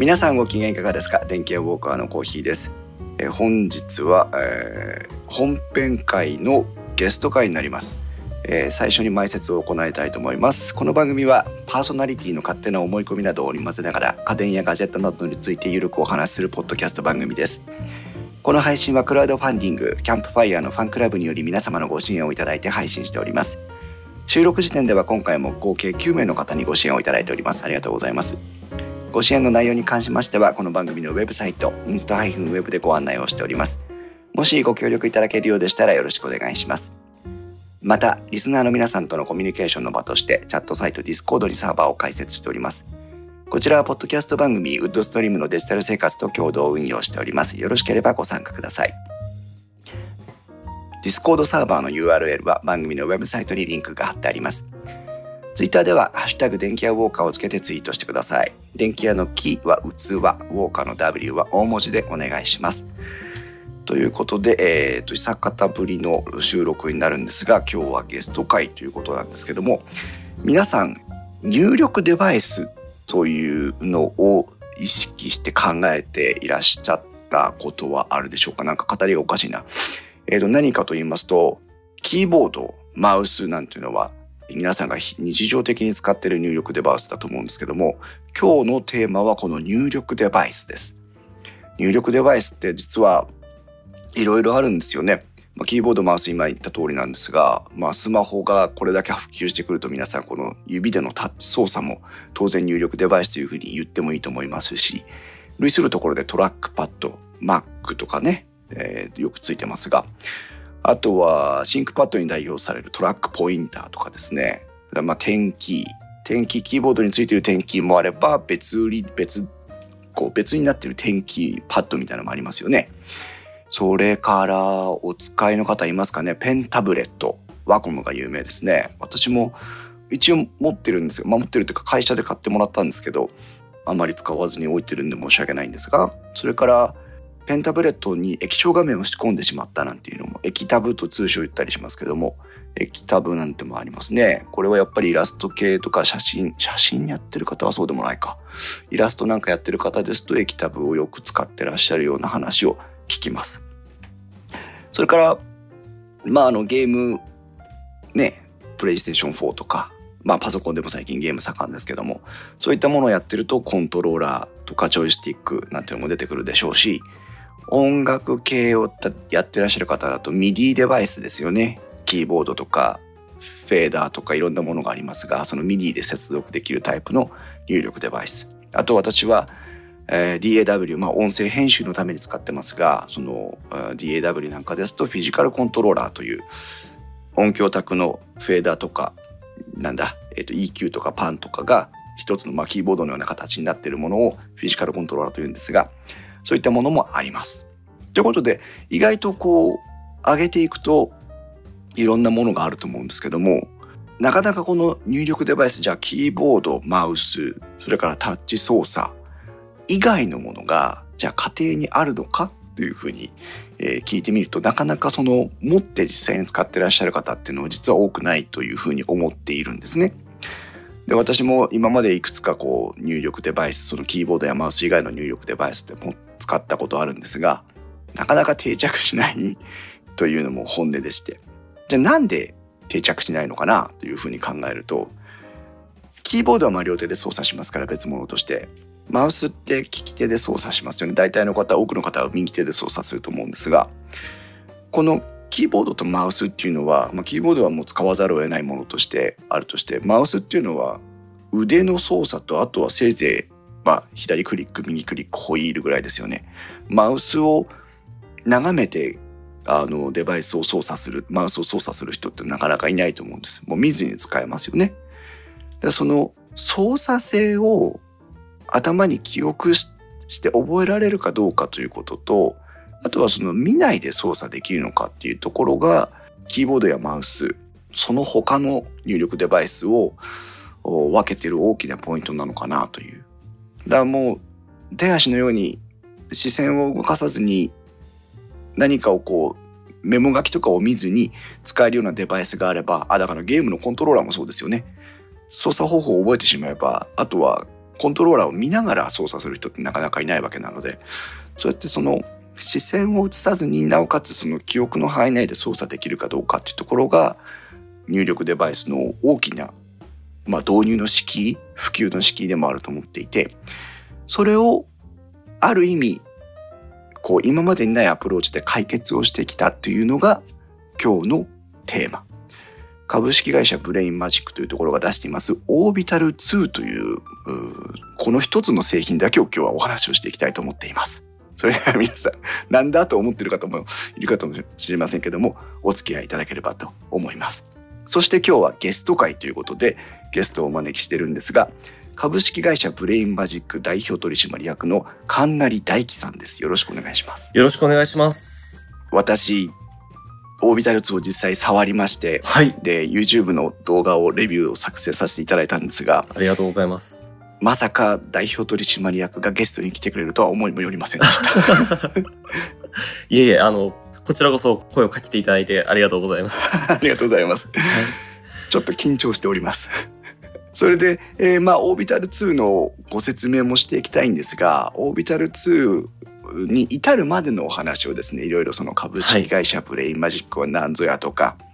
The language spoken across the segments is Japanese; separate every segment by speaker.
Speaker 1: 皆さんご機嫌いかがですか？電気屋ウォーカーのコーヒーです、えー本日は、えー本編会のゲスト会になります、えー最初に前説を行いたいと思います。この番組はパーソナリティの勝手な思い込みなどを織り交ぜながら家電やガジェットなどについてゆるくお話しするポッドキャスト番組です。この配信はクラウドファンディングキャンプファイヤーのファンクラブにより皆様のご支援をいただいて配信しております。収録時点では今回も合計9名の方にご支援をいただいております。ありがとうございます。ご支援の内容に関しましてはこの番組のウェブサイトインスタ -web でご案内をしております。もしご協力いただけるようでしたらよろしくお願いします。またリスナーの皆さんとのコミュニケーションの場としてチャットサイト Discord にサーバーを開設しております。こちらはポッドキャスト番組ウッドストリームのデジタル生活と共同運用しております。よろしければご参加ください。Discord サーバーの URL は番組のウェブサイトにリンクが貼ってあります。Twitter では、ハッシュタグ電気屋ウォーカーをつけてツイートしてください。電気屋の木は器、ウォーカーの W は大文字でお願いします。ということで、えー、と久方ぶりの収録になるんですが今日はゲスト会ということなんですけども皆さん入力デバイスというのを意識して考えていらっしゃったことはあるでしょうか？なんか語りがおかしいな。えー、と何かと言いますとキーボードマウスなんていうのは皆さんが日常的に使っている入力デバイスだと思うんですけども今日のテーマはこの入力デバイスです。入力デバイスって実はいろいろあるんですよね。ま、キーボードマウス今言った通りなんですが、まあ、スマホがこれだけ普及してくると皆さんこの指でのタッチ操作も当然入力デバイスというふうに言ってもいいと思いますし類するところでトラックパッド Mac とかね、えーよくついてますがあとは ThinkPad に代表されるトラックポインターとかですね、まあ、テンキーテンキーキーボードについているテンキーもあれば別売り別こう別になっているテンキーパッドみたいなのもありますよね。それからお使いの方いますかね。ペンタブレットワコムが有名ですね。私も一応持ってるんですよ、まあ、持ってるというか会社で買ってもらったんですけどあまり使わずに置いてるんで申し訳ないんですがそれからペンタブレットに液晶画面を仕込んでしまったなんていうのも液タブと通称言ったりしますけども液タブなんてもありますねこれはやっぱりイラスト系とか写真写真やってる方はそうでもないかイラストなんかやってる方ですと液タブをよく使ってらっしゃるような話を聞きます。それから、まあ、あのゲームねプレイステーション4とか、まあ、パソコンでも最近ゲーム盛んですけどもそういったものをやってるとコントローラーとかジョイスティックなんていうのも出てくるでしょうし音楽系をやってらっしゃる方だと MIDI デバイスですよね。キーボードとかフェーダーとかいろんなものがありますがその MIDI で接続できるタイプの入力デバイス。あと私はえー DAW、まあ、音声編集のために使ってますがその DAW なんかですとフィジカルコントローラーという音響卓のフェーダーとかなんだ、えー、と EQ とかパンとかが一つの、まあ、キーボードのような形になっているものをフィジカルコントローラーというんですがそういったものもあります。ということで意外とこう上げていくといろんなものがあると思うんですけどもなかなかこの入力デバイスじゃあキーボードマウスそれからタッチ操作以外のものがじゃあ家庭にあるのかというふうに、えー聞いてみるとなかなかその持って実際に使ってらっしゃる方っていうのは実は多くないというふうに思っているんですね。で私も今までいくつかこう入力デバイスそのキーボードやマウス以外の入力デバイスっても使ったことあるんですがなかなか定着しない というのも本音でして。じゃあなんで定着しないのかな？というふうに考えるとキーボードはま両手で操作しますから別物として。マウスって利き手で操作しますよね。大体の方多くの方は右手で操作すると思うんですがこのキーボードとマウスっていうのは、まあ、キーボードはもう使わざるを得ないものとしてあるとしてマウスっていうのは腕の操作とあとはせいぜい、まあ、左クリック右クリックホイールぐらいですよね。マウスを眺めてあのデバイスを操作するマウスを操作する人ってなかなかいないと思うんです。もう見ずに使えますよね。でその操作性を頭に記憶して覚えられるかどうかということとあとはその見ないで操作できるのかっていうところがキーボードやマウスその他の入力デバイスを分けてる大きなポイントなのかなという。だもう手足のように視線を動かさずに何かをこうメモ書きとかを見ずに使えるようなデバイスがあればあだからゲームのコントローラーもそうですよね。操作方法を覚えてしまえばあとはコントローラーを見ながら操作する人ってなかなかいないわけなのでそうやってその視線を移さずになおかつその記憶の範囲内で操作できるかどうかっていうところが入力デバイスの大きな、まあ、導入の敷普及の敷でもあると思っていてそれをある意味こう今までにないアプローチで解決をしてきたというのが今日のテーマ。株式会社ブレインマジックというところが出していますオービタル2というこの一つの製品だけを今日はお話をしていきたいと思っています。それでは皆さんなんだと思っている方もいるかもしれませんけどもお付き合いいただければと思います。そして今日はゲスト会ということでゲストをお招きしてるんですが株式会社ブレインマジック代表取締役の神成大樹さんです。よろしくお願いします。
Speaker 2: よろしくお願いします。
Speaker 1: 私、オービタル2を実際触りまして、
Speaker 2: はい。
Speaker 1: で、YouTube の動画をレビューを作成させていただいたんですが、
Speaker 2: ありがとうございます。
Speaker 1: まさか代表取締役がゲストに来てくれるとは思いもよりませんでした。
Speaker 2: いえいえ、あの、こちらこそ声をかけていただいてありがとうございます。
Speaker 1: ありがとうございます。ちょっと緊張しております。それで、えー、まあオービタル2のご説明もしていきたいんですがオービタル2に至るまでのお話をですねいろいろその株式会社ブレインマジックは何ぞやとか、はい、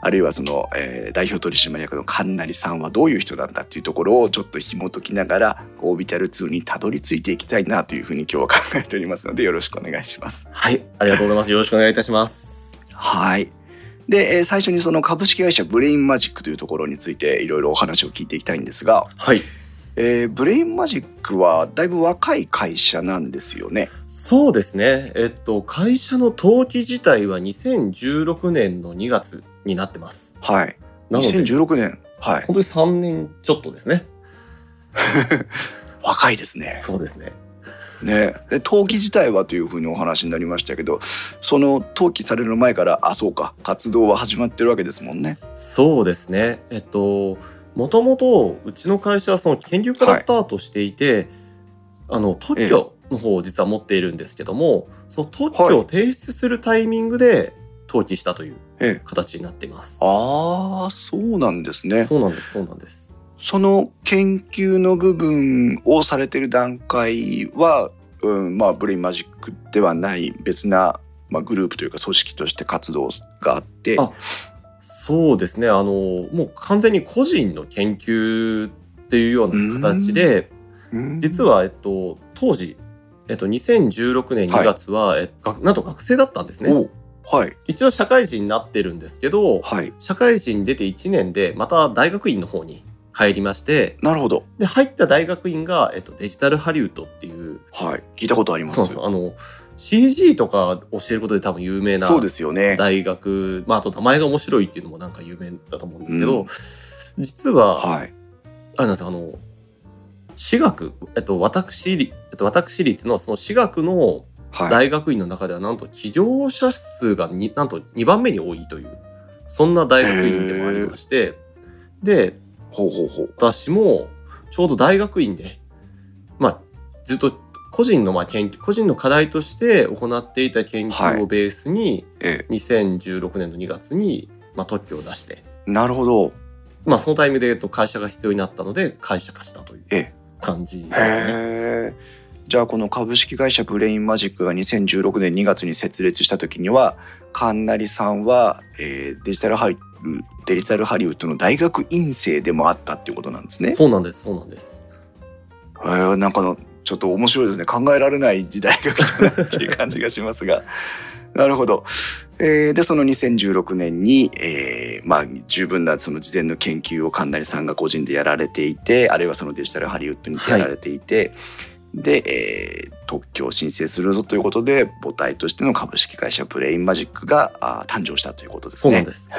Speaker 1: あるいはその、えー、代表取締役の神成さんはどういう人なんだっていうところをちょっと紐解きながらオービタル2にたどり着いていきたいなというふうに今日は考えておりますのでよろしくお願いします。
Speaker 2: はいありがとうございますよろしくお願いいたします。
Speaker 1: はいで、えー、最初にその株式会社ブレインマジックというところについていろいろお話を聞いていきたいんですが、
Speaker 2: はい。
Speaker 1: えー、ブレインマジックはだいぶ若い会社なんですよね？
Speaker 2: そうですね。えっと、会社の登記自体は2016年の2月になってます。
Speaker 1: はい。なので2016年。はい。
Speaker 2: 本当に3年ちょっとですね。
Speaker 1: 若いですね。
Speaker 2: そうですね。
Speaker 1: ね、で登記自体はというふうにお話になりましたけどその登記される前からあそうか活動は始まってるわけですもんね。
Speaker 2: そうですねえっともともとうちの会社はその研究からスタートしていて、はい、あの特許の方を実は持っているんですけども、ええ、その特許を提出するタイミングで登記したという形になっています。
Speaker 1: え、ああそうなんですね。
Speaker 2: そうなんですそうなんです。
Speaker 1: その研究の部分をされてる段階は、うん、まあブレインマジックではない別な、まあ、グループというか組織として活動があって。
Speaker 2: そうですね。あのもう完全に個人の研究っていうような形で実は、えっと、当時、えっと、2016年2月は、はい、えなんと学生だったんですね。
Speaker 1: はい、
Speaker 2: 一応社会人になってるんですけど、
Speaker 1: はい、
Speaker 2: 社会人に出て1年でまた大学院の方に入りまして
Speaker 1: なるほど。
Speaker 2: で入った大学院が、えっと、デジタルハリウッドっていう
Speaker 1: はい。聞いたことあります
Speaker 2: そうそうあの CG とか教えることで多分有名な
Speaker 1: そうですよね。
Speaker 2: 大学、まあ、あと名前が面白いっていうのもなんか有名だと思うんですけど、うん、実は、
Speaker 1: はい、
Speaker 2: あれなんですあの私学、えっと、私、えっと、私立のその私学の大学院の中ではなんと起業者数がになんと2番目に多いというそんな大学院でもありましてで
Speaker 1: ほうほうほう。
Speaker 2: 私もちょうど大学院で、まあ、ずっと個人のまあ研究個人の課題として行っていた研究をベースに、はい、2016年の2月に、まあ、特許を出して。
Speaker 1: なるほど、
Speaker 2: まあ、そのタイミングで言うと会社が必要になったので会社化したという感じですね。
Speaker 1: じゃあこの株式会社ブレインマジックが2016年2月に設立した時には神成さんは、えー、デジタルハイデジタルハリウッドの大学院生でもあったっていうことなんですね。
Speaker 2: そうなんですそうなんです。
Speaker 1: えー、なんかのちょっと面白いですね考えられない時代が来たなっていう感じがしますが なるほど。えー、でその2016年に、えーまあ、十分なその事前の研究を神成さんが個人でやられていてあるいはそのデジタルハリウッドにやられていて、はい、で、えー、特許を申請するぞということで母体としての株式会社ブレインマジックがあ誕生したということですね。
Speaker 2: そうなんです。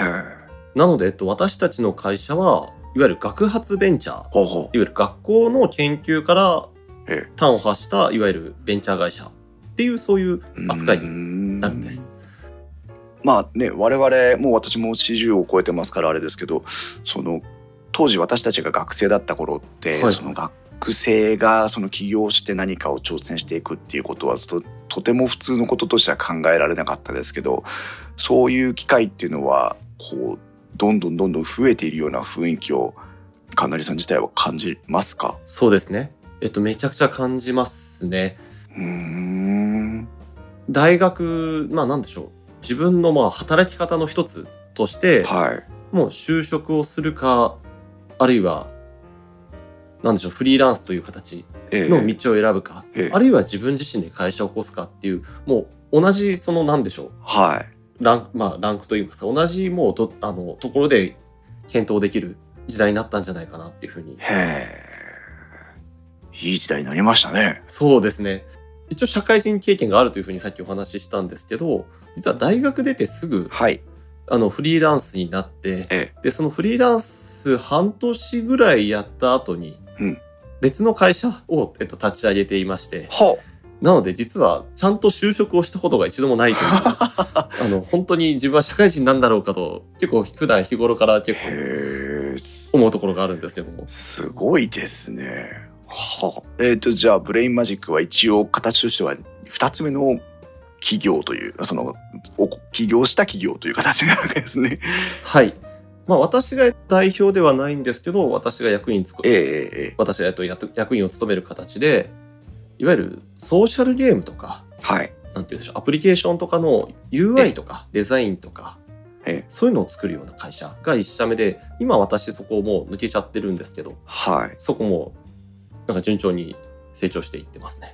Speaker 2: なので、えっと、私たちの会社はいわゆる学発ベンチャー
Speaker 1: ほうほう。いわ
Speaker 2: ゆる学校の研究から端を発したいわゆるベンチャー会社っていうそういう扱いになるんです。
Speaker 1: まあね我々もう私も40を超えてますからあれですけどその当時私たちが学生だった頃って、はい、その学生がその起業して何かを挑戦していくっていうことはととても普通のこととしては考えられなかったですけどそういう機会っていうのはこうどんどんどんどん増えているような雰囲気をかなりさん自体は感じますか？
Speaker 2: そうですね。えっと、めちゃくちゃ感じますね。
Speaker 1: うーん。
Speaker 2: 大学、まあなんでしょう。自分のまあ働き方の一つとして、
Speaker 1: はい。
Speaker 2: もう就職をするか、あるいは、なんでしょう、フリーランスという形
Speaker 1: ええ。
Speaker 2: の道を選ぶか、
Speaker 1: ええ。
Speaker 2: あるいは自分自身で会社を起こすかっていう、もう同じ、そのなんでしょう、
Speaker 1: はい
Speaker 2: ランク、まあランクというかさ、同じもうと、あの、ところで検討できる時代になったんじゃないかなっていうふうに。
Speaker 1: へえ。いい時代になりましたね。
Speaker 2: そうですね。一応社会人経験があるというふうにさっきお話ししたんですけど、実は大学出てすぐ、
Speaker 1: はい。
Speaker 2: あの、フリーランスになって、
Speaker 1: え
Speaker 2: で、そのフリーランス半年ぐらいやった後に、
Speaker 1: うん。
Speaker 2: 別の会社を、えっと、立ち上げていまして、
Speaker 1: は
Speaker 2: なので実はちゃんと就職をしたことが一度もないという、あの、本当に自分は社会人なんだろうかと、結構普段日頃から結構思うところがあるんですけども。
Speaker 1: すごいですね。はあ。えっ、とじゃあブレインマジックは一応形としては2つ目の企業というそのお起業した企業という形になるわけですね。
Speaker 2: はい。まあ私が代表ではないんですけど、私が役員つく、
Speaker 1: ええええええ
Speaker 2: 私が役員を務める形で、いわゆるソーシャルゲームとか、
Speaker 1: はい。
Speaker 2: なんていうんでしょう、アプリケーションとかの UI とかデザインとか
Speaker 1: ええ、
Speaker 2: そういうのを作るような会社が一社目で、今私そこをもう抜けちゃってるんですけど、
Speaker 1: はい。
Speaker 2: そこもなんか順調に成長していってますね。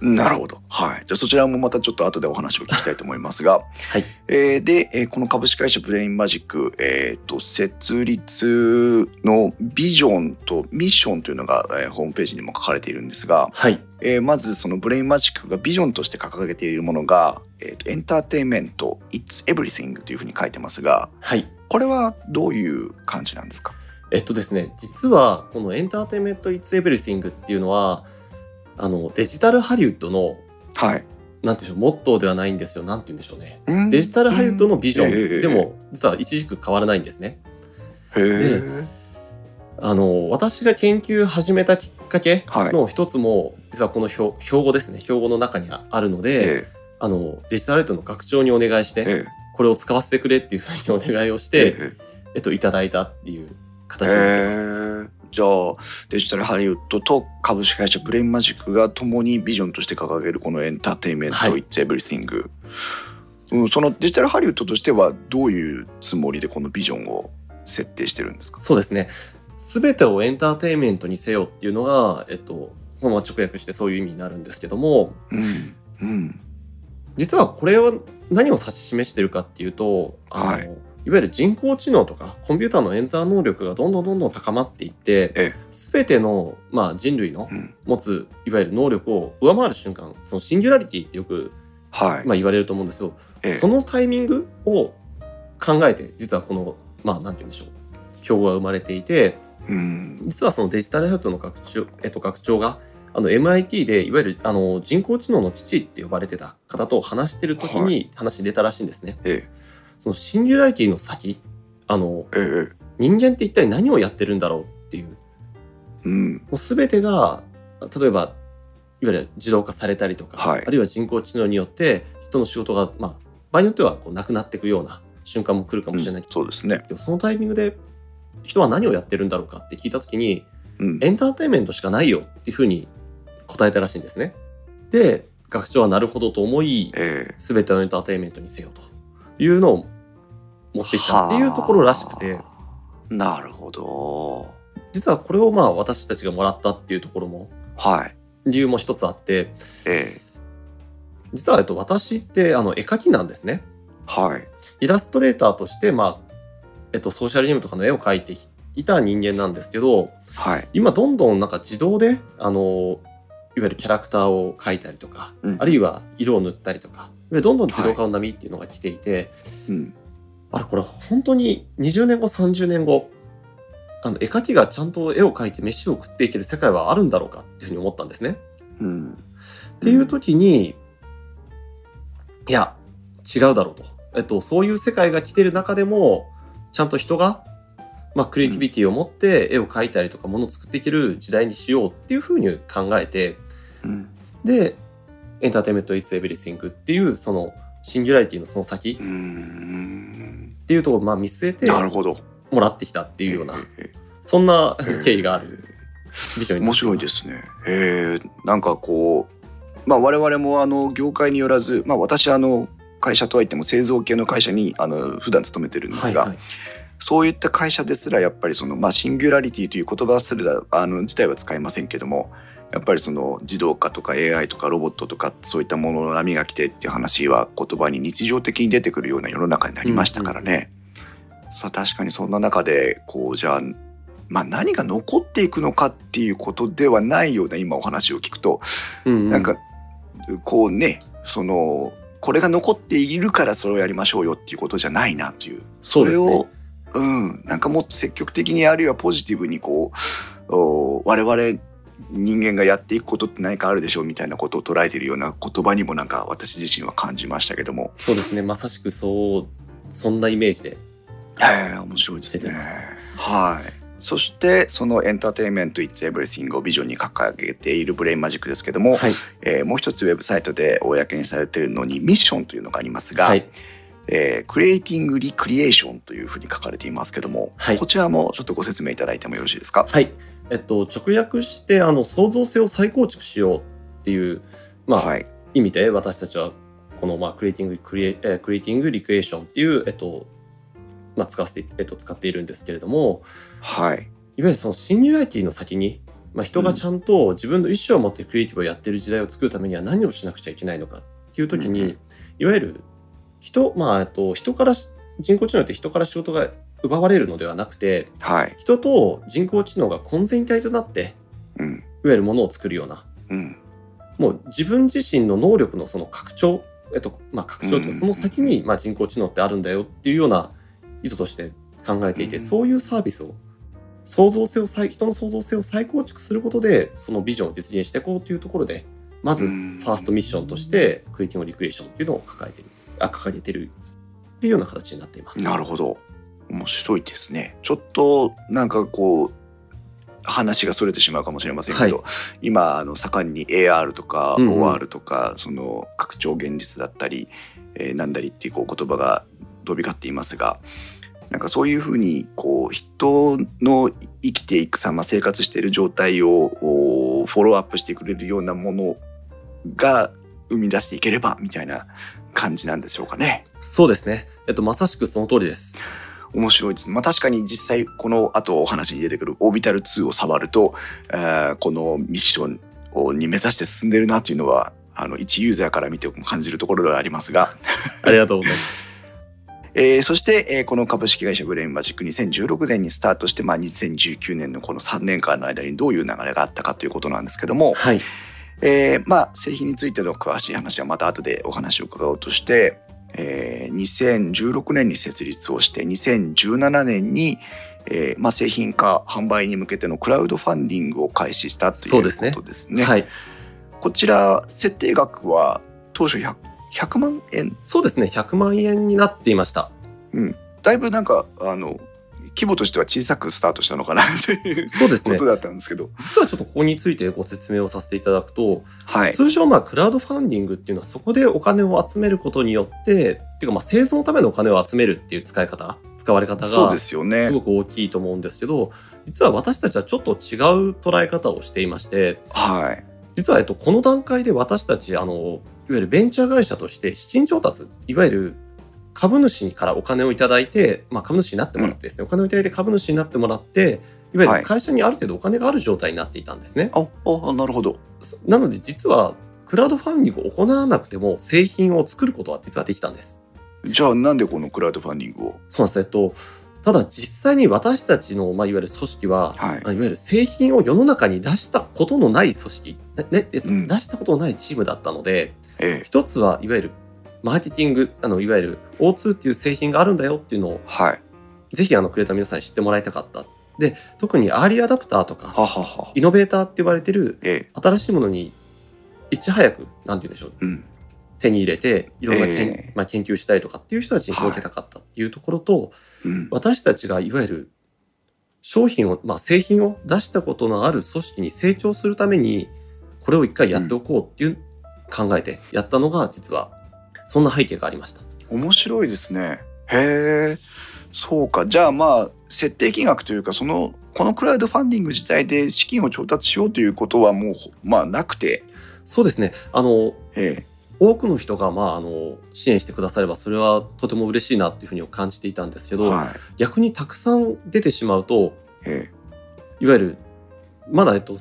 Speaker 1: なるほど。はい。じゃあそちらもまたちょっと後でお話を聞きたいと思いますが、
Speaker 2: はい。
Speaker 1: えーで、えーこの株式会社ブレインマジック、えーと設立のビジョンとミッションというのが、えーホームページにも書かれているんですが、
Speaker 2: はい。
Speaker 1: えーまずそのブレインマジックがビジョンとして掲げているものが、えーとエンターテインメント It's Everything というふうに書いてますが、
Speaker 2: はい。
Speaker 1: これはどういう感じなんですか？
Speaker 2: えっとですね、実はこのエンターテインメント It's Everything っていうのは、あのデジタルハリウッドの
Speaker 1: はい。
Speaker 2: なんていうんでしょう、モットーではないんですよ。なんて言うんでしょうね。
Speaker 1: うん
Speaker 2: デジタルハリウッドのビジョン、でも実は一軸変わらないんですね。
Speaker 1: へー
Speaker 2: あの私が研究始めたきっかけ
Speaker 1: はい
Speaker 2: の一つも、実はこの標標語ですね標語の中にあるので、
Speaker 1: え
Speaker 2: あのデジタルハリウッドの学長にお願いして、
Speaker 1: ええ
Speaker 2: これを使わせてくれっていうふうにお願いをし
Speaker 1: え
Speaker 2: て、
Speaker 1: え
Speaker 2: えっと、いただいたっていう形
Speaker 1: へ
Speaker 2: になってます。
Speaker 1: えじゃあデジタルハリウッドと株式会社ブレインマジックが共にビジョンとして掲げるこのエンターテインメント、
Speaker 2: はい。
Speaker 1: It's Everything、うん、そのデジタルハリウッドとしてはどういうつもりでこのビジョンを設定してるんですか？
Speaker 2: そうですね。すべてをエンターテインメントにせよっていうのが、えっと、そのまま直訳してそういう意味になるんですけども、
Speaker 1: うんうん。
Speaker 2: 実はこれは何を指し示してるかっていうと、あの
Speaker 1: はい
Speaker 2: いわゆる人工知能とかコンピューターの演算能力がどんどんどんどん高まっていって、
Speaker 1: え
Speaker 2: すべての、まあ、人類の
Speaker 1: うん。
Speaker 2: 持ついわゆる能力を上回る瞬間、そのシンギュラリティってよく、
Speaker 1: はい、
Speaker 2: まあ、言われると思うんですよ。
Speaker 1: ええ。
Speaker 2: そのタイミングを考えて、実はこの、まあ、なんて言うんでしょう。標語が生まれていて、
Speaker 1: うん。
Speaker 2: 実はそのデジタルヘルトの学長,、えっと、学長があの MIT でいわゆるあの人工知能の父って呼ばれてた方と話してる時
Speaker 1: は
Speaker 2: に話出たらしいんですね。
Speaker 1: え
Speaker 2: そのシンギュラリティの先あの
Speaker 1: ええ。え
Speaker 2: 人間って一体何をやってるんだろうっていう。も
Speaker 1: うん。
Speaker 2: う全てが例えばいわゆる自動化されたりとか、
Speaker 1: はい。
Speaker 2: あるいは人工知能によって人の仕事が、まあ、場合によってはこうなくなっていくような瞬間も来るかもしれない。けど、
Speaker 1: そうですね、
Speaker 2: そのタイミングで人は何をやってるんだろうかって聞いた時に
Speaker 1: うん、
Speaker 2: エンターテインメントしかないよっていうふうに答えたらしいんですね。で、学長はなるほどと思い、
Speaker 1: ええ。
Speaker 2: すべてのエンターテインメントにせよというのを持ってきたっていうところらしくて、
Speaker 1: なるほど。
Speaker 2: 実はこれをまあ私たちがもらったっていうところも
Speaker 1: はい。
Speaker 2: 理由も一つあって、
Speaker 1: ええ。
Speaker 2: 実はえっと私ってあの絵描きなんですね。
Speaker 1: はい。
Speaker 2: イラストレーターとしてまあ、えっとソーシャルゲームとかの絵を描いていた人間なんですけど、
Speaker 1: はい。
Speaker 2: 今どんどんなんか自動であのいわゆるキャラクターを描いたりとか、
Speaker 1: うん。
Speaker 2: あるいは色を塗ったりとかでどんどん自動化の波っていうのが来ていて、
Speaker 1: うん。
Speaker 2: あれこれ本当に20年後30年後あの絵描きがちゃんと絵を描いて飯を食っていける世界はあるんだろうかっていうふうに思ったんですね。
Speaker 1: うん。
Speaker 2: っていう時に、いや違うだろうと、えっと、そういう世界が来てる中でもちゃんと人が、まあ、クリエイティビティを持って絵を描いたりとかものを作っていける時代にしようっていうふうに考えて
Speaker 1: うん。
Speaker 2: でEntertainment Is Everything っていうそのシンギュラリティのその先っていうところをまあ見据えて
Speaker 1: なるほど。っ
Speaker 2: もらってきたっていうような
Speaker 1: ええ
Speaker 2: そんな
Speaker 1: ええ
Speaker 2: 経緯があるビジョンにな
Speaker 1: 面白いですね。へえ、なんかこう、まあ我々もあの業界によらず、まあ私あの会社とはいっても製造系の会社にあの普段勤めてるんですが、
Speaker 2: はいはい。
Speaker 1: そういった会社ですらやっぱりそのまあシンギュラリティという言葉すらあの自体は使いませんけども、やっぱりその自動化とか AI とかロボットとかそういったものの波が来てっていう話は言葉に日常的に出てくるような世の中になりましたからね。さあ確かにそんな中でこうじゃあまあ何が残っていくのかっていうことではないような今お話を聞くと、
Speaker 2: うんうん。
Speaker 1: なんかこうねそのこれが残っているからそれをやりましょうよっていうことじゃないなという。
Speaker 2: そうですね。
Speaker 1: れを、うん、なんかもっと積極的にあるいはポジティブにこうお我々人間がやっていくことって何かあるでしょうみたいなことを捉えているような言葉にもなんか私自身は感じましたけども、
Speaker 2: そうですね。まさしくそうそんなイメージで。
Speaker 1: はい、面白いですね。はい。そしてそのエンターテインメント It's Everything をビジョンに掲げているブレインマジックですけども、
Speaker 2: はい。
Speaker 1: えーもう一つウェブサイトで公にされているのにミッションというのがありますが、
Speaker 2: はい。
Speaker 1: えークリエイティング・リクリエーションというふうに書かれていますけども、
Speaker 2: はい。
Speaker 1: こちらもちょっとご説明いただいてもよろしいですか？
Speaker 2: はいえっと直訳してあの創造性を再構築しようっていうまあ、
Speaker 1: はい、
Speaker 2: 意味で私たちはこの、まあ、クリエイティングクリエ、えークリエイティングリクエーションっていう、えっとまあ、使わせて、えっと、使っているんですけれども
Speaker 1: はい、
Speaker 2: いわゆるそのシンギュラリティの先に、まあ、人がちゃんと自分の意思を持ってクリエイティブをやってる時代を作るためには何をしなくちゃいけないのかっていう時に、
Speaker 1: うん
Speaker 2: いわゆる人,、まあ、えっと人からし人工知能って人から仕事が奪われるのではなくて
Speaker 1: はい、
Speaker 2: 人と人工知能が混然一体となって
Speaker 1: うん、
Speaker 2: いわゆるものを作るような
Speaker 1: うん、
Speaker 2: もう自分自身の能力のその拡張、えっとまあ、拡張という
Speaker 1: うん
Speaker 2: かその先にまあ人工知能ってあるんだよっていうような意図として考えていて、
Speaker 1: うん。
Speaker 2: そういうサービスを創造性を再人の創造性を再構築することでそのビジョンを実現していこうというところでまずフ
Speaker 1: うん。
Speaker 2: ァーストミッションとしてクリエイティングリクエーションっていうのを抱えてるあ掲げてるっていうような形になっています。
Speaker 1: なるほど。面白いですね。ちょっとなんかこう話がそれてしまうかもしれませんけど、
Speaker 2: は
Speaker 1: 今あの盛んに AR とか
Speaker 2: うんうん
Speaker 1: OR とか、その拡張現実だったり、えーなんだりっていうこう言葉が飛び交っていますが。なんかそういうふうにこう人の生きていく様生活している状態をおフォローアップしてくれるようなものが生み出していければみたいな感じなんでしょうかね。
Speaker 2: そうですね、えっと、まさしくその通りです。
Speaker 1: 面白いですね。まあ確かに実際この後お話に出てくるオービタル2を触ると、えーこのミッションをに目指して進んでるなというのはあの一ユーザーから見ても感じるところではありますが、
Speaker 2: ありがとうございます。
Speaker 1: えーそして、えーこの株式会社ブレインマジック2016年にスタートして、まあ、2019年のこの3年間の間にどういう流れがあったかということなんですけども、
Speaker 2: はい、
Speaker 1: えーまあ製品についての詳しい話はまた後でお話を伺おうとして、えー2016年に設立をして2017年に、えーまあ、製品化販売に向けてのクラウドファンディングを開始したというこ
Speaker 2: そうですね。
Speaker 1: とですね。
Speaker 2: はい、
Speaker 1: こちら設定額は当初 100, 100万円？
Speaker 2: そうですね。100万円になっていました。
Speaker 1: だいぶなんかあの規模としては小さくスタートしたのかなという
Speaker 2: そうですね。
Speaker 1: ことだったんですけど、
Speaker 2: 実はちょっとここについてご説明をさせていただくと、
Speaker 1: はい、
Speaker 2: 通常まあクラウドファンディングっていうのはそこでお金を集めることによってっていうかまあ製造のためのお金を集めるっていう使い方使われ方
Speaker 1: そう
Speaker 2: が
Speaker 1: ですよね。
Speaker 2: す。ごく大きいと思うんですけど実は私たちはちょっと違う捉え方をしていまして
Speaker 1: はい、
Speaker 2: 実はえっとこの段階で私たちあのいわゆるベンチャー会社として資金調達いわゆる株主からお金をいただいて、まあ、株主になってもらってですね、お金をいただいて株主になってもらっていわゆ
Speaker 1: はい
Speaker 2: る会社にある程度お金がある状態になっていたんですね。
Speaker 1: ああなるほど。
Speaker 2: そなので実はクラウドファンディングを行わなくても製品を作ることは実はできたんです。
Speaker 1: じゃあなんでこのクラウドファンディングを？
Speaker 2: そうなんです。えっと、ただ実際に私たちの、まあ、いわゆる組織は、
Speaker 1: はい
Speaker 2: まあいわゆる製品を世の中に出したことのない組織、ねねえっと
Speaker 1: うん
Speaker 2: 出したことのないチームだったので、
Speaker 1: ええ
Speaker 2: 一つはいわゆるマーケティング、あのいわゆる O2 っていう製品があるんだよっていうのを
Speaker 1: はい。
Speaker 2: ぜひあのクリエイターの皆さんに知ってもらいたかった。で、特にアーリーアダプターとか、
Speaker 1: ははは
Speaker 2: イノベーターって言われてる
Speaker 1: ええ。
Speaker 2: 新しいものにいち早く、なんて言うんでしょう、
Speaker 1: うん。
Speaker 2: 手に入れていろんなけん、
Speaker 1: え。え
Speaker 2: まあ、研究したいとかっていう人たちに届けたかったっていうところと、
Speaker 1: うん。
Speaker 2: 私たちがいわゆる商品を、まあ、製品を出したことのある組織に成長するためにこれを一回やっておこうっていう考えてやったのが実はそんな背景がありました。
Speaker 1: 面白いですね。へえそうか。じゃあまあ設定金額というかそのこのクラウドファンディング自体で資金を調達しようということはもうまあなくて、
Speaker 2: そうですね。あの
Speaker 1: え
Speaker 2: 多くの人が、まあ、あの支援してくださればそれはとても嬉しいなっていうふうに感じていたんですけど、
Speaker 1: えはい。
Speaker 2: 逆にたくさん出てしまうと
Speaker 1: え
Speaker 2: いわゆるまだ、えっと、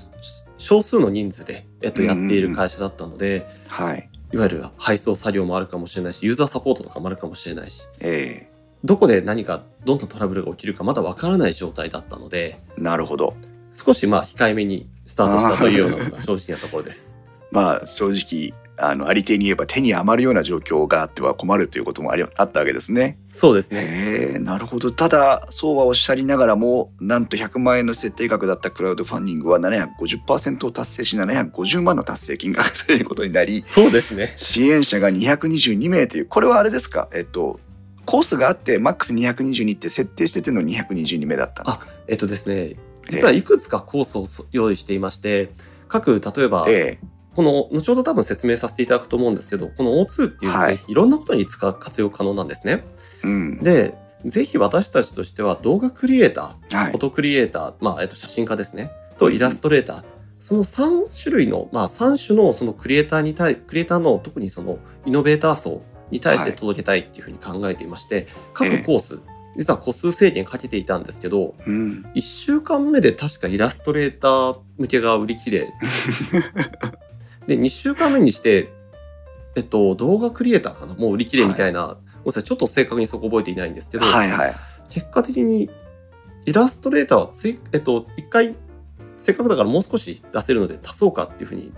Speaker 2: 少数の人数で、えっと、やってい
Speaker 1: うん。うん
Speaker 2: る会社だったので、
Speaker 1: えはい
Speaker 2: いわゆる配送作業もあるかもしれないしユーザーサポートとかもあるかもしれないし
Speaker 1: え
Speaker 2: どこで何かどんなトラブルが起きるかまだわからない状態だったので
Speaker 1: えなるほど。
Speaker 2: 少しまあ控えめにスタートしたというようなのが正直なところです。
Speaker 1: まあ正直あのありていに言えば手に余るような状況があっては困るということもありあったわけですね。
Speaker 2: そうですね。
Speaker 1: へえなるほどただそうはおっしゃりながらもなんと100万円の設定額だったクラウドファンディングは750%を達成し750万の達成金額ということになり
Speaker 2: そうですね。
Speaker 1: 支援者が222名というこれはあれですか？えっとコースがあってマックス222って設定してての222名だったんですか？
Speaker 2: えっとですね、実はいくつかコースを用意していまして、各、例えば、
Speaker 1: ええ
Speaker 2: この、後ほど多分説明させていただくと思うんですけど、この O2 っていうですね、
Speaker 1: はい
Speaker 2: い、ろんなことに使う、活用可能なんですね。
Speaker 1: うん。
Speaker 2: で、ぜひ私たちとしては動画クリエイター、
Speaker 1: はい。
Speaker 2: フォトクリエイター、まあ、えっと、写真家ですね、とイラストレーター、その3種類の、まあ、3種のそのクリエイターに対、クリエイターの特にそのイノベーター層に対して届けたいっていうふうに考えていまして、
Speaker 1: ええ。
Speaker 2: 各コース、実は個数制限かけていたんですけど、
Speaker 1: うん。
Speaker 2: 1週間目で確かイラストレーター向けが売り切れ で2週間目にしてえっと動画クリエイターかな？もう売り切れみたいな、ごめんなさい。ちょっと正確にそこ覚えていないんですけど、
Speaker 1: はいはい。
Speaker 2: 結果的にイラストレーターはつい、えっと、1回せっかくだからもう少し出せるので足そうかっていうふうに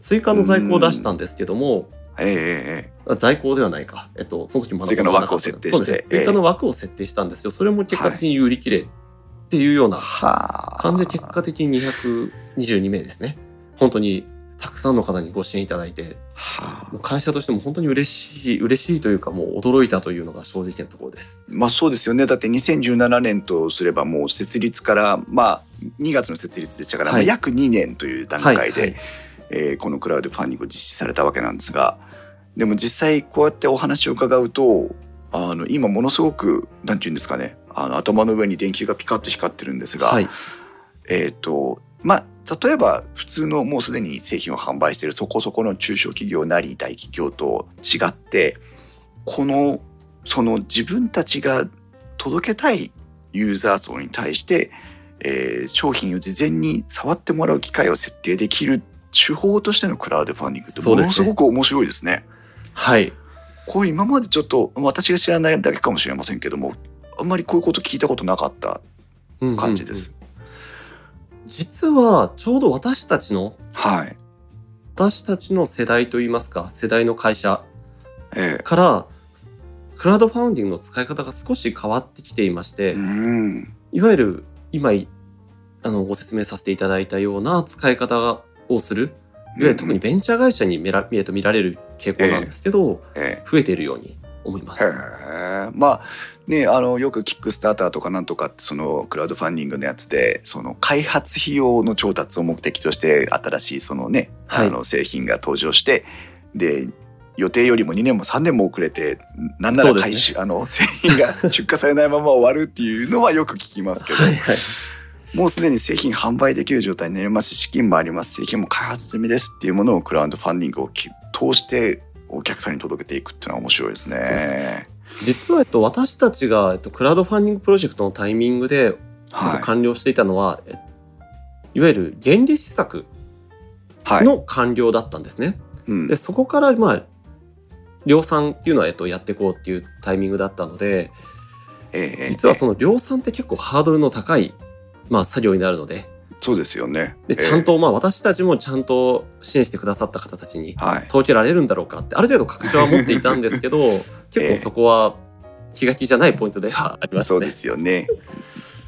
Speaker 2: 追加の在庫を出したんですけども
Speaker 1: ええ
Speaker 2: 在庫ではないか、えっと、その時まだ
Speaker 1: 追加の枠を設定して。
Speaker 2: そうですね。
Speaker 1: ええ。
Speaker 2: 追加の枠を設定したんですよ。それも結果的に売り切れっていうような
Speaker 1: はあ。
Speaker 2: 感じで結果的に222名ですね。本当にたくさんの方にご支援いただいて、
Speaker 1: はあ
Speaker 2: もう会社としても本当に嬉しい、嬉しいというかもう驚いたというのが正直なところです。
Speaker 1: まあそうですよねだって2017年とすればもう設立からまあ2月の設立でしたから、
Speaker 2: はい
Speaker 1: まあ約2年という段階で、
Speaker 2: はい
Speaker 1: えーこのクラウドファンディングを実施されたわけなんですがでも実際こうやってお話を伺うとあの今ものすごくなんて言うんですかねあの頭の上に電球がピカッと光ってるんですが、
Speaker 2: はい。
Speaker 1: えっ、とまあ例えば普通のもうすでに製品を販売しているそこそこの中小企業なり大企業と違ってこのその自分たちが届けたいユーザー層に対して、えー商品を事前に触ってもらう機会を設定できる手法としてのクラウドファンディングってものすごく面白いですね。
Speaker 2: はい。
Speaker 1: こう今までちょっと私が知らないだけかもしれませんけどもあんまりこういうこと聞いたことなかった
Speaker 2: うんうんうん
Speaker 1: 感じです。
Speaker 2: 実はちょうど私たちの、
Speaker 1: はい。
Speaker 2: 私たちの世代といいますか、世代の会社
Speaker 1: え
Speaker 2: から、クラウドファウンディングの使い方が少し変わってきていまして、
Speaker 1: えうん。
Speaker 2: いわゆる今いあのご説明させていただいたような使い方をする、いわゆる特にベンチャー会社に見ら,、えっと見られる傾向なんですけど、
Speaker 1: え。
Speaker 2: 増えているように思います。
Speaker 1: まあねあのよくキックスターターとかなんとかってそのクラウドファンディングのやつでその開発費用の調達を目的として新しいそのね、
Speaker 2: はい
Speaker 1: あの製品が登場してで予定よりも2年も3年も遅れてなんなら回収、あの製品が出荷されないまま終わるっていうのはよく聞きますけど、
Speaker 2: はいはい。
Speaker 1: もうすでに製品販売できる状態になりますし資金もあります製品も開発済みですっていうものをクラウドファンディングをき通してお客さんに届けていくっていうのは面白いですね。
Speaker 2: 実は、えっと、私たちが、えっと、クラウドファンディングプロジェクトのタイミングで、完了していたのは、えいわゆる原理施策
Speaker 1: はい
Speaker 2: の完了だったんですね。
Speaker 1: うん
Speaker 2: でそこから、まあ、量産っていうのは、えっと、やっていこうっていうタイミングだったので、
Speaker 1: ええ
Speaker 2: 実はその量産って結構ハードルの高い、まあ、作業になるので、
Speaker 1: そうですよね。
Speaker 2: で、ちゃんと、まあ、私たちもちゃんと支援してくださった方たちに。届けられるんだろうかって、ある程度確証は持っていたんですけど、結構そこは気が気じゃないポイントではありまね
Speaker 1: そうで。すよね。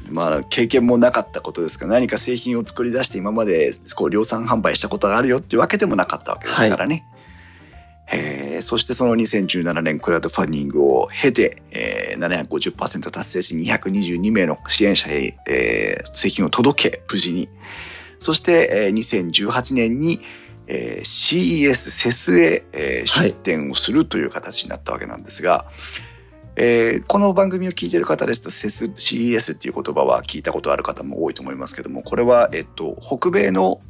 Speaker 1: まあ経験もなかったことですから何か製品を作り出して今までこう量産販売したことがあるよっていうわけでもなかったわけですからね。へえそしてその2017年クラウドファンディングを経て、えー、750%達成し222名の支援者へ、えー製品を届け無事に。そして、えー、2018年に、えー CES セスへ、えー
Speaker 2: はい。
Speaker 1: 出展をするという形になったわけなんですが、えーこの番組を聞いている方ですと CES, CES っていう言葉は聞いたことある方も多いと思いますけどもこれは、えっと、北米の、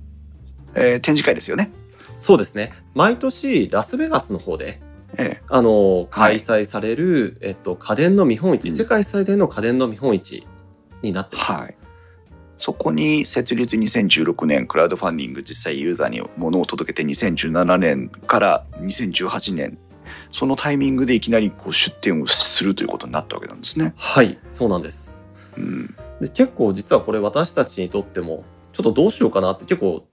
Speaker 1: えー展示会ですよね。
Speaker 2: そうですね。毎年ラスベガスの方で
Speaker 1: え
Speaker 2: あの開催される、えっと家電の見本市、
Speaker 1: うん
Speaker 2: 世界最大の家電の見本市になってます。
Speaker 1: はい、そこに設立2016年クラウドファンディング実際ユーザーに物を届けて2017年から2018年そのタイミングでいきなりこう出店をするということになったわけなんですね。
Speaker 2: はい、そうなんです。
Speaker 1: うん、
Speaker 2: で結構実はこれ私たちにとってもちょっとどうしようかなって結構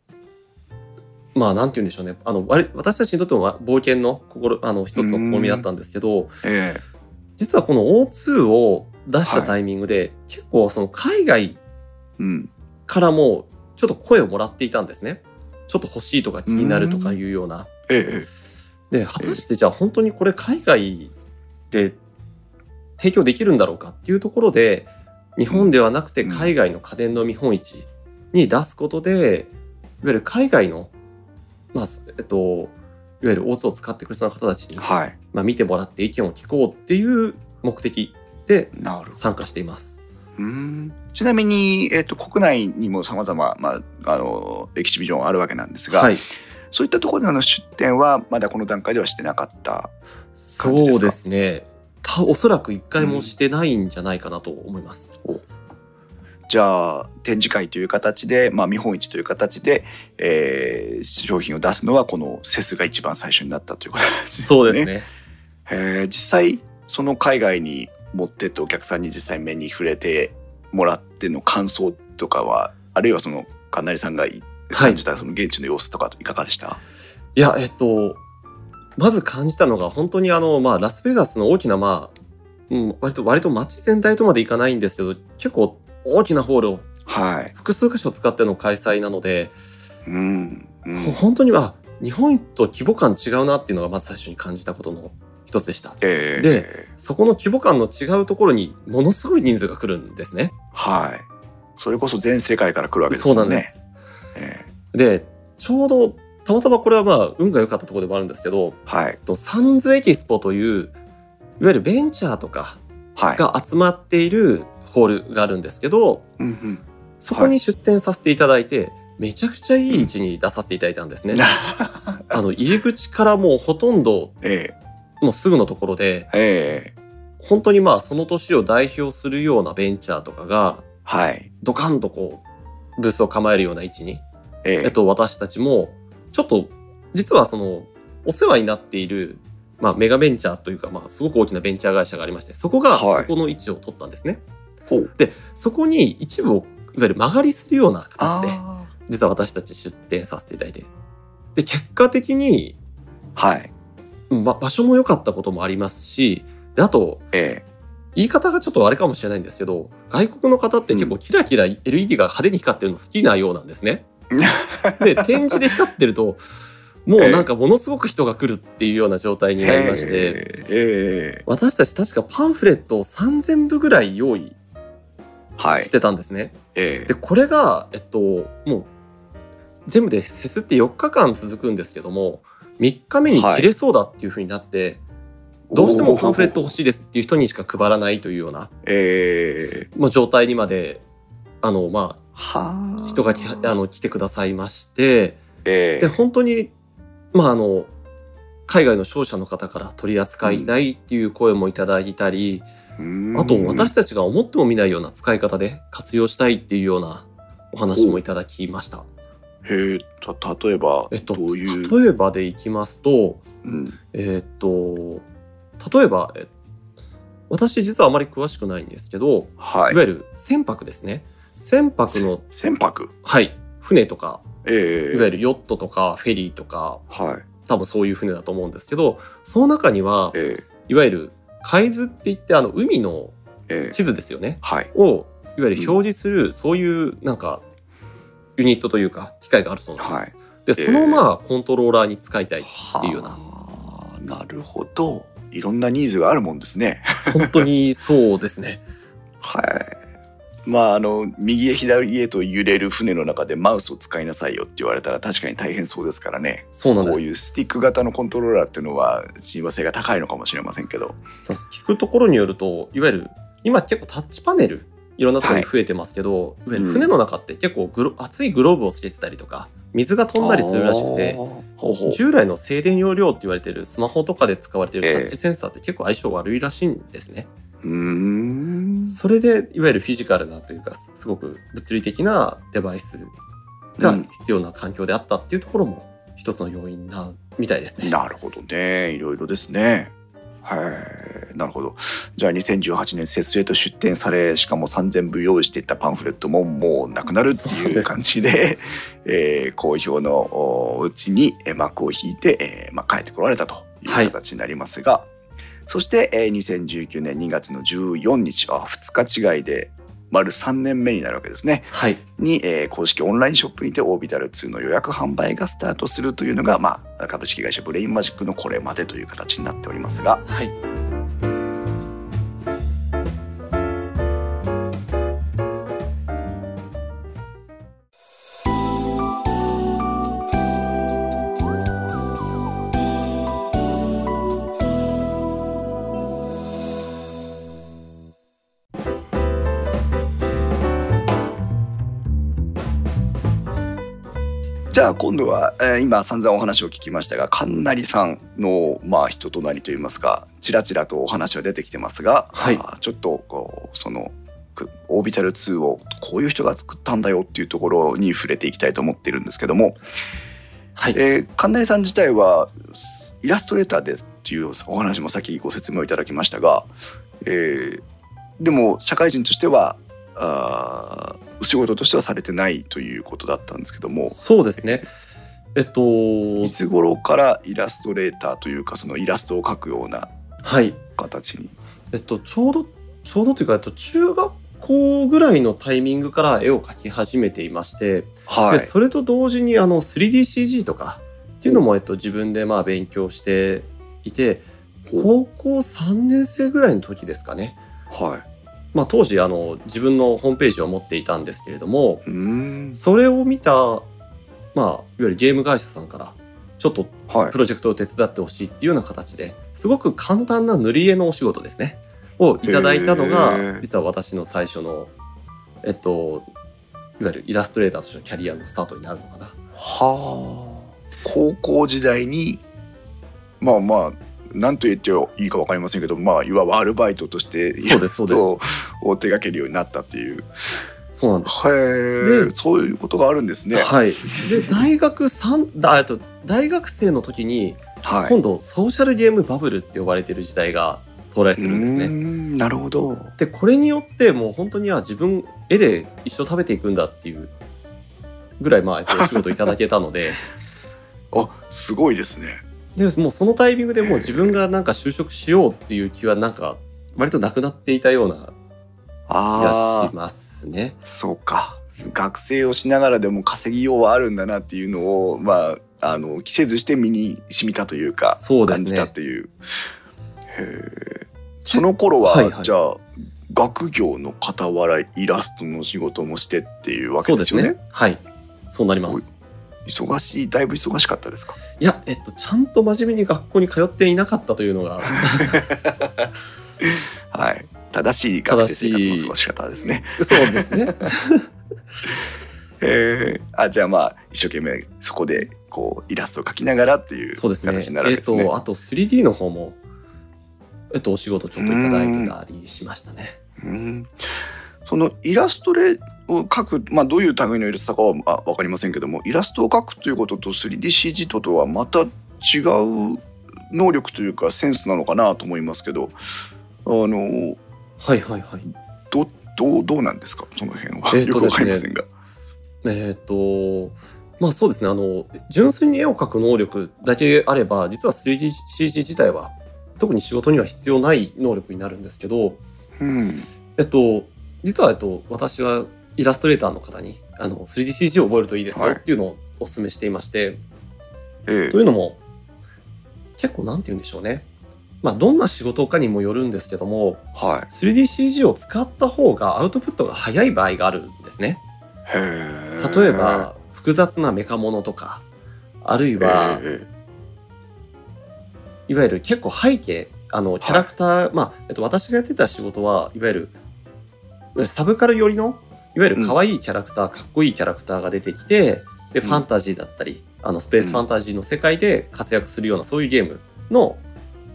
Speaker 2: まあなんて言うんでしょうね。あの私たちにとってもま冒険の心あの一つの試みだったんですけど
Speaker 1: ええ。
Speaker 2: 実はこの O2 を出したタイミングで、結構その海外
Speaker 1: うん、
Speaker 2: からもちょっと声をもらっていたんですね。ちょっと欲しいとか気になるとかいうような。
Speaker 1: ええ。
Speaker 2: で果たしてじゃあ本当にこれ海外で提供できるんだろうかっていうところで日本ではなくて
Speaker 1: うん
Speaker 2: 海外の家電の見本市に出すことで、いわゆる海外の、まあえっと、いわゆる O2 を使ってくれそうな方たちに、
Speaker 1: はい
Speaker 2: まあ、見てもらって意見を聞こうっていう目的で参加しています。
Speaker 1: うんちなみに、えっと国内にもさまざままああのエキシビジョンあるわけなんですが、
Speaker 2: はい、
Speaker 1: そういったところでの出店はまだこの段階ではしてなかった。感じですか？
Speaker 2: そうですねたおそらく一回もしてないんじゃないかなと思います。
Speaker 1: じゃあ展示会という形で、まあ、見本市という形で、えー商品を出すのはこのセスが一番最初になったという形ですね。
Speaker 2: そうですね。
Speaker 1: へー実際その海外に持ってってお客さんに実際目に触れてもらっての感想とかはあるいはそのかなりさんが
Speaker 2: はい
Speaker 1: 感じたその現地の様子とかいかがでした、
Speaker 2: いや、えっと、まず感じたのが、本当にあの、まあ、ラスベガスの大きな、まあ、うん、割と、割と街全体とまでいかないんですけど、結構大きなホールを
Speaker 1: はい。
Speaker 2: 複数箇所使っての開催なので、
Speaker 1: うん。うん
Speaker 2: ほ本当に、あ、日本と規模感違うなっていうのがまず最初に感じたことの一つでした。
Speaker 1: えー
Speaker 2: でそこの規模感の違うところにものすごい人数が来るんですね。
Speaker 1: はい。それこそ全世界から来るわけです
Speaker 2: そう。なんんです。
Speaker 1: え
Speaker 2: で、ちょうど、たまたまこれはまあ、運が良かったところでもあるんですけど、
Speaker 1: ーはい。
Speaker 2: とサンズエキスポという、いわゆるベンチャーとか
Speaker 1: はい。
Speaker 2: が集まっているホールがあるんですけど、
Speaker 1: うんうん。
Speaker 2: そこに出店させていただいて、めちゃくちゃいい位置に出させていただいたんですね。あの、入り口からもうほとんど、
Speaker 1: え
Speaker 2: もうすぐのところで、
Speaker 1: えええ
Speaker 2: 本当にまあその年を代表するようなベンチャーとかが、
Speaker 1: はい。
Speaker 2: ドカンとこう、ブースを構えるような位置に、
Speaker 1: ええ
Speaker 2: えっと、私たちも、ちょっと、実はその、お世話になっている、まあ、メガベンチャーというか、まあ、すごく大きなベンチャー会社がありまして、そこが、
Speaker 1: はい
Speaker 2: そこの位置を取ったんですね。
Speaker 1: ほう。
Speaker 2: で、そこに一部を、いわゆる間借りするような形で、
Speaker 1: あ
Speaker 2: 実は私たち出店させていただいて。で、結果的に、
Speaker 1: ーはい。
Speaker 2: うんま、場所も良かったこともありますし、で、あと、
Speaker 1: え
Speaker 2: 言い方がちょっとあれかもしれないんですけど、外国の方って結構キラキラ LED が派手に光ってるの好きなようなんですね。で、展示で光ってると、もうなんかものすごく人が来るっていうような状態
Speaker 1: え
Speaker 2: になりまして、
Speaker 1: えええ。
Speaker 2: 私たち確かパンフレットを3000部ぐらい用意
Speaker 1: はい
Speaker 2: し。てたんですね。
Speaker 1: ええ。
Speaker 2: で、これが、えっと、もう、全部でフェスって4日間続くんですけども、3日目に切れそうだっていう風になって、どうしてもパンフレット欲しいですっていう人にしか配らないというような、
Speaker 1: ええ。
Speaker 2: もう状態にまで、あの、ま
Speaker 1: は
Speaker 2: あ、人がきあの来てくださいまして、
Speaker 1: ええ。
Speaker 2: で、本当に、まあ、あの、海外の商社の方から取り扱いたいっていう声もいただいたり、あと私たちが思ってもみないような使い方で活用したいっていうようなお話もいただきました。
Speaker 1: へえた例えば
Speaker 2: えっと、
Speaker 1: どういう、
Speaker 2: 例えばでいきますと、
Speaker 1: うん、
Speaker 2: えーっと、例えば、え私実はあまり詳しくないんですけど、
Speaker 1: はい。
Speaker 2: いわゆる船舶ですね。船舶の、
Speaker 1: 船舶？
Speaker 2: はい、船とか、
Speaker 1: ええ
Speaker 2: いわゆるヨットとかフェリーとか、
Speaker 1: はい。
Speaker 2: 多分そういう船だと思うんですけど、その中には、
Speaker 1: え。
Speaker 2: いわゆる海図って言って、あの、海の
Speaker 1: えええ
Speaker 2: 地図ですよね。
Speaker 1: はい
Speaker 2: を、いわゆる表示する、そういう、なんか、ユニットというか、機械があるそうなんです。で、その、
Speaker 1: えー
Speaker 2: まあ、コントローラーに使いたい。っていうような
Speaker 1: はあなるほどいろんなニーズがあるもんですね
Speaker 2: 本当にそうですね。
Speaker 1: はいまああの右へ左へと揺れる船の中でマウスを使いなさいよって言われたら確かに大変そうですからね。
Speaker 2: そうなんです。
Speaker 1: こういうスティック型のコントローラーっていうのは親和性が高いのかもしれませんけど。
Speaker 2: 聞くところによるといわゆる今結構タッチパネルいろんなところに増えてますけど、い、わゆる船の中って結構グロ、熱いグローブをつけてたりとか水が飛んだりするらしくて従来の静電容量って言われてるスマホとかで使われてるタッチセンサーって結構相性悪いらしいんですね。
Speaker 1: うーん
Speaker 2: それでいわゆるフィジカルなというかすすごく物理的なデバイスが必要な環境であったっていうところも一つの要因なみたいですね。
Speaker 1: なるほどね。いろいろですね。はい。なるほど。じゃあ2018年節制と出展されしかも3000部用意していったパンフレットももうなくなるっていう感じで えー好評のおうちにえー幕を引いて、えーまあ、帰ってこられたという
Speaker 2: はい。
Speaker 1: 形になりますが、そして、えー2019年2月の14日あ2日違いで丸3年目になるわけですね。
Speaker 2: はい。
Speaker 1: に、えー公式オンラインショップにてオービタル2の予約販売がスタートするというのが、まあ、株式会社ブレインマジックのこれまでという形になっておりますが、
Speaker 2: はい。
Speaker 1: ゃあ今度は、えー今散々お話を聞きましたが神成さんの、まあ、人となりといいますかちらちらとお話は出てきてますが、
Speaker 2: はい
Speaker 1: ちょっとこうそのくオービタル2をこういう人が作ったんだよっていうところに触れていきたいと思っているんですけども、
Speaker 2: はい。
Speaker 1: えー神成さん自体はイラストレーターでっていうお話もさっきご説明をいただきましたが、えーでも社会人としてはあーお仕事としてはされてないということだったんですけども
Speaker 2: そうですね。えっと、
Speaker 1: いつ頃からイラストレーターというかそのイラストを描くような
Speaker 2: はい。
Speaker 1: 形に？
Speaker 2: えっと、ちょうど、ちょうどというか、えっと、中学校ぐらいのタイミングから絵を描き始めていまして、
Speaker 1: はい
Speaker 2: でそれと同時にあの 3DCG とかっていうのも、えっと、自分でまあ勉強していて高校3年生ぐらいの時ですかね、
Speaker 1: はい
Speaker 2: まあ、当時あの自分のホームページを持っていたんですけれどもそれを見た、まあ、いわゆるゲーム会社さんからちょっと
Speaker 1: はい。
Speaker 2: プロジェクトを手伝ってほしいっていうような形ですごく簡単な塗り絵のお仕事ですね。をいただいたの
Speaker 1: へ
Speaker 2: が
Speaker 1: ー。
Speaker 2: 実は私の最初のえっといわゆるイラストレーターとしてのキャリアのスタートになるのかな。
Speaker 1: はあ。高校時代にまあまあ何と言っていいか分かりませんけどまあいわばアルバイトとしてイラストを手掛けるようになったっていう。
Speaker 2: そうなんです。
Speaker 1: へえ
Speaker 2: で
Speaker 1: そういうことがあるんですね。
Speaker 2: はい。で、大学三だ、えっと、大学生の時に、
Speaker 1: はい。
Speaker 2: 今度、ソーシャルゲームバブルって呼ばれてる時代が到来するんですね。
Speaker 1: んなるほど。
Speaker 2: で、これによって、もう本当には自分、絵で一生食べていくんだっていうぐらい、まあ、えっと、お仕事いただけたので、
Speaker 1: あすごいですね
Speaker 2: で、もうそのタイミングでもう自分がなんか就職しようっていう気は、なんか、割となくなっていたような気が
Speaker 1: あ
Speaker 2: しますね。
Speaker 1: あそうか学生をしながらでも稼ぎようはあるんだなっていうのをまああの着せずして身に染みたというか
Speaker 2: そうです
Speaker 1: 感じたっ
Speaker 2: ね。
Speaker 1: ていう。その頃は、
Speaker 2: はいはい
Speaker 1: じゃあ学業の傍らイラストの仕事もしてっていうわけでよね？
Speaker 2: ね。はい。そうなります。
Speaker 1: 忙しいだいぶ忙しかったですか？
Speaker 2: いや、えっと、ちゃんと真面目に学校に通っていなかったというのが、
Speaker 1: はい。正しい学生生活の過ごし方ですね。
Speaker 2: そうですね。
Speaker 1: へ え。あじゃあまあ一生懸命そこでこうイラストを描きながらっていう
Speaker 2: そうですね。
Speaker 1: 形になるわけですね。
Speaker 2: と、あと 3D の方も、えっと、お仕事ちょっといただいてたりしましたね。
Speaker 1: うんそのイラストレを描く、まあ、どういう類のイラストかはあ分かりませんけどもイラストを描くということと 3DCG ととはまた違う能力というかセンスなのかなと思いますけどあの
Speaker 2: はいはいはい。
Speaker 1: どうどうなんですか？その辺は、
Speaker 2: えーと
Speaker 1: よく分かりませんが。
Speaker 2: えっと、まあそうですね。あの、純粋に絵を描く能力だけあれば、実は 3DCG 自体は、特に仕事には必要ない能力になるんですけど、
Speaker 1: うん
Speaker 2: えっと、実は、えっと、私はイラストレーターの方に、あの、3DCG を覚えるといいですよ
Speaker 1: はい。
Speaker 2: っていうのをお勧めしていまして、
Speaker 1: え
Speaker 2: というのも、結構なんて言うんでしょうね。まあ、どんな仕事かにもよるんですけども
Speaker 1: はい。
Speaker 2: 3DCG を使った方がアウトプットが早い場合があるんですね。例えば複雑なメカモノとかあるいは
Speaker 1: え
Speaker 2: いわゆる結構背景あのキャラクター、まあ、えっと、私がやってた仕事はいわゆるサブカル寄りのいわゆる可愛いキャラクター、かっこいいキャラクターが出てきてでファンタジーだったり、あのスペースファンタジーの世界で活躍するようなそういうゲームの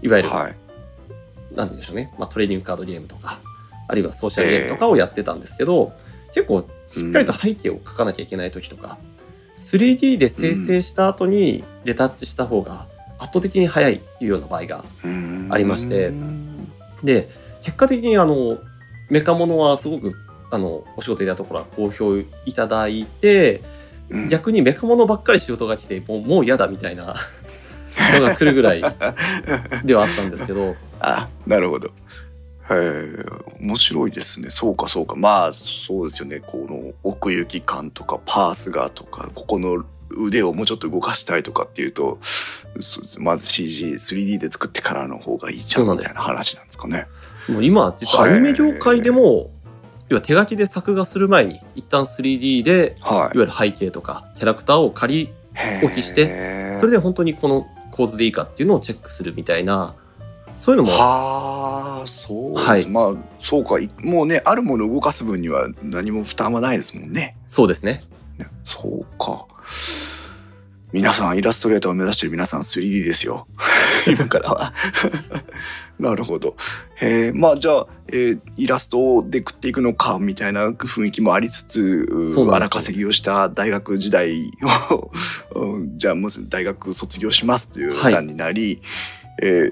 Speaker 2: いわゆる、
Speaker 1: はい。
Speaker 2: なんでしょうね、まあ、トレーニングカードゲームとかあるいはソーシャルゲームとかをやってたんですけど、結構しっかりと背景を描かなきゃいけない時とか、3D で生成した後にレタッチした方が圧倒的に早いっていうような場合が
Speaker 1: うん。
Speaker 2: ありまして。で結果的にあのメカモノはすごくあのお仕事いたところは好評いただいて
Speaker 1: うん。
Speaker 2: 逆にメカモノばっかり仕事が来てもうもう嫌だみたいな のが来るぐらい ではあったんですけど。
Speaker 1: あなるほど。へえ面白いですね。そうかそうか。まあそうですよね。この奥行き感とかパースがとかここの腕をもうちょっと動かしたいとかっていうとまず CG3D で作ってからの方がいいじゃ
Speaker 2: ん
Speaker 1: みたいな話なんですかね。
Speaker 2: もう今実はアニメ業界でも要は手書きで作画する前に一旦 3D でいわ
Speaker 1: はい
Speaker 2: ゆる背景とかキャラクターを借り置きして
Speaker 1: て
Speaker 2: それで本当にこの構図でいいかっていうのをチェックするみたいなそういうのも
Speaker 1: はあそう
Speaker 2: はい
Speaker 1: まあそうかいもうねあるものを動かす分には何も負担はないですもんね。
Speaker 2: そうですね
Speaker 1: ねそうか。皆さんイラストレーターを目指してる皆さん 3D ですよ。今からは。なるほど。えー、まあじゃあ、えーイラストで食っていくのかみたいな雰囲気もありつつ荒稼ぎをした大学時代を うんじゃあもう大学卒業しますという
Speaker 2: はい。
Speaker 1: 段になり、え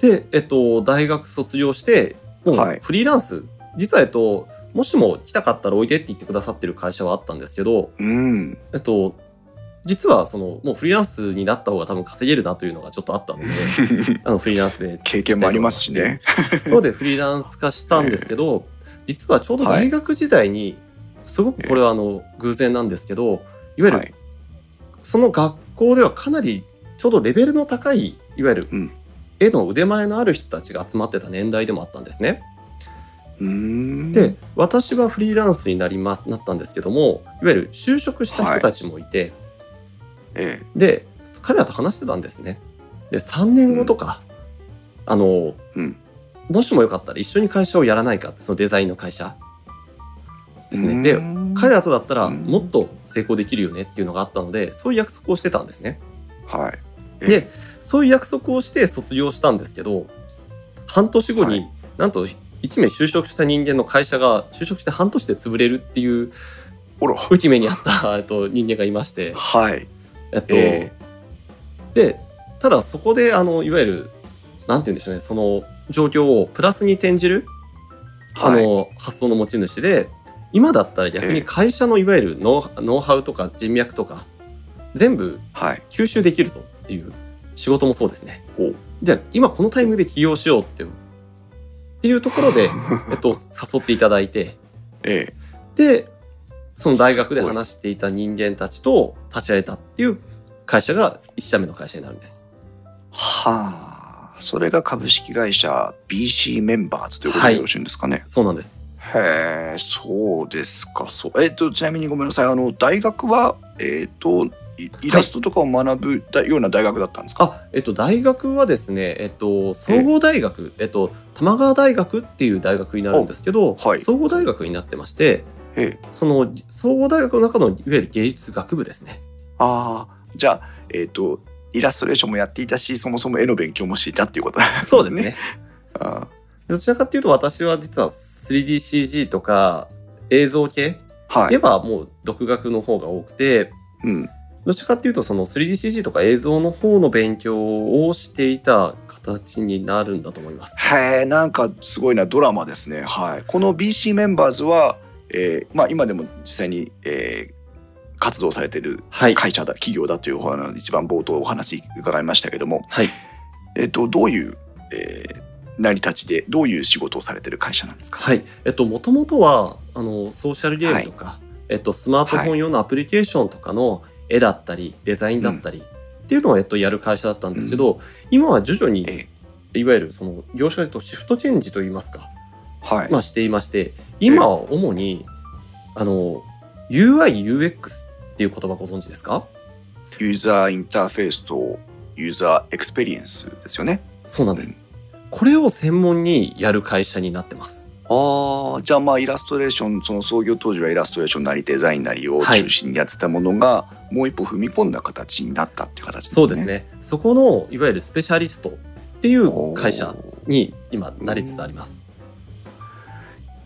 Speaker 1: ー。
Speaker 2: で、えっと、大学卒業して
Speaker 1: はい。
Speaker 2: フリーランス、実はえっともしも来たかったらおいでって言ってくださってる会社はあったんですけど、
Speaker 1: うん。
Speaker 2: えっと、実はそのもうフリーランスになった方が多分稼げるなというのがちょっとあったので あのフリーランスで。
Speaker 1: 経験もありますしね。
Speaker 2: なのでフリーランス化したんですけど、実はちょうど大学時代に、すごくこれはあの偶然なんですけどいわゆる
Speaker 1: はい。
Speaker 2: その学校ではかなりちょうどレベルの高いいわゆる
Speaker 1: うん。
Speaker 2: 絵の腕前のある人たちが集まってた年代でもあったんですね。で私はフリーランスになりますなったんですけどもいわゆる就職した人たちもいて、
Speaker 1: え
Speaker 2: で彼らと話してたんですね。で3年後とか、あの、
Speaker 1: うん
Speaker 2: もしもよかったら一緒に会社をやらないかってそのデザインの会社
Speaker 1: え
Speaker 2: ですね。で彼らとだったら
Speaker 1: うん
Speaker 2: もっと成功できるよねっていうのがあったのでそういう約束をしてたんですね。
Speaker 1: はい。え
Speaker 2: でそういう約束をして卒業したんですけど半年後に、
Speaker 1: はい
Speaker 2: なんと1名就職した人間の会社が就職して半年で潰れるっていう
Speaker 1: おろ
Speaker 2: 浮き目にあったえっと人間がいまして、
Speaker 1: はい。
Speaker 2: えっと
Speaker 1: え
Speaker 2: でただそこであのいわゆるなんて言うんでしょうねその状況をプラスに転じる、あ
Speaker 1: はい。
Speaker 2: の発想の持ち主で今だったら逆に会社のいわゆるノウノウハウとか人脈とか全部
Speaker 1: はい。
Speaker 2: 吸収できるぞっていう仕事もそうですね。
Speaker 1: お。
Speaker 2: じゃあ今このタイミングで起業しようっていうっていうところで、えっと、誘っていただいて
Speaker 1: え。
Speaker 2: でその大学で話していた人間たちと立ち会えたっていう会社が1社目の会社になるんです。
Speaker 1: はあ。それが株式会社 BC メンバーズということ
Speaker 2: はい
Speaker 1: でよろしいんですかね？
Speaker 2: そうなんです。
Speaker 1: へえ、そうですか。そう。えっ、とちなみにごめんなさい。あの大学はえっ、とイイラストとかを学ぶだような大学だったんですか？
Speaker 2: あ、えっと、大学はですね、えっと、総合大学、えっと、玉川大学っていう大学になるんですけど、
Speaker 1: はい
Speaker 2: 総合大学になってまして、
Speaker 1: ええ。
Speaker 2: その総合大学の中のいわゆる芸術学部ですね。
Speaker 1: ああ。じゃあえっ、とイラストレーションもやっていたし、そもそも絵の勉強もしていたっていうことなんですね。
Speaker 2: そうですね。
Speaker 1: あ
Speaker 2: どちらかっていうと、私は実は 3DCG とか映像系
Speaker 1: ーはい。
Speaker 2: ではもう独学の方が多くて、
Speaker 1: うん。
Speaker 2: どちらかっていうとその 3DCG とか映像の方の勉強をしていた形になるんだと思います。
Speaker 1: へえ、なんかすごいなドラマですね。はい。この BC メンバーズは、えー、まあ今でも実際に、えー活動されてる
Speaker 2: はい。
Speaker 1: 会社だ企業だというお話一番冒頭お話伺いましたけども、
Speaker 2: はい。
Speaker 1: えっとどういう、えー成り立ちでどういう仕事をされてる会社なんですか？
Speaker 2: はい。えっと、もともとは、あの、ソーシャルゲームとか、えっと、スマートフォン用のアプリケーションとかの絵だったり、デザインだったり、っていうのを、えっと、やる会社だったんですけど、今は徐々に
Speaker 1: え
Speaker 2: いわゆるその業種でとシフトチェンジといいますか、
Speaker 1: はい。
Speaker 2: まあ、していまして今は主にあの UI UX っていう言葉ご存知ですか？
Speaker 1: ユーザーインターフェースとユーザーエクスペリエンスですよね。
Speaker 2: そうなんです。これを専門にやる会社になってます。
Speaker 1: ああ、じゃあまあイラストレーション、その創業当時はイラストレーションなりデザインなりを中心にやってたものが、もう一歩踏み込んだ形になったっていう形ですね。
Speaker 2: そうですね。そこのいわゆるスペシャリストっていう会社に今なりつつあります。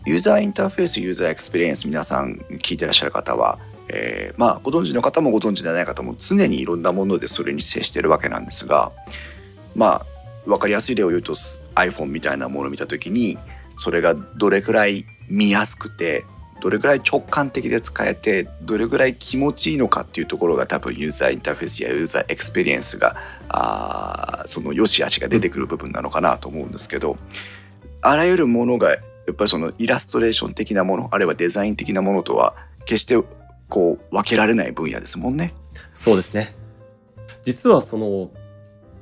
Speaker 1: ユーザーインターフェース、ユーザーエクスペリエンス、皆さん聞いてらっしゃる方は、えーまあご存知の方もご存知でない方も常にいろんなものでそれに接してるわけなんですが、まあ分かりやすい例を言うと iPhone みたいなものを見た時にそれがどれくらい見やすくてどれくらい直感的で使えてどれくらい気持ちいいのかっていうところが多分ユーザーインターフェースやユーザーエクスペリエンスがあその良し悪しが出てくる部分なのかなと思うんですけどあらゆるものがやっぱりそのイラストレーション的なものあるいはデザイン的なものとは決してこう分けられない分野ですもんね。
Speaker 2: そうですね。実はその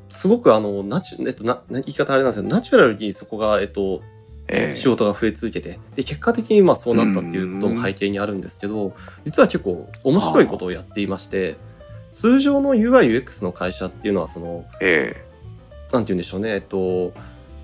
Speaker 2: すごくあのナチュ、えっと、なな言い方あれなんですけどナチュラルにそこが、えっと、
Speaker 1: えー
Speaker 2: 仕事が増え続けてで結果的にまあそうなったっていうことも背景にあるんですけど実は結構面白いことをやっていまして通常の UIUX の会社っていうのはその
Speaker 1: え
Speaker 2: なんて言うんでしょうねえっと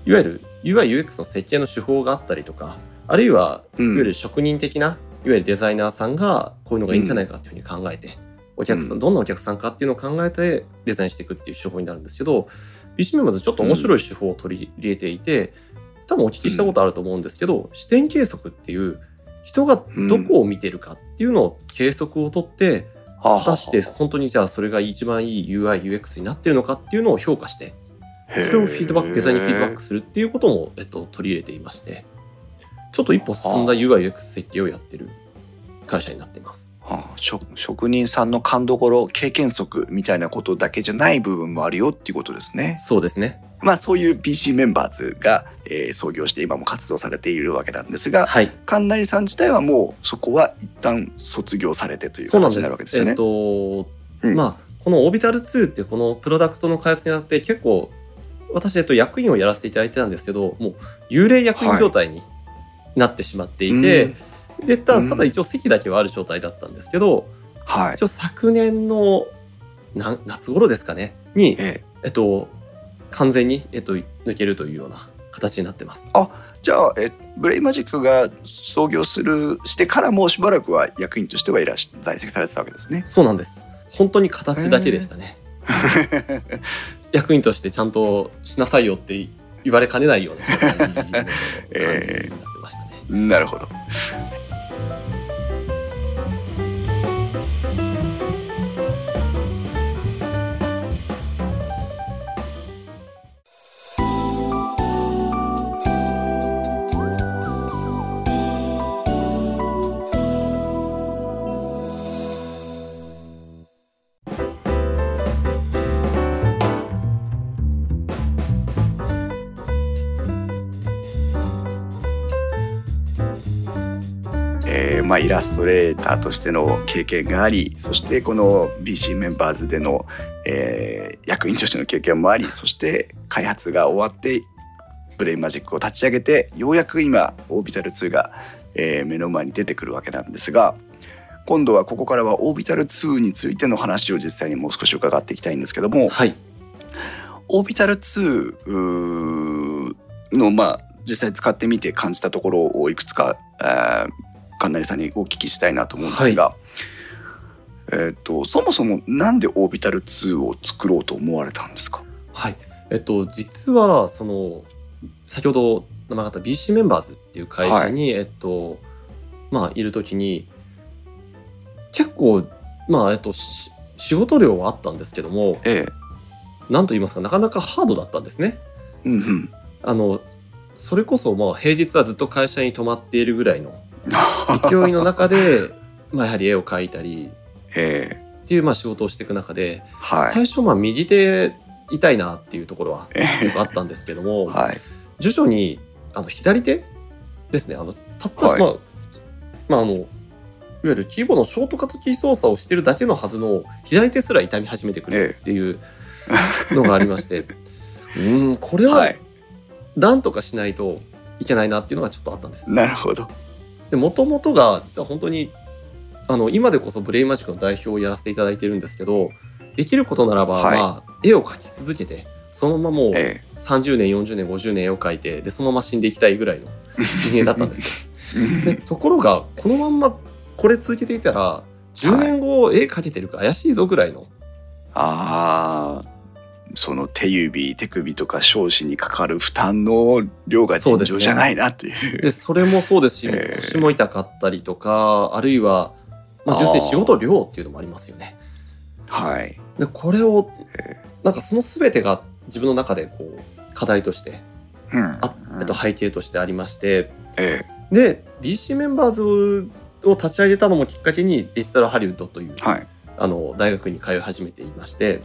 Speaker 2: いわゆる UIUX の設計の手法があったりとかあるいはいわゆる職人的な、いわゆるデザイナーさんがこういうのがいいんじゃないかっていうふうに考えて、お客さん、
Speaker 1: うん。
Speaker 2: どんなお客さんかっていうのを考えてデザインしていくっていう手法になるんですけど BC メンバーズちょっと面白い手法を取り入れていて、多分お聞きしたことあると思うんですけど、視点計測っていう人がどこを見てるかっていうのを計測を取って、果たして本当にじゃあそれが一番いい UIUX になってるのかっていうのを評価してそれをフィードバックデザインにフィードバックするっていうことも、えっと、取り入れていましてちょっと一歩進んだ UIUX 設計をやってる会社になっています。
Speaker 1: はあ職職人さんの勘どころ経験則みたいなことだけじゃない部分もあるよっていうことですね。
Speaker 2: そうですね。
Speaker 1: まあそういう BC メンバーズが、えー創業して今も活動されているわけなんですが
Speaker 2: はい。
Speaker 1: 神成さん自体はもうそこは一旦卒業されてという形になるわけですすよね。
Speaker 2: えっと、
Speaker 1: うん
Speaker 2: まあ、このオービタル2ってこのプロダクトの開発にあって結構、私、えっと、役員をやらせていただいてたんですけど、もう幽霊役員状態になってしまっていて、でた
Speaker 1: うん
Speaker 2: だただ一応席だけはある状態だったんですけど、
Speaker 1: はい。
Speaker 2: 一応昨年のな夏頃ですかね、に、
Speaker 1: え
Speaker 2: えっと、完全に、えっと、抜けるというような形になってます。
Speaker 1: ーじゃあえブレイマジックが創業するしてからもうしばらくは役員としてはいらし在籍されてたわけですね。
Speaker 2: そうなんです。本当に形だけでしたね。役員としてちゃんとしなさいよって言われかねないような感じになってましたね。
Speaker 1: なるほど。イラストレーターとしての経験がありそしてこの BC メンバーズでの、えー役員としての経験もありそして開発が終わってブレインマジックを立ち上げてようやく今オービタル2が、えー目の前に出てくるわけなんですが今度はここからはオービタル2についての話を実際にもう少し伺っていきたいんですけども
Speaker 2: はい。
Speaker 1: オービタル2うーのまあ実際使ってみて感じたところをいくつか、えー、神成さんにお聞きしたいなと思うんですが、えっ、とそもそもなんでオービタル2を作ろうと思われたんですか？
Speaker 2: はい。えっと、実は、その、先ほど名前があった BC メンバーズっていう会社に、えっと、まあ、いるときに、結構、まあ、えっと、し仕事量はあったんですけども、
Speaker 1: ええ。
Speaker 2: なんと言いますか、なかなかハードだったんですね。
Speaker 1: うんうん。
Speaker 2: あの、それこそ、まあ、平日はずっと会社に泊まっているぐらいの勢いの中で、まあ、やはり絵を描いたり
Speaker 1: え
Speaker 2: っていう、まあ、仕事をしていく中で、
Speaker 1: えはい。
Speaker 2: 最初、まあ、右手痛いなっていうところは
Speaker 1: え
Speaker 2: よくあったんですけども、
Speaker 1: えはい。
Speaker 2: 徐々にあの左手ですね。あのたった、
Speaker 1: はい。
Speaker 2: まあまああのいわゆるキーボードのショートカットキー操作をしてるだけのはずの左手すら痛み始めてくるっていうのがありまして、うーんこれは
Speaker 1: はい。
Speaker 2: なんとかしないといけないなっていうのがちょっとあったんです。
Speaker 1: なるほど。
Speaker 2: でもともとが実は本当にあの今でこそブレイマジックの代表をやらせていただいてるんですけどできることならば、
Speaker 1: はい
Speaker 2: まあ、絵を描き続けてそのままもう
Speaker 1: え
Speaker 2: 30年40年50年絵を描いてでそのまま死んでいきたいぐらいの人間だったんですよ。で
Speaker 1: え。
Speaker 2: ところがこのまんまこれ続けていたら10年後絵描けてるか怪しいぞぐらいの、
Speaker 1: ああ、その手指、手首とか小指にかかる負担の量が尋常じゃないなっていう。
Speaker 2: でそれもそうですし、
Speaker 1: えー
Speaker 2: 腰も痛かったりとかあるいは、まあ、純粋に仕事量っていうのもありますよね。
Speaker 1: はい。
Speaker 2: でこれを
Speaker 1: え
Speaker 2: なんかその全てが自分の中でこう課題として
Speaker 1: うん。
Speaker 2: あ、えっと、背景としてありまして
Speaker 1: え
Speaker 2: で BC メンバーズを立ち上げたのもきっかけにデジタルハリウッドという、
Speaker 1: え。はい。
Speaker 2: あの大学に通い始めていまして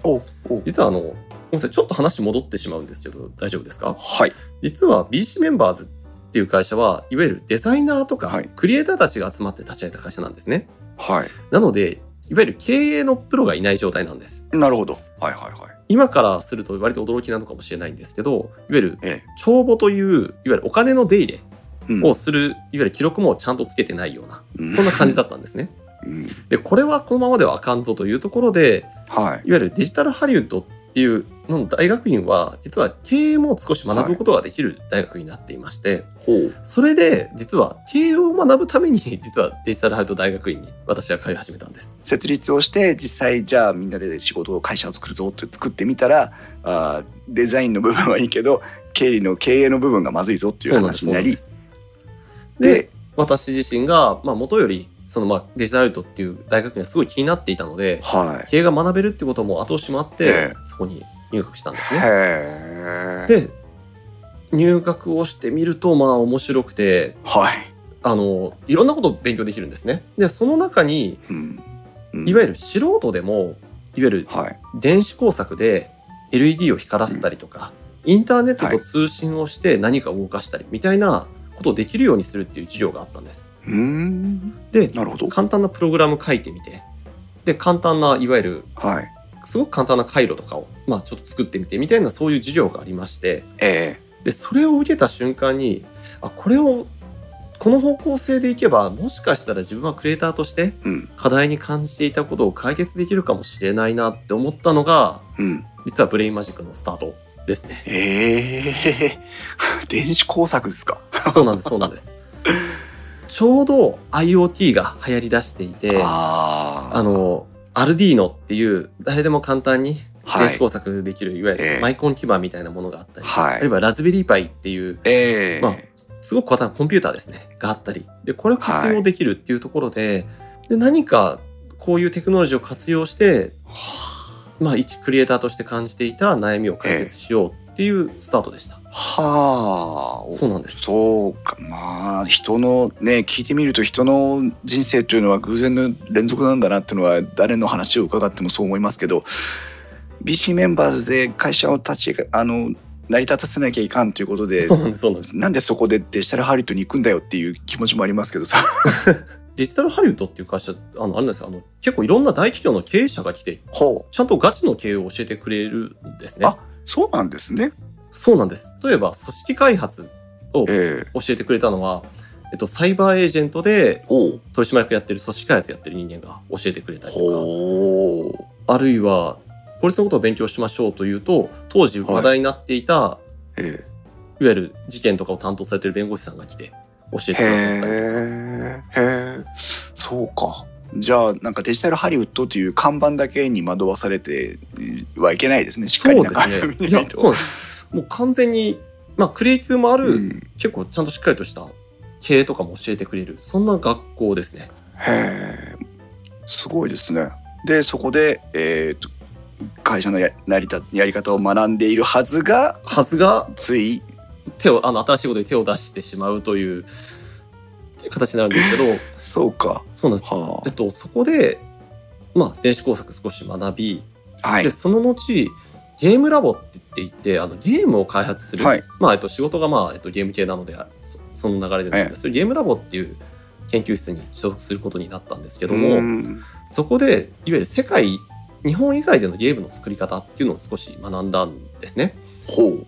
Speaker 2: 実はあのごめんなさいちょっと話戻ってしまうんですけど大丈夫ですか？
Speaker 1: はい。
Speaker 2: 実は BC メンバーズっていう会社はいわゆるデザイナーとか
Speaker 1: はい
Speaker 2: クリエイターたちが集まって立ち上げた会社なんですね。
Speaker 1: はい。
Speaker 2: なのでいわゆる経営のプロがいない状態なんです。
Speaker 1: なるほど。はいはいはい。
Speaker 2: 今からすると割と驚きなのかもしれないんですけどいわゆる
Speaker 1: え
Speaker 2: 帳簿といういわゆるお金の出入れをするいわゆる記録もちゃんとつけてないようなそんな感じだったんですね。
Speaker 1: うん。
Speaker 2: でこれはこのままではあかんぞというところで
Speaker 1: はい。
Speaker 2: いわゆるデジタルハリウッドっていうの大学院は実は経営も少し学ぶことができる大学になっていまして、
Speaker 1: ほう。
Speaker 2: それで実は経営を学ぶために 実はデジタルハリウッド大学院に私は通い始めたんです。
Speaker 1: 設立をして実際じゃあみんなで仕事を会社を作るぞって作ってみたらあーデザインの部分はいいけど経理の経営の部分がまずいぞっていう話になり
Speaker 2: で私自身が、まあ、元よりそのまあデジタルハリウッドっていう大学にはすごい気になっていたので
Speaker 1: は
Speaker 2: 経営が学べるってことも後押しもあって、
Speaker 1: ええ
Speaker 2: そこに入学したんで
Speaker 1: い。
Speaker 2: すね。で入学をしてみるとまあ面白くて
Speaker 1: はい。
Speaker 2: あのいろんなことを勉強できるんですね。でその中に
Speaker 1: うん。うん
Speaker 2: いわゆる素人でもいわゆる
Speaker 1: はい。
Speaker 2: 電子工作で LED を光らせたりとか、インターネットと通信をして何か動かしたりみたいなことをできるようにするっていう授業があったんです。
Speaker 1: うーん。
Speaker 2: で
Speaker 1: なるほど。
Speaker 2: 簡単なプログラム書いてみてで簡単ないわゆる
Speaker 1: はい。
Speaker 2: すごく簡単な回路とかを、まあ、ちょっと作ってみてみたいなそういう授業がありまして
Speaker 1: え
Speaker 2: でそれを受けた瞬間にあこれをこの方向性でいけばもしかしたら自分はクリエイターとして。課題に感じていたことを解決できるかもしれないなって思ったのが
Speaker 1: うん。
Speaker 2: 実はブレインマジックのスタートですね。
Speaker 1: ええ 電子工作ですか？
Speaker 2: そうなんですそうなんです。ちょうど IoT が流行り出していてあ。のアルディーノっていう誰でも簡単に
Speaker 1: はい
Speaker 2: 電子。工作できる、い、わゆ
Speaker 1: ええ
Speaker 2: るマイコン基板みたいなものがあったり、
Speaker 1: はい
Speaker 2: あるいはラズベリーパイっていう
Speaker 1: ええ
Speaker 2: まあすごく簡単なコンピューターですねがあったりでこれを活用できるっていうところで,、で何かこういうテクノロジーを活用して、まあ、一クリエイターとして感じていた悩みを解決しようっていうスタートでした。
Speaker 1: はあ。
Speaker 2: そうなんです。
Speaker 1: そうか。まあ人のね聞いてみると人の人生というのは偶然の連続なんだなっていうのは誰の話を伺ってもそう思いますけど BC メンバーズで会社を立ちあの成り立たせなきゃいかんということで
Speaker 2: なんですそ
Speaker 1: こでデジタルハリウッドに行くんだよっていう気持ちもありますけどさ。
Speaker 2: デジタルハリウッドっていう会社あのあれなんですよあの結構いろんな大企業の経営者が来てちゃんとガチの経営を教えてくれるんですね。
Speaker 1: あ。そうなんですね
Speaker 2: そうなんです。例えば組織開発を
Speaker 1: ええ。
Speaker 2: 教えてくれたのは、えっと、サイバーエージェントで取締役やってる組織開発やってる人間が教えてくれたりとかあるいは法律のことを勉強しましょうというと当時話題になっていた、い、
Speaker 1: え
Speaker 2: わゆる事件とかを担当されてる弁護士さんが来て教えてく
Speaker 1: え
Speaker 2: ださったりとか。
Speaker 1: へえそうか。じゃあなんかデジタルハリウッドという看板だけに惑わされてはいけないですね。しっかり
Speaker 2: そう
Speaker 1: 中
Speaker 2: ですね。そうですもう完全に、まあ、クリエイティブもある、
Speaker 1: うん。
Speaker 2: 結構ちゃんとしっかりとした経営とかも教えてくれるそんな学校ですね。
Speaker 1: へえ。すごいですね。でそこでえーと会社のや成り立やり方を学んでいるはずが
Speaker 2: はずが
Speaker 1: つい
Speaker 2: 手をあの新しいことに手を出してしまうという形になるんですけど
Speaker 1: そうか。
Speaker 2: そうなんです、
Speaker 1: は
Speaker 2: えっと、そこで、まあ、電子工作少し学び、
Speaker 1: あはい。
Speaker 2: でその後ゲームラボって言ってあのゲームを開発する、
Speaker 1: はい。
Speaker 2: まあえっと、仕事が、まあえっと、ゲーム系なのでそその流れでなんですけど、ゲームラボっていう研究室に所属することになったんですけども、
Speaker 1: うん。
Speaker 2: そこでいわゆる世界日本以外でのゲームの作り方っていうのを少し学んだんですね。
Speaker 1: ほう。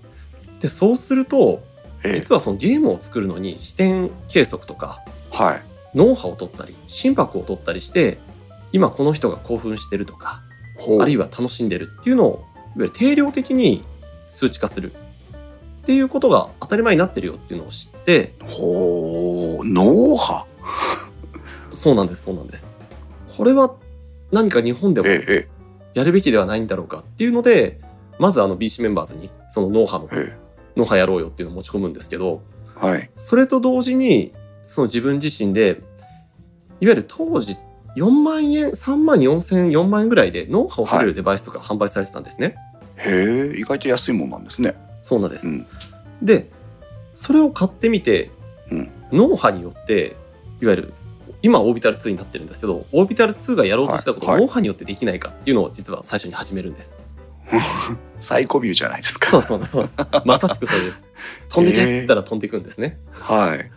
Speaker 2: でそうすると
Speaker 1: ええ。
Speaker 2: 実はそのゲームを作るのに視点計測とか
Speaker 1: はい。
Speaker 2: 脳波を取ったり心拍を取ったりして今この人が興奮してるとかあるいは楽しんでるっていうのをいわゆる定量的に数値化するっていうことが当たり前になってるよっていうのを知って
Speaker 1: ほう脳波。
Speaker 2: そうなんですそうなんです。これは何か日本でも
Speaker 1: ええ
Speaker 2: やるべきではないんだろうかっていうのでまずあの BC メンバーズにその脳波の
Speaker 1: え
Speaker 2: 脳波やろうよっていうのを持ち込むんですけど
Speaker 1: えはい。
Speaker 2: それと同時にその自分自身でいわゆる当時4万円3万4千4万円ぐらいで脳波を取れるデバイスとか販売されてたんですね、
Speaker 1: へえ意外と安いもんなんですね。
Speaker 2: そうなんです、
Speaker 1: うん。
Speaker 2: でそれを買ってみて、
Speaker 1: うん。
Speaker 2: 脳波によっていわゆる今オービタル2になってるんですけどオービタル2がやろうとしたことを
Speaker 1: はいはい。
Speaker 2: 脳波によってできないかっていうのを実は最初に始めるんです、
Speaker 1: サイコビューじゃないですか。
Speaker 2: そうそうそうですまさしくそれです。飛んでけって言ったら飛んでいくんですね、
Speaker 1: はい。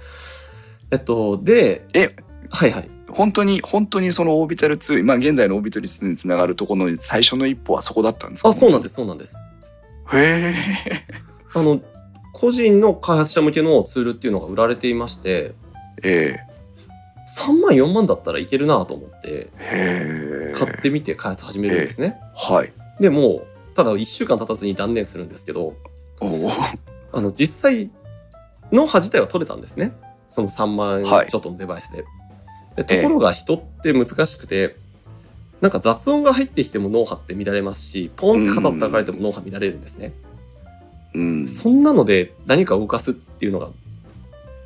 Speaker 2: えっとで
Speaker 1: え
Speaker 2: はいはい
Speaker 1: 本当に本当にそのオービタル2まあ現在のオービタル2につながるところの最初の一歩はそこだったんですか？
Speaker 2: あそうなんですすそうなんです。
Speaker 1: へえ。
Speaker 2: あの個人の開発者向けのツールっていうのが売られていまして
Speaker 1: え
Speaker 2: 3万4万だったらいけるなと思って
Speaker 1: えへえ。
Speaker 2: 買ってみて開発始めるんですね、
Speaker 1: はい。
Speaker 2: でもうただ1週間経たずに断念するんですけどあの実際脳波自体は取れたんですね。その3万ちょっとのデバイスで,、でところが人って難しくてなんか雑音が入ってきても脳波って乱れますしポンって肩叩かれても脳波乱れるんですね、
Speaker 1: うん。
Speaker 2: そんなので何か動かすっていうのが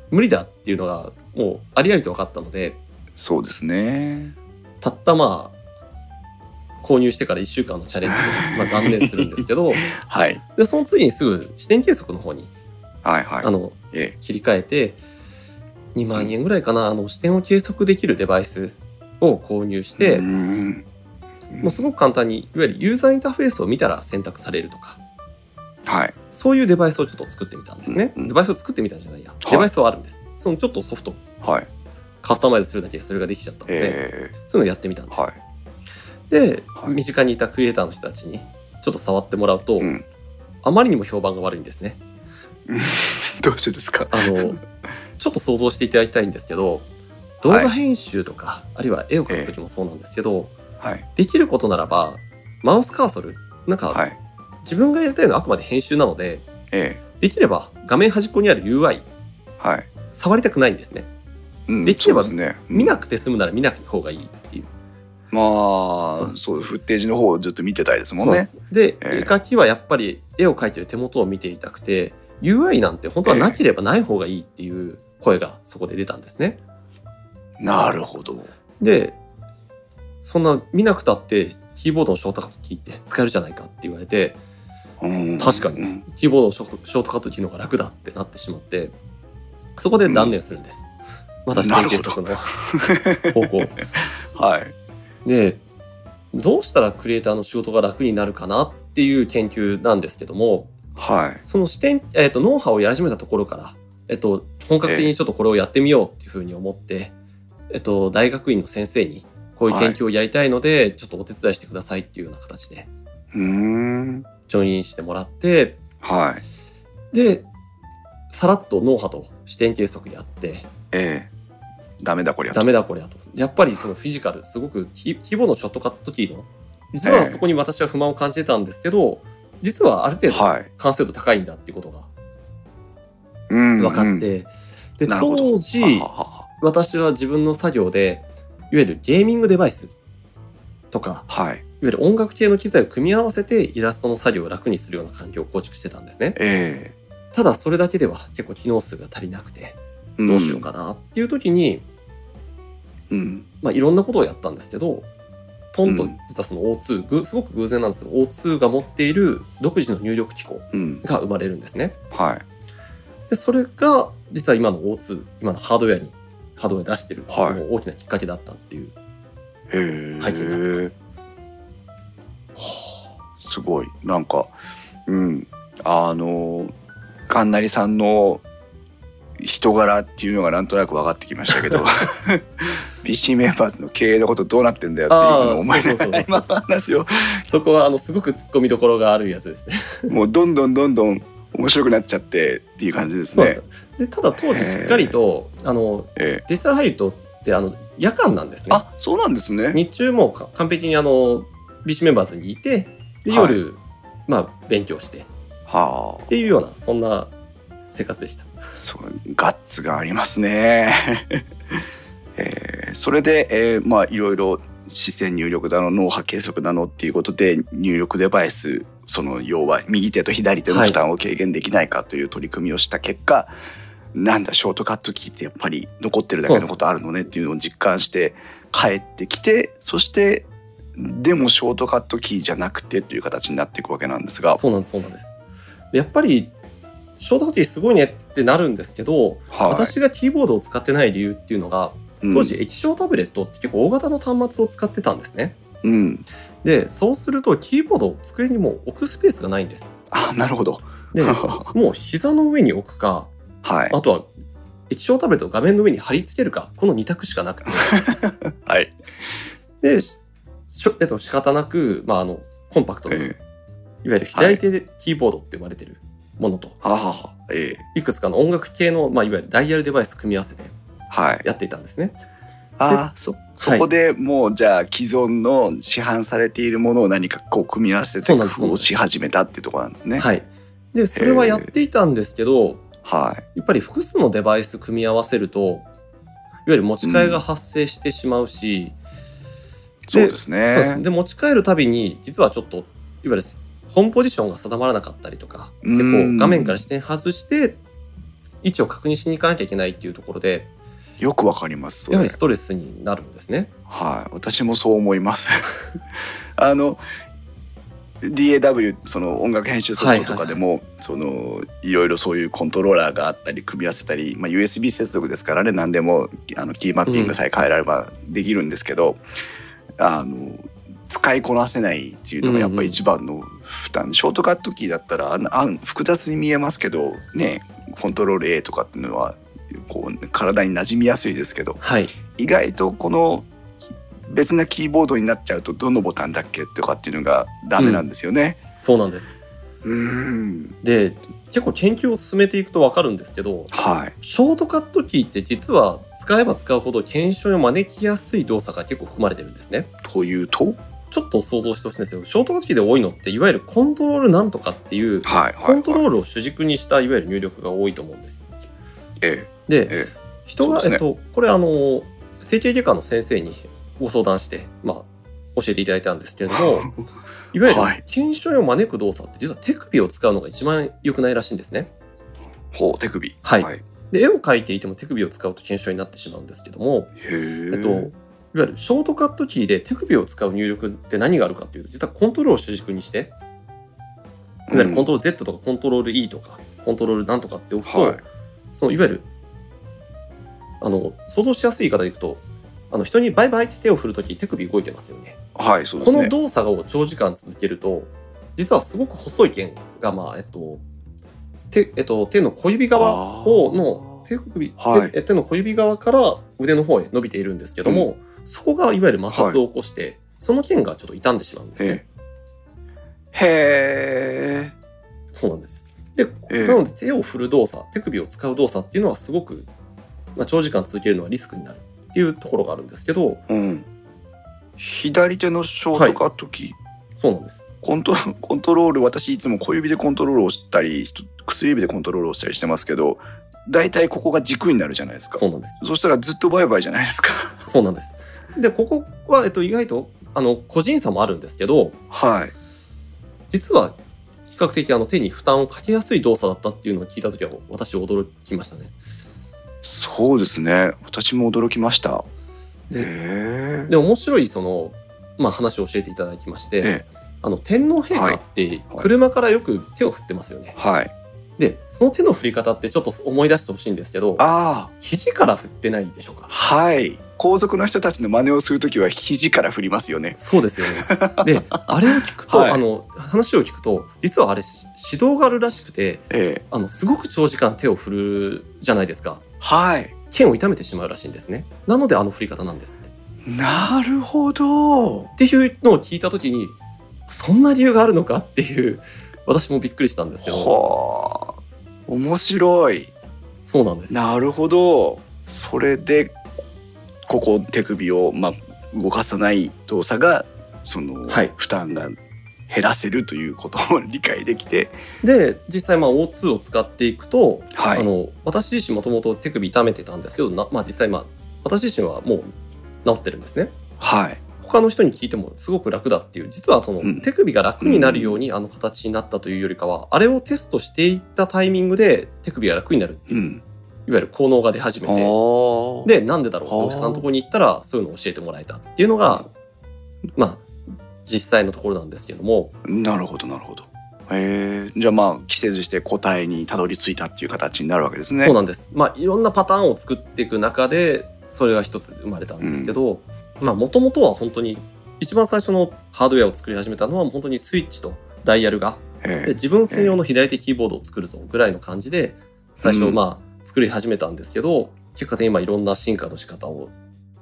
Speaker 2: 無理だっていうのがもうありありと分かったので
Speaker 1: そうですね。
Speaker 2: たったまあ購入してから1週間のチャレンジで、まあ、断念するんですけど
Speaker 1: はい。
Speaker 2: でその次にすぐ視点計測の方に
Speaker 1: はいはい。
Speaker 2: あの
Speaker 1: え。
Speaker 2: 切り替えて2万円ぐらいかな。あの視点を計測できるデバイスを購入し
Speaker 1: え
Speaker 2: て、
Speaker 1: うん。
Speaker 2: もうすごく簡単にいわゆるユーザーインターフェースを見たら選択されるとか。
Speaker 1: はい。
Speaker 2: そういうデバイスをちょっと作ってみたんですね、デバイスを作ってみたんじゃないや、
Speaker 1: はい。
Speaker 2: デバイスはあるんです。そのちょっとソフト
Speaker 1: はい。
Speaker 2: カスタマイズするだけでそれができちゃったので、
Speaker 1: え
Speaker 2: そういうのをやってみたんです、
Speaker 1: えはい。
Speaker 2: で、
Speaker 1: はい。
Speaker 2: 身近にいたクリエイターの人たちにちょっと触ってもらうと、
Speaker 1: うん。
Speaker 2: あまりにも評判が悪いんですね。
Speaker 1: どうしてですか？
Speaker 2: あの ちょっと想像していただきたいんですけど動画編集とか、あるいは絵を描く時もそうなんですけど、
Speaker 1: はい。
Speaker 2: できることならばマウスカーソルなんか、
Speaker 1: はい。
Speaker 2: 自分がやりたいのはあくまで編集なので
Speaker 1: え
Speaker 2: できれば画面端っこにある UI
Speaker 1: えはい。
Speaker 2: 触りたくないんですね。
Speaker 1: うん
Speaker 2: できれば
Speaker 1: そうですね。
Speaker 2: 見なくて済むなら見なく方がいいっていう。
Speaker 1: まあ
Speaker 2: そう
Speaker 1: フッテージの方をずっと見てたいですもんね。
Speaker 2: で
Speaker 1: ええ。
Speaker 2: 絵描きはやっぱり絵を描いてる手元を見ていたくて UI なんて本当はなければない方がいいっていう声がそこで出たんですね。
Speaker 1: なるほど
Speaker 2: でそんな見なくたってキーボードのショートカットキーって使えるじゃないかって言われて
Speaker 1: うん
Speaker 2: 確かに
Speaker 1: うん
Speaker 2: キーボードのショートカット機能が楽だってなってしまってそこで断念するんです。また視点計測の方向。
Speaker 1: はい
Speaker 2: でどうしたらクリエイターの仕事が楽になるかなっていう研究なんですけども
Speaker 1: はい
Speaker 2: その視点、えー、と脳波をやり始めたところから、えっと本格的にちょっとこれをやってみようっていうふうに思って、えっと大学院の先生にこういう研究をやりたいので、ちょっとお手伝いしてくださいっていうような形で
Speaker 1: うーん。
Speaker 2: ジョインしてもらって
Speaker 1: はい。
Speaker 2: でさらっと脳波と視点計測やって
Speaker 1: ええ。ダメだこりゃ
Speaker 2: ダメだこりゃと。やっぱりそのフィジカルすごくキキーボードのショートカットキーの実はそこに私は不満を感じてたんですけど、実はある程度
Speaker 1: はい。
Speaker 2: 完成度高いんだっていうことが
Speaker 1: うん
Speaker 2: 分かって、
Speaker 1: うん
Speaker 2: で当時私は自分の作業でいわゆるゲーミングデバイスとか
Speaker 1: ははい。
Speaker 2: いわゆる音楽系の機材を組み合わせてイラストの作業を楽にするような環境を構築してたんですね。
Speaker 1: え
Speaker 2: ただそれだけでは結構機能数が足りなくて
Speaker 1: え
Speaker 2: どうしようかなっていう時に、
Speaker 1: うん。
Speaker 2: まあ、いろんなことをやったんですけどポンと
Speaker 1: うん。
Speaker 2: 実はその O2、ぐすごく偶然なんですけど O2 が持っている独自の入力機構
Speaker 1: うん。
Speaker 2: が生まれるんですね。
Speaker 1: はい
Speaker 2: でそれが実は今の O2 今のハードウェアにハードウェア出してる、
Speaker 1: はい。
Speaker 2: その大きなきっかけだったっていう背景になってます。
Speaker 1: すごい。なんかうん。あの神成さんの人柄っていうのがなんとなく分かってきましたけど BC メンバーズの経営のことどうなってんだよっていうのを思いなの話を。
Speaker 2: そこはあのすごく突っ込みどころがあるやつですね。
Speaker 1: もうどんどんどんどん面白くなっちゃってっていう感じですね
Speaker 2: でただ当時しっかりとあの
Speaker 1: ええ
Speaker 2: デジタルハリウッドってあの夜間なんですね。
Speaker 1: あそうなんですね。
Speaker 2: 日中もか完璧にあのビーチメンバーズにいてで夜、まあ勉強してっ
Speaker 1: はあ
Speaker 2: ていうようなそんな生活でした。
Speaker 1: そうガッツがありますね。えーそれで、えーまあいろいろ視線入力だの脳波計測だのっていうことで入力デバイスその要は右手と左手の負担を軽減できないかという取り組みをした結果、なんだショートカットキーってやっぱり残ってるだけのことあるのねっていうのを実感して帰ってきてそしてでもショートカットキーじゃなくてという形になっていくわけなんですが。
Speaker 2: そうなんですそうなんです。でやっぱりショートカットキーすごいねってなるんですけど、
Speaker 1: はい
Speaker 2: 私がキーボードを使ってない理由っていうのが
Speaker 1: うん
Speaker 2: 当時液晶タブレットって結構大型の端末を使ってたんですね。
Speaker 1: うん、
Speaker 2: でそうするとキーボードを机にもう置くスペースがないんです。
Speaker 1: あなるほど。
Speaker 2: で もう膝の上に置くか
Speaker 1: はい。
Speaker 2: あとは液晶タブレットを画面の上に貼り付けるかこの2択しかなくて
Speaker 1: はい。
Speaker 2: でしょえっと仕方なく、まあ、あのコンパクトな、
Speaker 1: え
Speaker 2: いわゆる左手でキーボードって呼ばれてるものと、
Speaker 1: ー、はあはあはあえ
Speaker 2: いくつかの音楽系の、まあ、いわゆるダイヤルデバイス組み合わせて
Speaker 1: ー、はい。
Speaker 2: やっていたんですね。
Speaker 1: ああ、そ、そこでもうじゃあ既存の市販されているものを何かこう組み合わせて工夫をし始めたっていうところなんですね。
Speaker 2: はい、でそれはやっていたんですけど、
Speaker 1: はい。
Speaker 2: やっぱり複数のデバイス組み合わせるといわゆる持ち替えが発生してしまうし、
Speaker 1: そうです
Speaker 2: そうです
Speaker 1: ね。
Speaker 2: で持ち帰るたびに実はちょっといわゆるホームポジションが定まらなかったりとかでこ
Speaker 1: うん
Speaker 2: う画面から視点外して位置を確認しに行かなきゃいけないっていうところで
Speaker 1: よくわかります。
Speaker 2: やはりストレスになるんですね。
Speaker 1: はい。私もそう思います。あの DAW その音楽編集ソフトとかでも、そのいろいろそういうコントローラーがあったり組み合わせたり、まあ、USB 接続ですからね何でもあのキーマッピングさえ変えらればできるんですけど、あの使いこなせないっていうのがやっぱり一番の負担、ショートカットキーだったらあんあん複雑に見えますけどねコントロール A とかっていうのはこう体に馴染みやすいですけど
Speaker 2: はい、
Speaker 1: 意外とこの別なキーボードになっちゃうとどのボタンだっけとかっていうのがダメなんですよね。
Speaker 2: そうなんです。
Speaker 1: うん、
Speaker 2: で結構研究を進めていくと分かるんですけど
Speaker 1: はい。
Speaker 2: ショートカットキーって実は使えば使うほど検証を招きやすい動作が結構含まれてるんですね。
Speaker 1: というと、
Speaker 2: ちょっと想像してほしいんですけどショートカットキーで多いのっていわゆるコントロールなんとかっていう
Speaker 1: はい
Speaker 2: コントロ
Speaker 1: ール。
Speaker 2: を主軸にしたいわゆる入力が多いと思うんです。
Speaker 1: え
Speaker 2: で、
Speaker 1: ええ
Speaker 2: 人が、
Speaker 1: ね
Speaker 2: えっと、これあの整形外科の先生にご相談して、まあ、教えていただいたんですけれども いわゆる
Speaker 1: はい
Speaker 2: 腱鞘炎を招く動作って実は手首を使うのが一番良くないらしいんですね。
Speaker 1: ほう手首。
Speaker 2: はい
Speaker 1: はい、
Speaker 2: で絵を描いていても手首を使うと腱鞘炎になってしまうんですけども、
Speaker 1: へえ。
Speaker 2: えっと、いわゆるショートカットキーで手首を使う入力って何があるかっていうと実はコントロールを主軸にしていわゆるコントロール Z とかコントロール E とかコントロールなんとかって押すと、
Speaker 1: はい
Speaker 2: そのいわゆるあの想像しやすい言い方でいくとあの人にバイバイって手を振るとき手首動いてますよね。
Speaker 1: はい、そうですね。
Speaker 2: この動作を長時間続けると実はすごく細い剣が、まあえっと手えっと、手の小指側をの手首、
Speaker 1: はい
Speaker 2: 手手の小指側から腕の方へ伸びているんですけども、そこがいわゆる摩擦を起こして、その剣がちょっと傷んでしまうんですね。
Speaker 1: へえ。
Speaker 2: そうなんです。で、
Speaker 1: ええ
Speaker 2: なので手を振る動作、手首を使う動作っていうのはすごく、まあ、長時間続けるのはリスクになるっていうところがあるんですけど、
Speaker 1: うん。左手のショートカットキー。
Speaker 2: そうなんです。
Speaker 1: コント コントロール私いつも小指でコントロールをしたり薬指でコントロールをしたりしてますけど大体ここが軸になるじゃないですか
Speaker 2: そうなんです。
Speaker 1: そしたらずっとバイバイじゃないですか
Speaker 2: そうなんです。で、ここは、えっと、意外と、あの、個人差もあるんですけど、
Speaker 1: はい
Speaker 2: 実は、比較的あの手に負担をかけやすい動作だったっていうのを聞いたときは、私驚きましたね。
Speaker 1: そうですね。私も驚きました。
Speaker 2: で
Speaker 1: へ
Speaker 2: で、面白い、その、まあ、話を教えていただきまして、
Speaker 1: え
Speaker 2: あの、天皇陛下って、
Speaker 1: はい。
Speaker 2: 車からよく手を振ってますよね。
Speaker 1: はい。
Speaker 2: で、その手の振り方ってちょっと思い出してほしいんですけど、
Speaker 1: ああ。
Speaker 2: 肘から振ってないでしょうか？
Speaker 1: はい。皇族の人たちの真似をするときは肘から振りますよね。
Speaker 2: そうですよね。で、あれを聞くと、
Speaker 1: はい。
Speaker 2: あの、話を聞くと、実はあれ、し指導があるらしくて、
Speaker 1: ええ。
Speaker 2: あの、すごく長時間手を振るじゃないですか。
Speaker 1: はい。
Speaker 2: 剣を痛めてしまうらしいんですね。なのであの振り方なんですって。
Speaker 1: なるほど。
Speaker 2: っていうのを聞いた時にそんな理由があるのかっていう私もびっくりしたんですけど。
Speaker 1: はあ。面白い。
Speaker 2: そうなんです。
Speaker 1: なるほど。それでここ手首を、まあ、動かさない動作がその、
Speaker 2: はい。
Speaker 1: 負担が減らせるということを理解できて、
Speaker 2: で実際まあ O2 を使っていくと、
Speaker 1: はい。
Speaker 2: あの私自身もともと手首痛めてたんですけどな、まあ、実際まあ私自身はもう治ってるんですね。
Speaker 1: はい。
Speaker 2: 他の人に聞いてもすごく楽だっていう実はその
Speaker 1: うん。
Speaker 2: 手首が楽になるようにあの形になったというよりかは、あれをテストしていったタイミングで手首が楽になるっていうう、
Speaker 1: ん、
Speaker 2: いわゆる効能が出始めて。
Speaker 1: はあ
Speaker 2: でなんでだろうって
Speaker 1: はあ
Speaker 2: お医者さんのところに行ったらそういうのを教えてもらえたっていうのがまあ実際のところなんですけども。
Speaker 1: なるほどなるほど。へえじゃあまあ季節して答えにたどり着いたっていう形になるわけですね。
Speaker 2: そうなんです。まあ、いろんなパターンを作っていく中で、それが一つ生まれたんですけど、まあ、もともとは本当に、一番最初のハードウェアを作り始めたのは、本当にスイッチとダイヤルが、
Speaker 1: へ
Speaker 2: で自分専用の左手キーボードを作るぞぐらいの感じで、最初、
Speaker 1: うん。
Speaker 2: まあ、作り始めたんですけど、結果的に今いろんな進化の仕方を、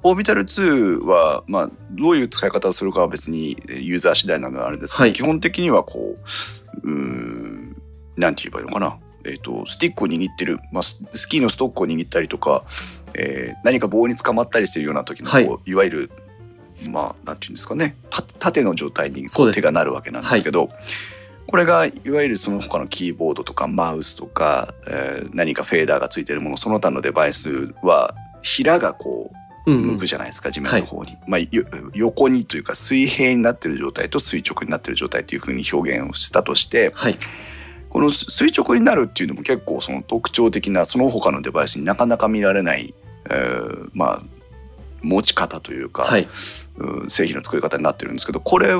Speaker 1: オービタル2は、まあ、どういう使い方をするかは別にえーユーザー次第なのであれですけど、
Speaker 2: はい。
Speaker 1: 基本的にはこううーんなんて言えばいいのかな、えー、とスティックを握ってる、まあ、ススキーのストックを握ったりとか、えー何か棒に捕まったりしてるような時のこう、
Speaker 2: はい。
Speaker 1: い、わゆるまあなんていうんですかね。た縦の状態に手がなるわけなんですけど。これがいわゆるその他のキーボードとかマウスとか、えー何かフェーダーがついてるものその他のデバイスは平がこう
Speaker 2: うん
Speaker 1: 向くじゃないですか、地面の方に、まあ、よ横にというか水平になってる状態と垂直になってる状態というふうに表現をしたとして
Speaker 2: はい。
Speaker 1: この垂直になるっていうのも結構その特徴的なその他のデバイスになかなか見られない、えーまあ持ち方というか、
Speaker 2: はい。
Speaker 1: うん製品の作り方になってるんですけどこれ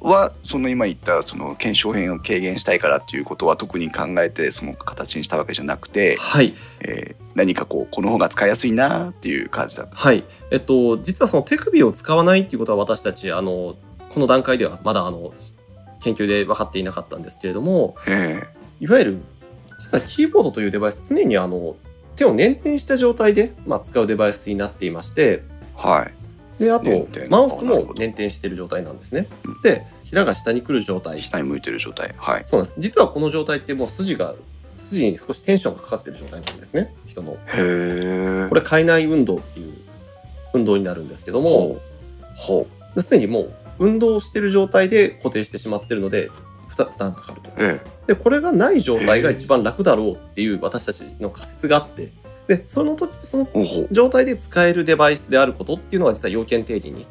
Speaker 1: はその今言ったその検証編を軽減したいからっていうことは特に考えてその形にしたわけじゃなくて、
Speaker 2: はい。
Speaker 1: えー何かこうこの方が使いやすいなっていう感じだった。
Speaker 2: はい。えっと、実はその手首を使わないっていうことは私たち、あの、この段階ではまだあの、研究で分かっていなかったんですけれども、
Speaker 1: え
Speaker 2: いわゆる実はキーボードというデバイス常にあの手を捻転した状態で、まあ、使うデバイスになっていまして
Speaker 1: ーはい
Speaker 2: であとマウスも捻転している状態なんですね。
Speaker 1: うん。
Speaker 2: で平が下に来る状態。そう
Speaker 1: 下に向いてる状態。はい。
Speaker 2: なんです。実はこの状態ってもう筋が筋に少しテンションがかかっている状態なんですね。人の。
Speaker 1: へえ
Speaker 2: これ海内運動っていう運動になるんですけども。
Speaker 1: ほう。
Speaker 2: すでにもう運動している状態で固定してしまっているので負担かかると。
Speaker 1: え。
Speaker 2: でこれがない状態が一番楽だろうっていう私たちの仮説があってでその時その状態で使えるデバイスであることっていうのは実は要件定義に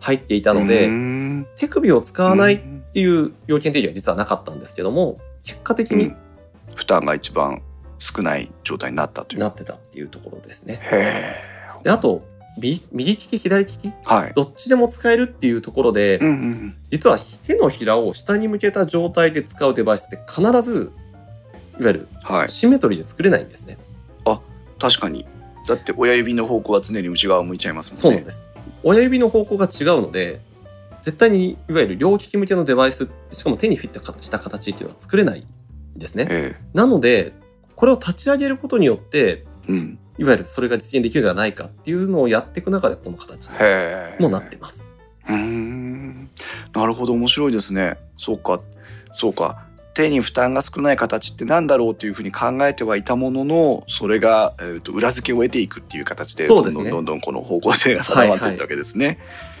Speaker 2: 入っていたので手首を使わないっ
Speaker 1: うん
Speaker 2: ていう要件定義は実はなかったんですけども結果的に
Speaker 1: うん。負担が一番少ない状態になったという。
Speaker 2: なってたっていうところですね。であと右右利き左利き？
Speaker 1: はい。
Speaker 2: どっちでも使えるっていうところで、
Speaker 1: うんうんうん。
Speaker 2: 実は手のひらを下に向けた状態で使うデバイスって必ずいわゆる
Speaker 1: はい。
Speaker 2: シンメトリーで作れないんですね。
Speaker 1: 確かに。だって親指の方向は常に内側を向いちゃいますもんね。
Speaker 2: そうなんです。親指の方向が違うので、絶対にいわゆる両利き向けのデバイス、しかも手にフィットした形っていうのは作れないんですね。
Speaker 1: え
Speaker 2: なので、これを立ち上げることによって、
Speaker 1: えうん。
Speaker 2: いわゆるそれが実現できるのではないかっていうのをやっていく中でこの形もなってます。
Speaker 1: うーん。なるほど。面白いですね。そうか。そうか手に負担が少ない形ってなんだろうというふうに考えてはいたもののそれが、えー、と裏付けを得ていくっていう形でど
Speaker 2: ん
Speaker 1: どんどんどんこの方向性が定まっていったわけですね。へえ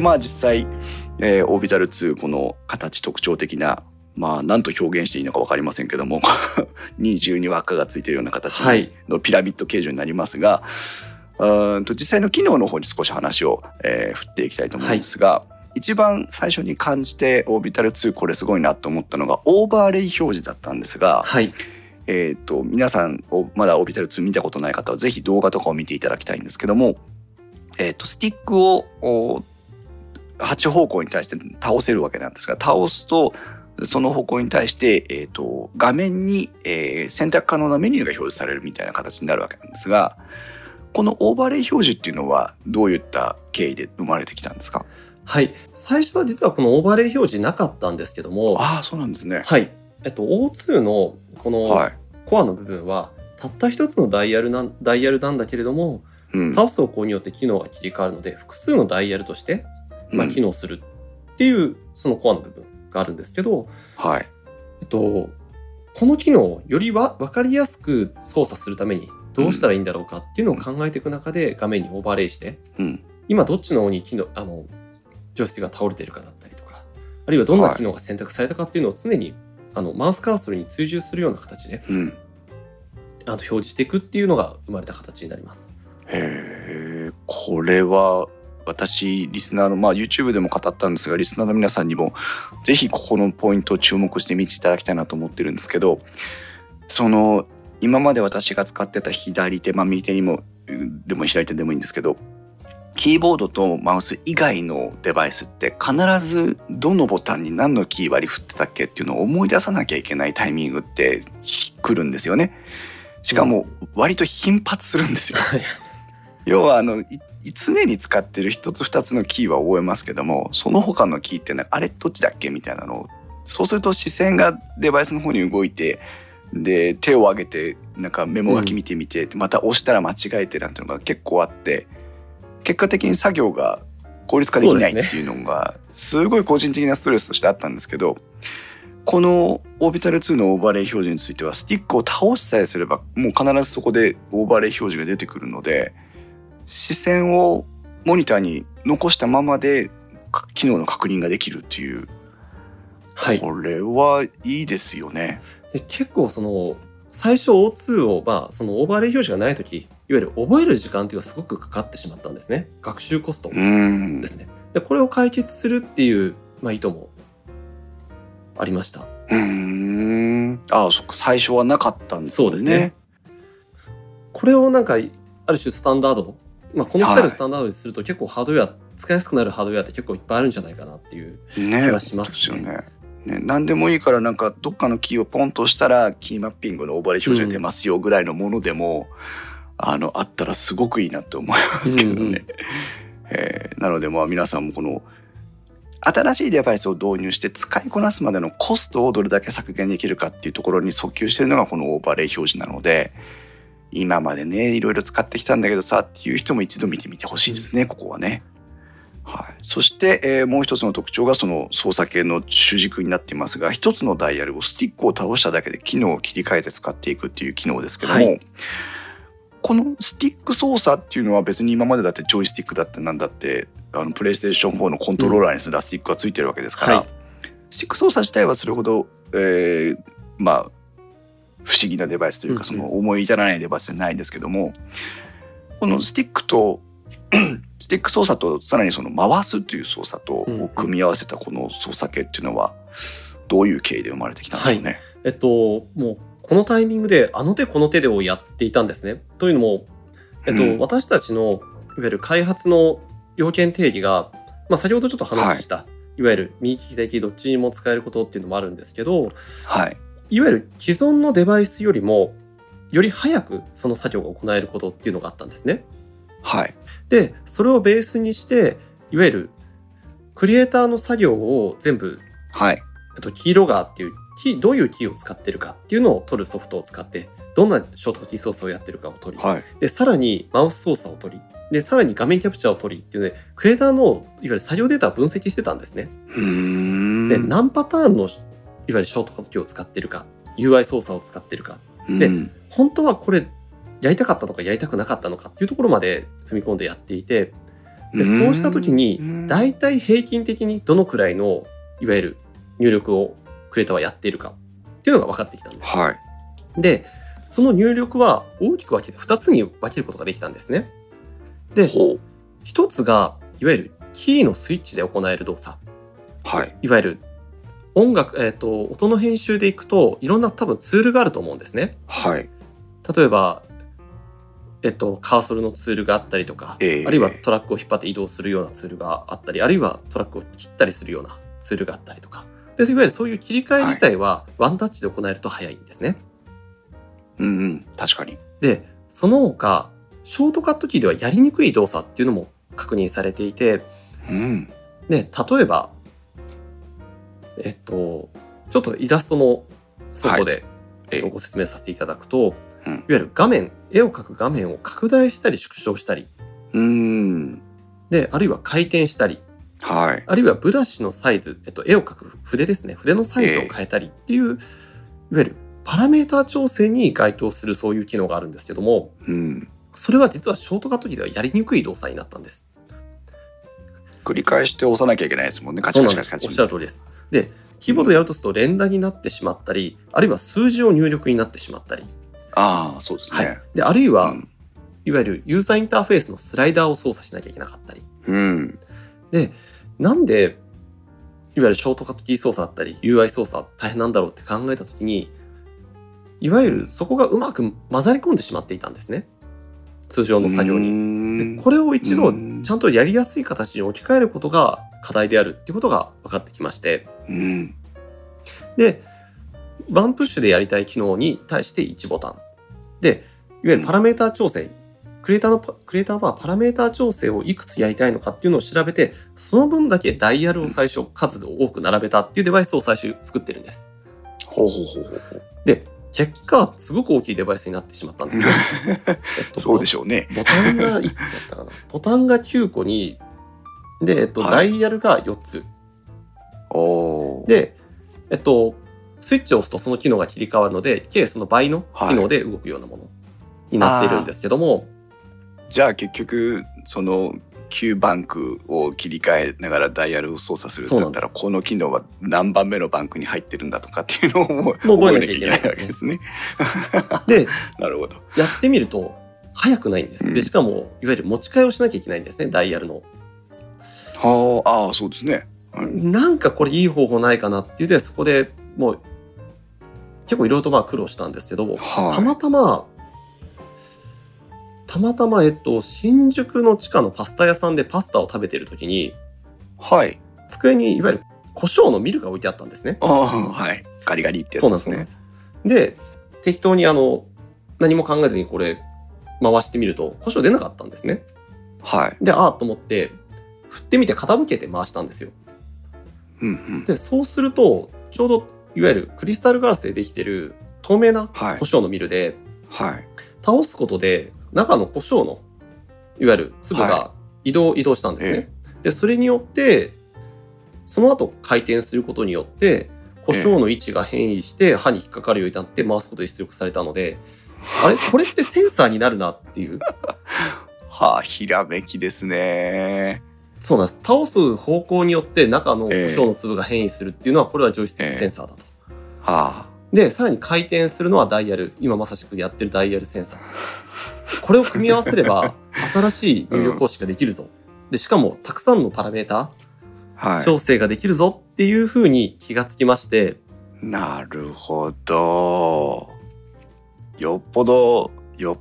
Speaker 1: でまあ実際、えーオービタル2この形特徴的なまあ何と表現していいのか分かりませんけども 二重に輪っかがついているような形
Speaker 2: はい。
Speaker 1: のピラミッド形状になりますが、うーんと実際の機能の方に少し話を、えー振っていきたいと思うんですが、一番最初に感じてオービタル2これすごいなと思ったのがオーバーレイ表示だったんですが、
Speaker 2: はい。
Speaker 1: えー、と皆さんおまだオービタル2見たことない方はぜひ動画とかを見ていただきたいんですけども、えー、とスティックをお8方向に対して倒せるわけなんですが倒すとその方向に対して、えー、と画面に、えー選択可能なメニューが表示されるみたいな形になるわけなんですがこのオーバーレイ表示っていうのはどういった経緯で生まれてきたんですか？
Speaker 2: はい。最初は実はこのオーバーレイ表示なかったんですけども、
Speaker 1: ああそうなんですね。
Speaker 2: はい。えっと、O2 のこの
Speaker 1: はい
Speaker 2: コアの部分は、たった一つのダイヤルなんダイヤルなんだけれども、
Speaker 1: うん
Speaker 2: 倒す方向によって機能が切り替わるので、複数のダイヤルとして、まあ、
Speaker 1: うん
Speaker 2: 機能するっていう、そのコアの部分があるんですけど、
Speaker 1: はい。
Speaker 2: えっと、この機能をよりわ分かりやすく操作するためにどうしたらいいんだろうかっていうのを考えていく中で画面にオーバーレイして、
Speaker 1: うん。
Speaker 2: 今どっちの方に機能あのジョイスティックが倒れてるかだったりとかあるいはどんな機能が選択されたかっていうのを常に、あのマウスカーソルに追従するような形で
Speaker 1: うん、
Speaker 2: あの表示していくっていうのが生まれた形になります。
Speaker 1: へえこれは私リスナーのまあ YouTube でも語ったんですがリスナーの皆さんにもぜひここのポイントを注目して見ていただきたいなと思ってるんですけどその今まで私が使ってた左手まあ右手にもうんでも左手でもいいんですけどキーボードとマウス以外のデバイスって必ずどのボタンに何のキー割り振ってたっけっていうのを思い出さなきゃいけないタイミングって来るんですよね。しかも割と頻発するんですよ。要はあのい常に使ってる一つ二つのキーは覚えますけどもその他のキーってあれどっちだっけみたいなのをそうすると視線がデバイスの方に動いてで手を上げてなんかメモ書き見てみて、また押したら間違えてなんていうのが結構あって結果的に作業が効率化できないっていうのがすごい個人的なストレスとしてあったんですけどこのオービタル2のオーバーレイ表示についてはスティックを倒しさえすればもう必ずそこでオーバーレイ表示が出てくるので視線をモニターに残したままでか機能の確認ができるっていう、
Speaker 2: はい、
Speaker 1: これはいいですよね。
Speaker 2: で結構その最初 O2 を、まあ、そのオーバーレイ表示がない時いわゆる覚える時間っていうのがすごくかかってしまったんですね。学習コストですね。でこれを解決するっていう、まあ、意図もありました。
Speaker 1: うーん。ああそっか最初はなかったんです
Speaker 2: そうですね。これをなんかある種スタンダード、まあ、このスタイルをスタンダードにすると結構ハードウェア使いやすくなるハードウェアって結構いっぱいあるんじゃないかなっていう
Speaker 1: ね
Speaker 2: 気はしますね
Speaker 1: ね。ね、何でもいいからなんかどっかのキーをポンと押したらキーマッピングのオーバーレイ表示が出ますよぐらいのものでも、あのあったらすごくいいなって思いますけどね。
Speaker 2: うんうん
Speaker 1: えーなのでまあ皆さんもこの新しいデバイスを導入して使いこなすまでのコストをどれだけ削減できるかっていうところに訴求してるのがこのオーバーレイ表示なので今までねいろいろ使ってきたんだけどさっていう人も一度見てみてほしいですねここはね。はい、そして、えーもう一つの特徴がその操作系の主軸になっていますが一つのダイヤルをスティックを倒しただけで機能を切り替えて使っていくっていう機能ですけども、
Speaker 2: はい
Speaker 1: このスティック操作っていうのは別に今までだってジョイスティックだってなんだってあのプレイステーション4のコントローラーにすらスティックがついてるわけですから、
Speaker 2: はい
Speaker 1: スティック操作自体はそれほど、えーまあ不思議なデバイスというか、その思い至らないデバイスじゃないんですけどもこのスティックと スティック操作とさらにその回すという操作とを組み合わせたこの操作系っていうのはどういう経緯で生まれてきたんでしょうね。
Speaker 2: えっともうこのタイミングであの手この手でをやっていたんですね。というのも、えっと
Speaker 1: うん。
Speaker 2: 私たちのいわゆる開発の要件定義が、まあ、先ほどちょっと話した、い、わゆる右利き左利きどっちにも使えることっていうのもあるんですけど
Speaker 1: はい、
Speaker 2: いわゆる既存のデバイスよりもより早くその作業が行えることっていうのがあったんですね。
Speaker 1: はい、
Speaker 2: でそれをベースにしていわゆるクリエイターの作業を全部
Speaker 1: はい、
Speaker 2: あとキーロガーっていうキーどういうキーを使ってるかっていうのを取るソフトを使ってどんなショートキー操作をやってるかを取り、
Speaker 1: はい、
Speaker 2: でさらにマウス操作を取りでさらに画面キャプチャーを取りっていうのでクリエイターのいわゆる作業データを分析してたんですね。
Speaker 1: うーん
Speaker 2: で何パターンのいわゆるショートカットキーを使ってるか UI 操作を使ってるか。で
Speaker 1: うん。
Speaker 2: 本当はこれやりたかったのかやりたくなかったのかっていうところまで踏み込んでやっていてでそうした時に
Speaker 1: うん。
Speaker 2: 大体平均的にどのくらいのいわゆる入力をクリエイターはやっているかっていうのが分かってきたんです。
Speaker 1: はい、
Speaker 2: でその入力は大きく分けて2つに分けることができたんですね。で
Speaker 1: ほう。
Speaker 2: 1つがいわゆるキーのスイッチで行える動作。
Speaker 1: はい、
Speaker 2: いわゆる音楽、えー、と音の編集でいくといろんな多分ツールがあると思うんですね。
Speaker 1: はい、
Speaker 2: 例えば、えっと、カーソルのツールがあったりとか、
Speaker 1: ええ
Speaker 2: あるいはトラックを引っ張って移動するようなツールがあったりあるいはトラックを切ったりするようなツールがあったりとかでいわゆるそういう切り替え自体はワンタッチで行えると早いんですね。
Speaker 1: うんうん。確かに。
Speaker 2: で、その他、ショートカットキーではやりにくい動作っていうのも確認されていて、
Speaker 1: うん。
Speaker 2: で、例えば、えっと、ちょっとイラストの外で、
Speaker 1: ええ
Speaker 2: ご説明させていただくと、
Speaker 1: うん
Speaker 2: いわゆる画面、絵を描く画面を拡大したり縮小したり、
Speaker 1: うん。
Speaker 2: で、あるいは回転したり、
Speaker 1: はい。
Speaker 2: あるいはブラシのサイズ、えっと、絵を描く筆ですね、筆のサイズを変えたりっていう、いわゆるパラメーター調整に該当するそういう機能があるんですけども、
Speaker 1: うん。
Speaker 2: それは実はショートカットキーではやりにくい動作になったんです。
Speaker 1: 繰り返して押さなきゃいけないですもんね。カチ。カチカチカチ。
Speaker 2: おっしゃる通りです。で、キーボードやるとすると連打になってしまったり、あるいは数字を入力になってしまったり、
Speaker 1: ああ、そうです
Speaker 2: はい
Speaker 1: ね。。
Speaker 2: で、あるいは、
Speaker 1: うん
Speaker 2: いわゆるユーザーインターフェースのスライダーを操作しなきゃいけなかったり。
Speaker 1: うん。
Speaker 2: で、なんで、いわゆるショートカットキー操作だったり、UI 操作大変なんだろうって考えたときに、いわゆるそこがうまく混ざり込んでしまっていたんですね。通常の作業に。
Speaker 1: に
Speaker 2: でこれを一度
Speaker 1: うん
Speaker 2: ちゃんとやりやすい形に置き換えることが課題であるっていうことが分かってきまして、
Speaker 1: うん。
Speaker 2: で、ワンプッシュでやりたい機能に対して1ボタン。で、いわゆるパラメーター調整。クリエイターのパ、クリエイターはパラメーター調整をいくつやりたいのかっていうのを調べて、その分だけダイヤルを最初数を多く並べたっていうデバイスを最初作ってるんです。
Speaker 1: ほうほうほうほうほう。
Speaker 2: で、結果、すごく大きいデバイスになってしまったんですよ。えっと
Speaker 1: そうでしょうね。
Speaker 2: ボタンがいくつだったかなボタンが9個に、で、えっと、
Speaker 1: はい
Speaker 2: ダイヤルが4つ。で、えっと、スイッチを押すとその機能が切り替わるので、計その倍の機能で動くようなものになっているんですけども、
Speaker 1: じゃあ結局、その、Q バンクを切り替えながらダイヤルを操作するんだったら、この機能は何番目のバンクに入ってるんだとかっていうのをもう
Speaker 2: 覚
Speaker 1: 覚
Speaker 2: えなきゃいけな
Speaker 1: いわけですね。
Speaker 2: で、
Speaker 1: なるほど。
Speaker 2: やってみると、早くないんです。で、
Speaker 1: うん
Speaker 2: しかも、いわゆる持ち替えをしなきゃいけないんですね、ダイヤルの。
Speaker 1: はあ、ああ、そうですね。うん
Speaker 2: なんかこれいい方法ないかなっていうで、そこでもう、結構いろいろとまあ苦労したんですけど、
Speaker 1: はい
Speaker 2: たまたま、たまたま、えっと、新宿の地下のパスタ屋さんでパスタを食べてる時に、
Speaker 1: はい。
Speaker 2: 机にいわゆる胡椒のミルが置いてあったんですね。
Speaker 1: ああ、はい。ガリガリってや
Speaker 2: そうなんです、
Speaker 1: つですね。
Speaker 2: そうなんです。で、適当にあの、何も考えずにこれ、回してみると、胡椒出なかったんですね。
Speaker 1: はい。
Speaker 2: で、ああと思って、振ってみて傾けて回したんですよ。
Speaker 1: うんうん。
Speaker 2: で、そうすると、ちょうど、いわゆるクリスタルガラスでできてる透明な
Speaker 1: はい
Speaker 2: 胡。椒のミルで、
Speaker 1: はい。
Speaker 2: 倒すことで、中の胡椒の、いわゆる粒が移動、移動したんですね。で、それによって、その後回転することによって、胡椒の位置が変異して刃に引っかかるようになって回すことに出力されたので、あれ？これってセンサーになるなっていう。
Speaker 1: はあ、ひらめきですね。
Speaker 2: そうなんです。倒す方向によって中の胡椒の粒が変異するっていうのは、これはジョイスティックセンサーだと。
Speaker 1: は
Speaker 2: で、さらに回転するのはダイヤル。今まさしくやってるダイヤルセンサー。これを組み合わせれば、新しい入力方式ができるぞ。で、しかも、たくさんのパラメータ
Speaker 1: あ。は
Speaker 2: ー調整ができるぞっていうふうに気がつきまして、
Speaker 1: い。なるほど。よっぽど、よ、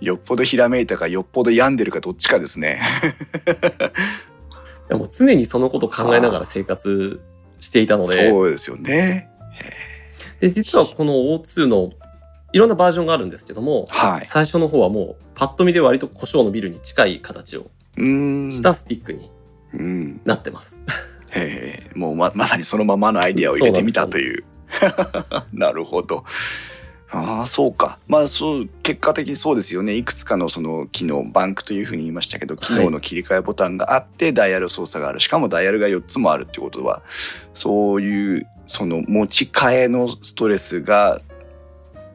Speaker 1: よっぽどひらめいたか、よっぽど病んでるか、どっちかですね。
Speaker 2: いやもう常にそのことを考えながら生活していたので、
Speaker 1: そうですよね。
Speaker 2: で、実はこの O2 のいろんなバージョンがあるんですけども、
Speaker 1: はい。
Speaker 2: 最初の方はもうパッと見で割と胡椒のビルに近い形を。したスティックに
Speaker 1: うん。
Speaker 2: なってます。
Speaker 1: へえ。もうま、まさにそのままのアイデアを入れてみたという。なるほど。ああ、そうか。まあ、そう、結果的にそうですよね。いくつかのその機能、バンクというふうに言いましたけど、機能の切り替えボタンがあって、ダイヤル操作がある。しかもダイヤルが4つもあるっていうことは、そういう、その持ち替えのストレスが、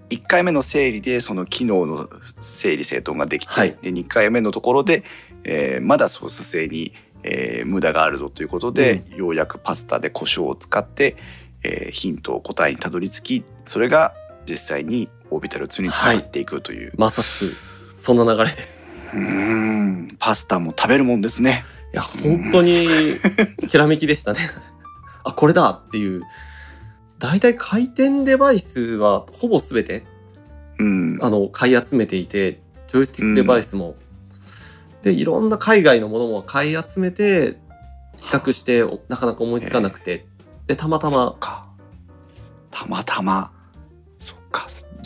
Speaker 1: 1回目の整理でその機能の整理整頓ができて、
Speaker 2: はい
Speaker 1: で2回目のところで、えーまだ操作性に、えー無駄があるぞということで、ようやくパスタで胡椒を使って、えーヒントを答えにたどり着きそれが実際にオービタル2につながっていくという、
Speaker 2: まさしく、そんな流れです。
Speaker 1: うーん。パスタも食べるもんですね。
Speaker 2: いや、本当に、ひらめきでしたね。あ、これだっていう。大体回転デバイスはほぼ全て、
Speaker 1: うん。
Speaker 2: あの、買い集めていて、ジョイスティックデバイスも。で、いろんな海外のものも買い集めて、比較して、おなかなか思いつかなくて、でたまたま。
Speaker 1: か。たまたま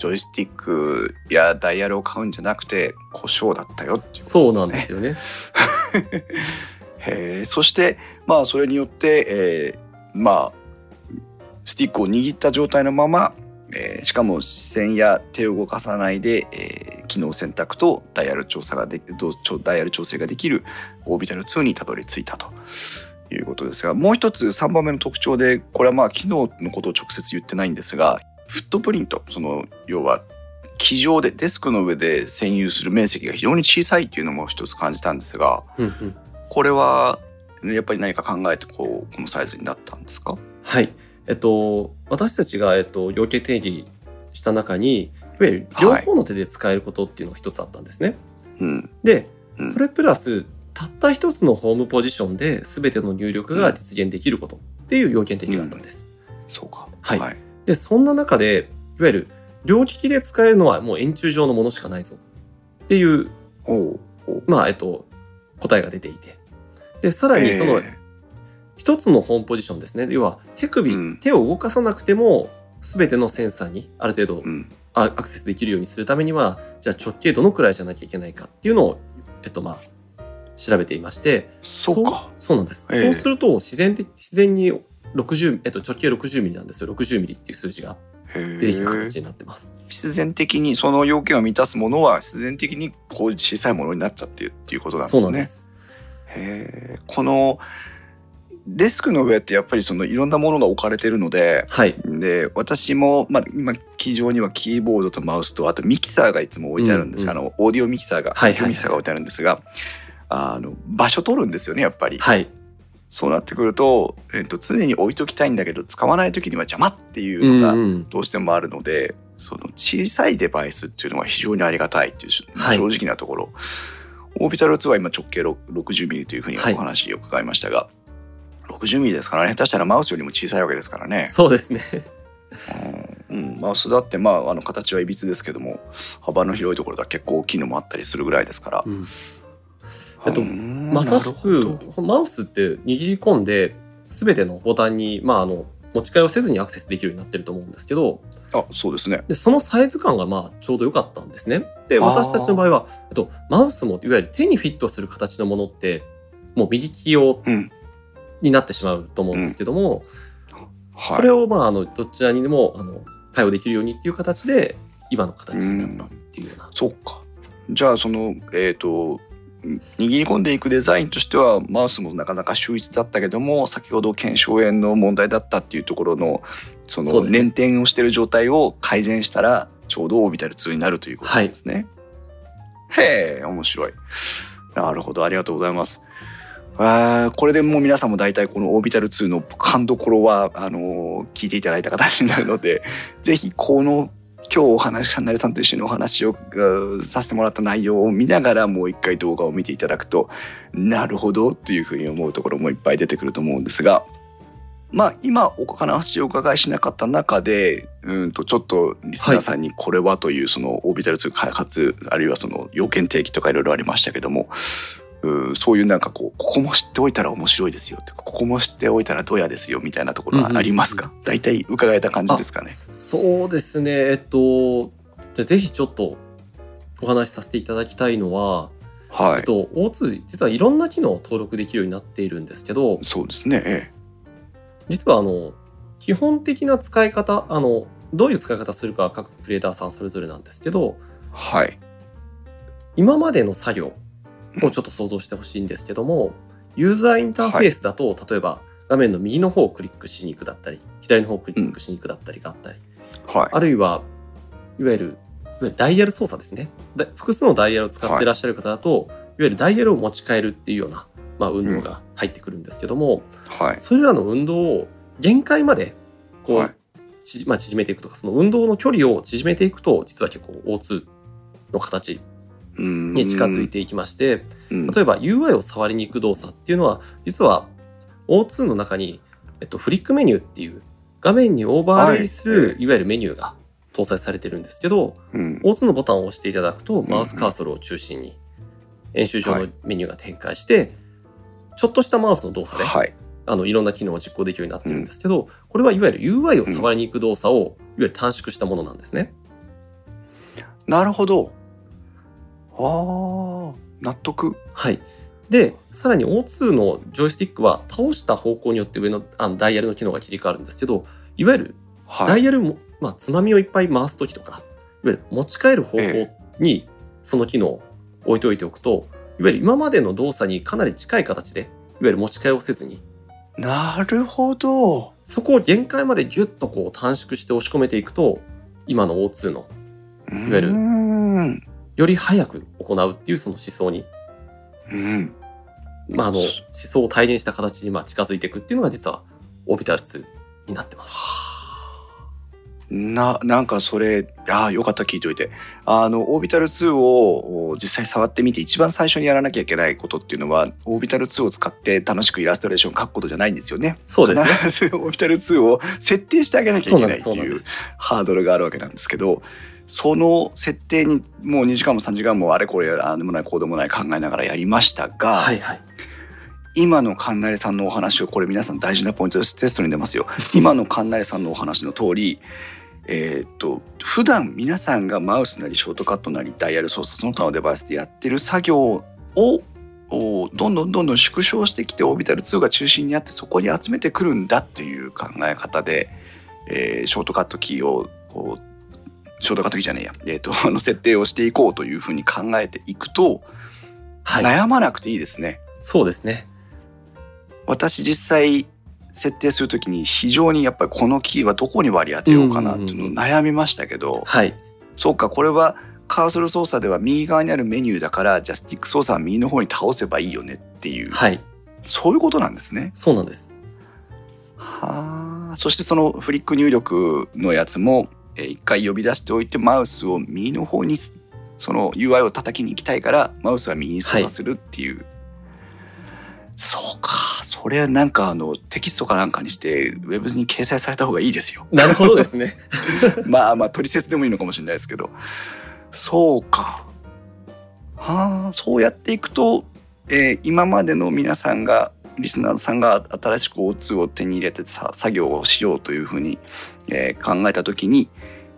Speaker 1: ジョイスティックやダイヤルを買うんじゃなくて故障だったよっていう
Speaker 2: そうなんですよね。
Speaker 1: へえそしてまあそれによって、えーまあスティックを握った状態のまま、えーしかも視線や手を動かさないで、えー機能選択とダイヤル調査がでどちょダイヤル調整ができるオービタル2にたどり着いたということですがもう一つ3番目の特徴でこれはまあ機能のことを直接言ってないんですがフットプリント。その要は机上でデスクの上で占有する面積が非常に小さいっていうのも一つ感じたんですが
Speaker 2: うんうん。
Speaker 1: これはねやっぱり何か考えてこうこのサイズになったんですか？
Speaker 2: はい。えっと、私たちが、えっと、要件定義した中に、いわゆる両方の手で使えることっていうのが一つあったんですね。
Speaker 1: うん。
Speaker 2: で、
Speaker 1: うん。
Speaker 2: それプラス、たった一つのホームポジションで全ての入力が実現できることっていう要件定義があったんです。
Speaker 1: そうか。
Speaker 2: はい。
Speaker 1: はい、
Speaker 2: で、そんな中で、いわゆる両利きで使えるのはもう円柱状のものしかないぞ。っていう、まあ、えっと、答えが出ていて。で、さらにその、
Speaker 1: え
Speaker 2: 一つのホームポジションですね。要は手首、
Speaker 1: うん。
Speaker 2: 手を動かさなくても、全てのセンサーにある程度アクセスできるようにするためには、じゃあ直径どのくらいじゃなきゃいけないかっていうのを、えっとまあ、調べていまして、
Speaker 1: そうか。
Speaker 2: そうなんです。
Speaker 1: ええ
Speaker 2: そうすると、自然的、自然に60、えっと、直径60ミリなんですよ。60ミリっていう数字が
Speaker 1: へ
Speaker 2: 出てくる
Speaker 1: ー
Speaker 2: 形になってます。
Speaker 1: 必然的にその要件を満たすものは必然的にこう小さいものになっちゃってるっていうことなんですね。
Speaker 2: そうなんです。
Speaker 1: へーこのデスクの上ってやっぱりそのいろんなものが置かれてるので
Speaker 2: はい。
Speaker 1: で私も、まあ、今機上にはキーボードとマウスとあとミキサーがいつも置いてあるんです、
Speaker 2: うんうん
Speaker 1: あのオーディオミキサーが、
Speaker 2: はいはいはい
Speaker 1: ミキサーが置いてあるんですがあの場所取るんですよねやっぱり。
Speaker 2: はい。
Speaker 1: そうなってくると,、えっと常に置いときたいんだけど使わない時には邪魔っていう
Speaker 2: うん
Speaker 1: のが
Speaker 2: うん。
Speaker 1: どうしてもあるので、その小さいデバイスっていうのは非常にありがたいっていう、
Speaker 2: はい。
Speaker 1: 正直なところ。オービタル2は今直径6 60ミリというふうにお
Speaker 2: はい。
Speaker 1: 話を伺いましたが、60ミリですからね。下手したらマウスよりも小さいわけですからね、
Speaker 2: そうですね。
Speaker 1: うん。うん。マウスだってまああの形はいびつですけども幅の広いところでは結構大きいのもあったりするぐらいですから、
Speaker 2: うん。えっと
Speaker 1: うん
Speaker 2: まさしくマウスって握り込んで全てのボタンに、まあ、あの持ち替えをせずにアクセスできるようになってると思うんですけど
Speaker 1: あそうですね。
Speaker 2: でそのサイズ感がまあちょうど良かったんですね。で私たちの場合はあとマウスもいわゆる手にフィットする形のものってもう右利き用
Speaker 1: うん。
Speaker 2: になってしまうと思うんですけども、
Speaker 1: はい。
Speaker 2: それをまああのどちらにでもあの対応できるようにっていう形で今の形になったっていうような。
Speaker 1: そっか。じゃあそのえっ、と握り込んでいくデザインとしてはマウスもなかなか秀逸だったけども先ほど腱鞘炎の問題だったっていうところのその捻転をしてる状態を改善したらちょうどオービタル2になるということですね。へえ面白い。なるほどありがとうございます。あーこれでもう皆さんも大体このオービタル2の勘どころはあのー聞いていただいた形になるのでぜひこの今日お話かなりさんと一緒にお話をさせてもらった内容を見ながらもう一回動画を見ていただくとなるほどというふうに思うところもいっぱい出てくると思うんですがまあ今お話をお伺いしなかった中でうんとちょっとリスナーさんにこれはというそのオービタル2開発あるいはその要件定義とかいろいろありましたけどもうんそういうなんかこうここも知っておいたら面白いですよってここも知っておいたらどうやですよみたいなところはありますか、大体伺えた感じですかね。
Speaker 2: そうですねえっとじゃあぜひちょっとお話しさせていただきたいのは、
Speaker 1: はい、
Speaker 2: えっと、O2 実はいろんな機能を登録できるようになっているんですけど
Speaker 1: そうですね。え
Speaker 2: 実はあの基本的な使い方あのどういう使い方するかは各クリエイターさんそれぞれなんですけど
Speaker 1: え、はい。
Speaker 2: 今までの作業をちょっと想像してほしいんですけども、ユーザーインターフェースだと、例えば画面の右の方をクリックしに行くだったり左の方をクリックしに行くだったりがあったり、
Speaker 1: はい。
Speaker 2: あるいはいわゆるダイヤル操作ですね。だ複数のダイヤルを使ってらっしゃる方だと、い、わゆるダイヤルを持ち替えるっていうような、まあ、運動が入ってくるんですけども、
Speaker 1: はい。
Speaker 2: それらの運動を限界までこう、
Speaker 1: はい。
Speaker 2: ちまあ、縮めていくとかその運動の距離を縮めていくと実は結構 O2 の形
Speaker 1: に
Speaker 2: に近づいていきまして、
Speaker 1: うん、
Speaker 2: 例えば UI を触りに行く動作っていうのは実は O2 の中に、えっと、フリックメニューっていう画面にオーバーレイする、、
Speaker 1: はい。
Speaker 2: わゆるメニューが搭載されてるんですけど
Speaker 1: うん、
Speaker 2: O2 のボタンを押していただくと
Speaker 1: ん。
Speaker 2: マウスカーソルを中心に演習上のメニューが展開して、ちょっとしたマウスの動作で、
Speaker 1: はい。
Speaker 2: ああのいろんな機能を実行できるようになってるんですけど、これはいわゆる UI を触りに行く動作を、いわゆる短縮したものなんですね。
Speaker 1: なるほど。ああ、納得。
Speaker 2: はい。で、さらに O2 のジョイスティックは倒した方向によって上のあのダイヤルの機能が切り替わるんですけど、いわゆるダ
Speaker 1: はい。
Speaker 2: イヤルも、まあ、つまみをいっぱい回すときとか、いわゆる持ち帰る方向にその機能を置いておいておくと、いわゆる今までの動作にかなり近い形で、いわゆる持ち替えをせずに、
Speaker 1: なるほど。
Speaker 2: そこを限界までギュッとこう短縮して押し込めていくと、今の O2 の
Speaker 1: い
Speaker 2: わゆる
Speaker 1: うん。
Speaker 2: より早く行うっていうその思想に、
Speaker 1: うん。
Speaker 2: まあ、あの思想を体現した形にまあ近づいていくっていうのが実はオービタル2になってます。
Speaker 1: な、なんかそれ、ああ、よかった、聞いておいて。あの、オービタル2をお実際触ってみて、一番最初にやらなきゃいけないことっていうのは、オービタル2を使って楽しくイラストレーション描くことじゃないんですよね。
Speaker 2: そうですね。
Speaker 1: 必 ずオービタル2を設定してあげなきゃい。けないっていう。ハードルがあるわけなんですけど、その設定にもう2時間も3時間もあれこれああでもないこうでもない考えながらやりましたが、
Speaker 2: はいはい。
Speaker 1: 今の神成さんのお話をこれ皆さん大事なポイントですテストに出ますよ今の神成さんのお話の通りえーっと普段皆さんがマウスなりショートカットなりダイヤル操作その他のデバイスでやってる作業をおどんどんどんどん縮小してきてオービタル2が中心にあってそこに集めてくるんだっていう考え方で、えーショートカットキーをこうショートカットキーじゃねえや、えーっと あの設定をしていこうというふうに考えていくと、
Speaker 2: はい。
Speaker 1: 悩まなくていいですね。
Speaker 2: そうですね。
Speaker 1: 私実際設定するときに非常にやっぱりこのキーはどこに割り当てようかなっていうのを悩みましたけど、
Speaker 2: はい。
Speaker 1: そうかこれはカーソル操作では右側にあるメニューだからジャスティック操作は右の方に倒せばいいよねっていう、
Speaker 2: はい。
Speaker 1: そういうことなんですね。
Speaker 2: そうなんです。
Speaker 1: はあそしてそのフリック入力のやつもえー一回呼び出しておいてマウスを右の方にその UI を叩きに行きたいからマウスは右に操作するっていう、そうか。それはなんかあのテキストかなんかにしてウェブに掲載された方がいいですよ。
Speaker 2: なるほどですね。
Speaker 1: まあまあ取説でもいいのかもしれないですけど。そうか。はあそうやっていくと、えー今までの皆さんがリスナーさんが新しく O2 を手に入れてさ作業をしようというふうに、えー考えた時に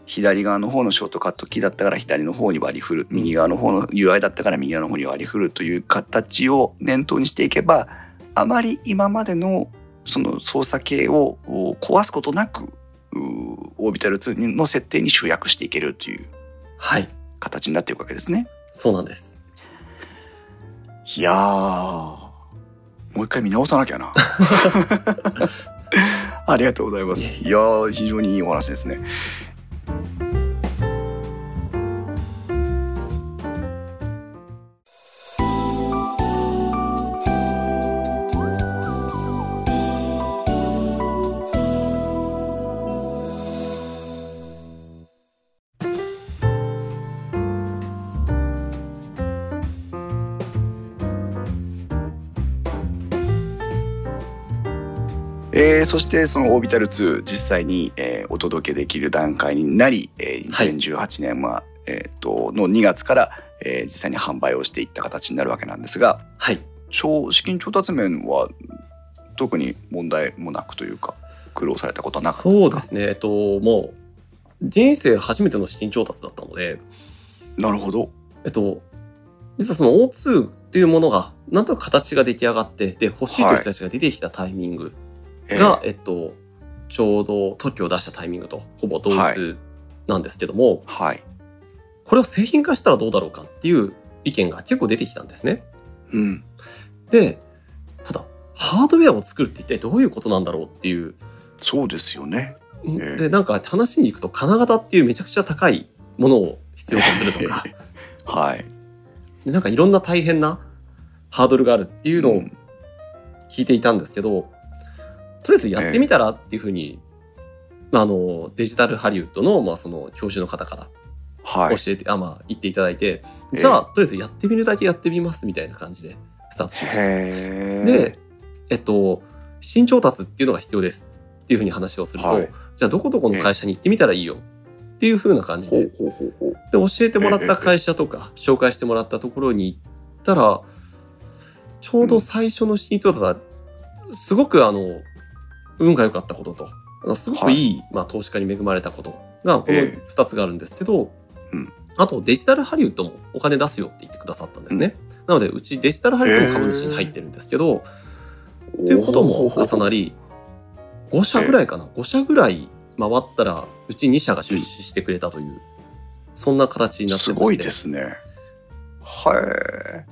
Speaker 1: 左側の方のショートカットキーだったから左の方に割り振る右側の方の UI だったから右側の方に割り振るという形を念頭にしていけばあまり今までのその操作系をお壊すことなくオービタル2の設定に集約していけるという
Speaker 2: はい。
Speaker 1: 形になっていくわけですね。
Speaker 2: そうなんです。
Speaker 1: いやーもう一回見直さなきゃな。ありがとうございます。
Speaker 2: い
Speaker 1: やー非常にいいお話ですね。えーそしてそのオービタル2実際に、えーお届けできる段階になり、えー
Speaker 2: はい
Speaker 1: 2018年は、えー、との2月から、えー実際に販売をしていった形になるわけなんですが
Speaker 2: はい。
Speaker 1: 調資金調達面は特に問題もなくというか苦労されたことはなかったですか？
Speaker 2: そうですね。えっと、もう、人生初めての資金調達だったので、
Speaker 1: なるほど。
Speaker 2: えっと、実はその O2 っていうものが、なんとなく形が出来上がって、で、欲しいという人たちが出てきたタイミング
Speaker 1: えー
Speaker 2: が、えっと、ちょうど特許を出したタイミングとほぼ同一なんですけども、
Speaker 1: はい。
Speaker 2: これを製品化したらどうだろうかっていう意見が結構出てきたんですね。
Speaker 1: うん。
Speaker 2: で、ただ、ハードウェアを作るって一体どういうことなんだろうっていう。
Speaker 1: そうですよね。ええ
Speaker 2: で、なんか話に行くと金型っていうめちゃくちゃ高いものを必要とするとか、
Speaker 1: はい。
Speaker 2: でなんかいろんな大変なハードルがあるっていうのを
Speaker 1: うん
Speaker 2: 聞いていたんですけど、とりあえずやってみたらっていうふうに、まあ、あの、デジタルハリウッドの、まあ、その教授の方から
Speaker 1: はい。
Speaker 2: 教えて、あ、まあ、言っていただいて、
Speaker 1: ええ
Speaker 2: じゃあ、とりあえずやってみるだけやってみますみたいな感じでスタートしました。で、えっと、資金調達っていうのが必要ですっていうふうに話をすると、
Speaker 1: はい
Speaker 2: じゃあどこどこの会社に行ってみたらいいよっていうふうな感じで、で。教えてもらった会社とか、紹介してもらったところに行ったら、ちょうど最初の資金調達はすごくあの、運が良かったことと、あのすごくいい、まあ、投資家に恵まれたことが、この
Speaker 1: え
Speaker 2: 2つがあるんですけど、
Speaker 1: うん
Speaker 2: あとデジタルハリウッドもお金出すよって言ってくださったんですね。なので、うちデジタルハリウッドも株主に入ってるんですけど、っていうことも重なり、5社ぐらいかな、5社ぐらい回ったら、うち2社が出資してくれたという、そんな形になってまして。
Speaker 1: すごいですね。はい。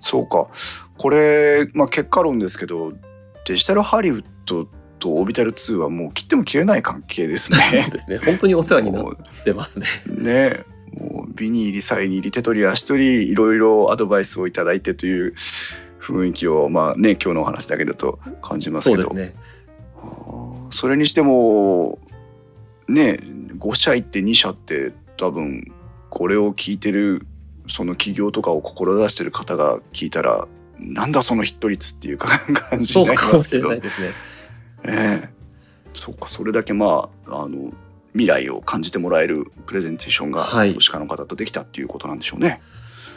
Speaker 1: そうか。これ、まあ、結果論ですけど、デジタルハリウッドとオービタル2はもう切っても切れない関係です
Speaker 2: そう
Speaker 1: ね。
Speaker 2: ですね。本当にお世話になっ
Speaker 1: も
Speaker 2: てますね。
Speaker 1: うねもう美に入り才に入り手取り足取りいろいろアドバイスをいただいてという雰囲気をまあね今日のお話だけだと感じますけど
Speaker 2: そうですね。
Speaker 1: それにしてもね5社行って2社って多分これを聞いてるその企業とかを志してる方が聞いたらなんだそのヒット率っていうか感じ
Speaker 2: そう
Speaker 1: になり
Speaker 2: かもしれ
Speaker 1: ますけど
Speaker 2: ないですね。
Speaker 1: ええそうかそれだけまああの未来を感じてもらえるプレゼンテーションが
Speaker 2: はい
Speaker 1: 投資家の方とできたっていうことなんでしょうね。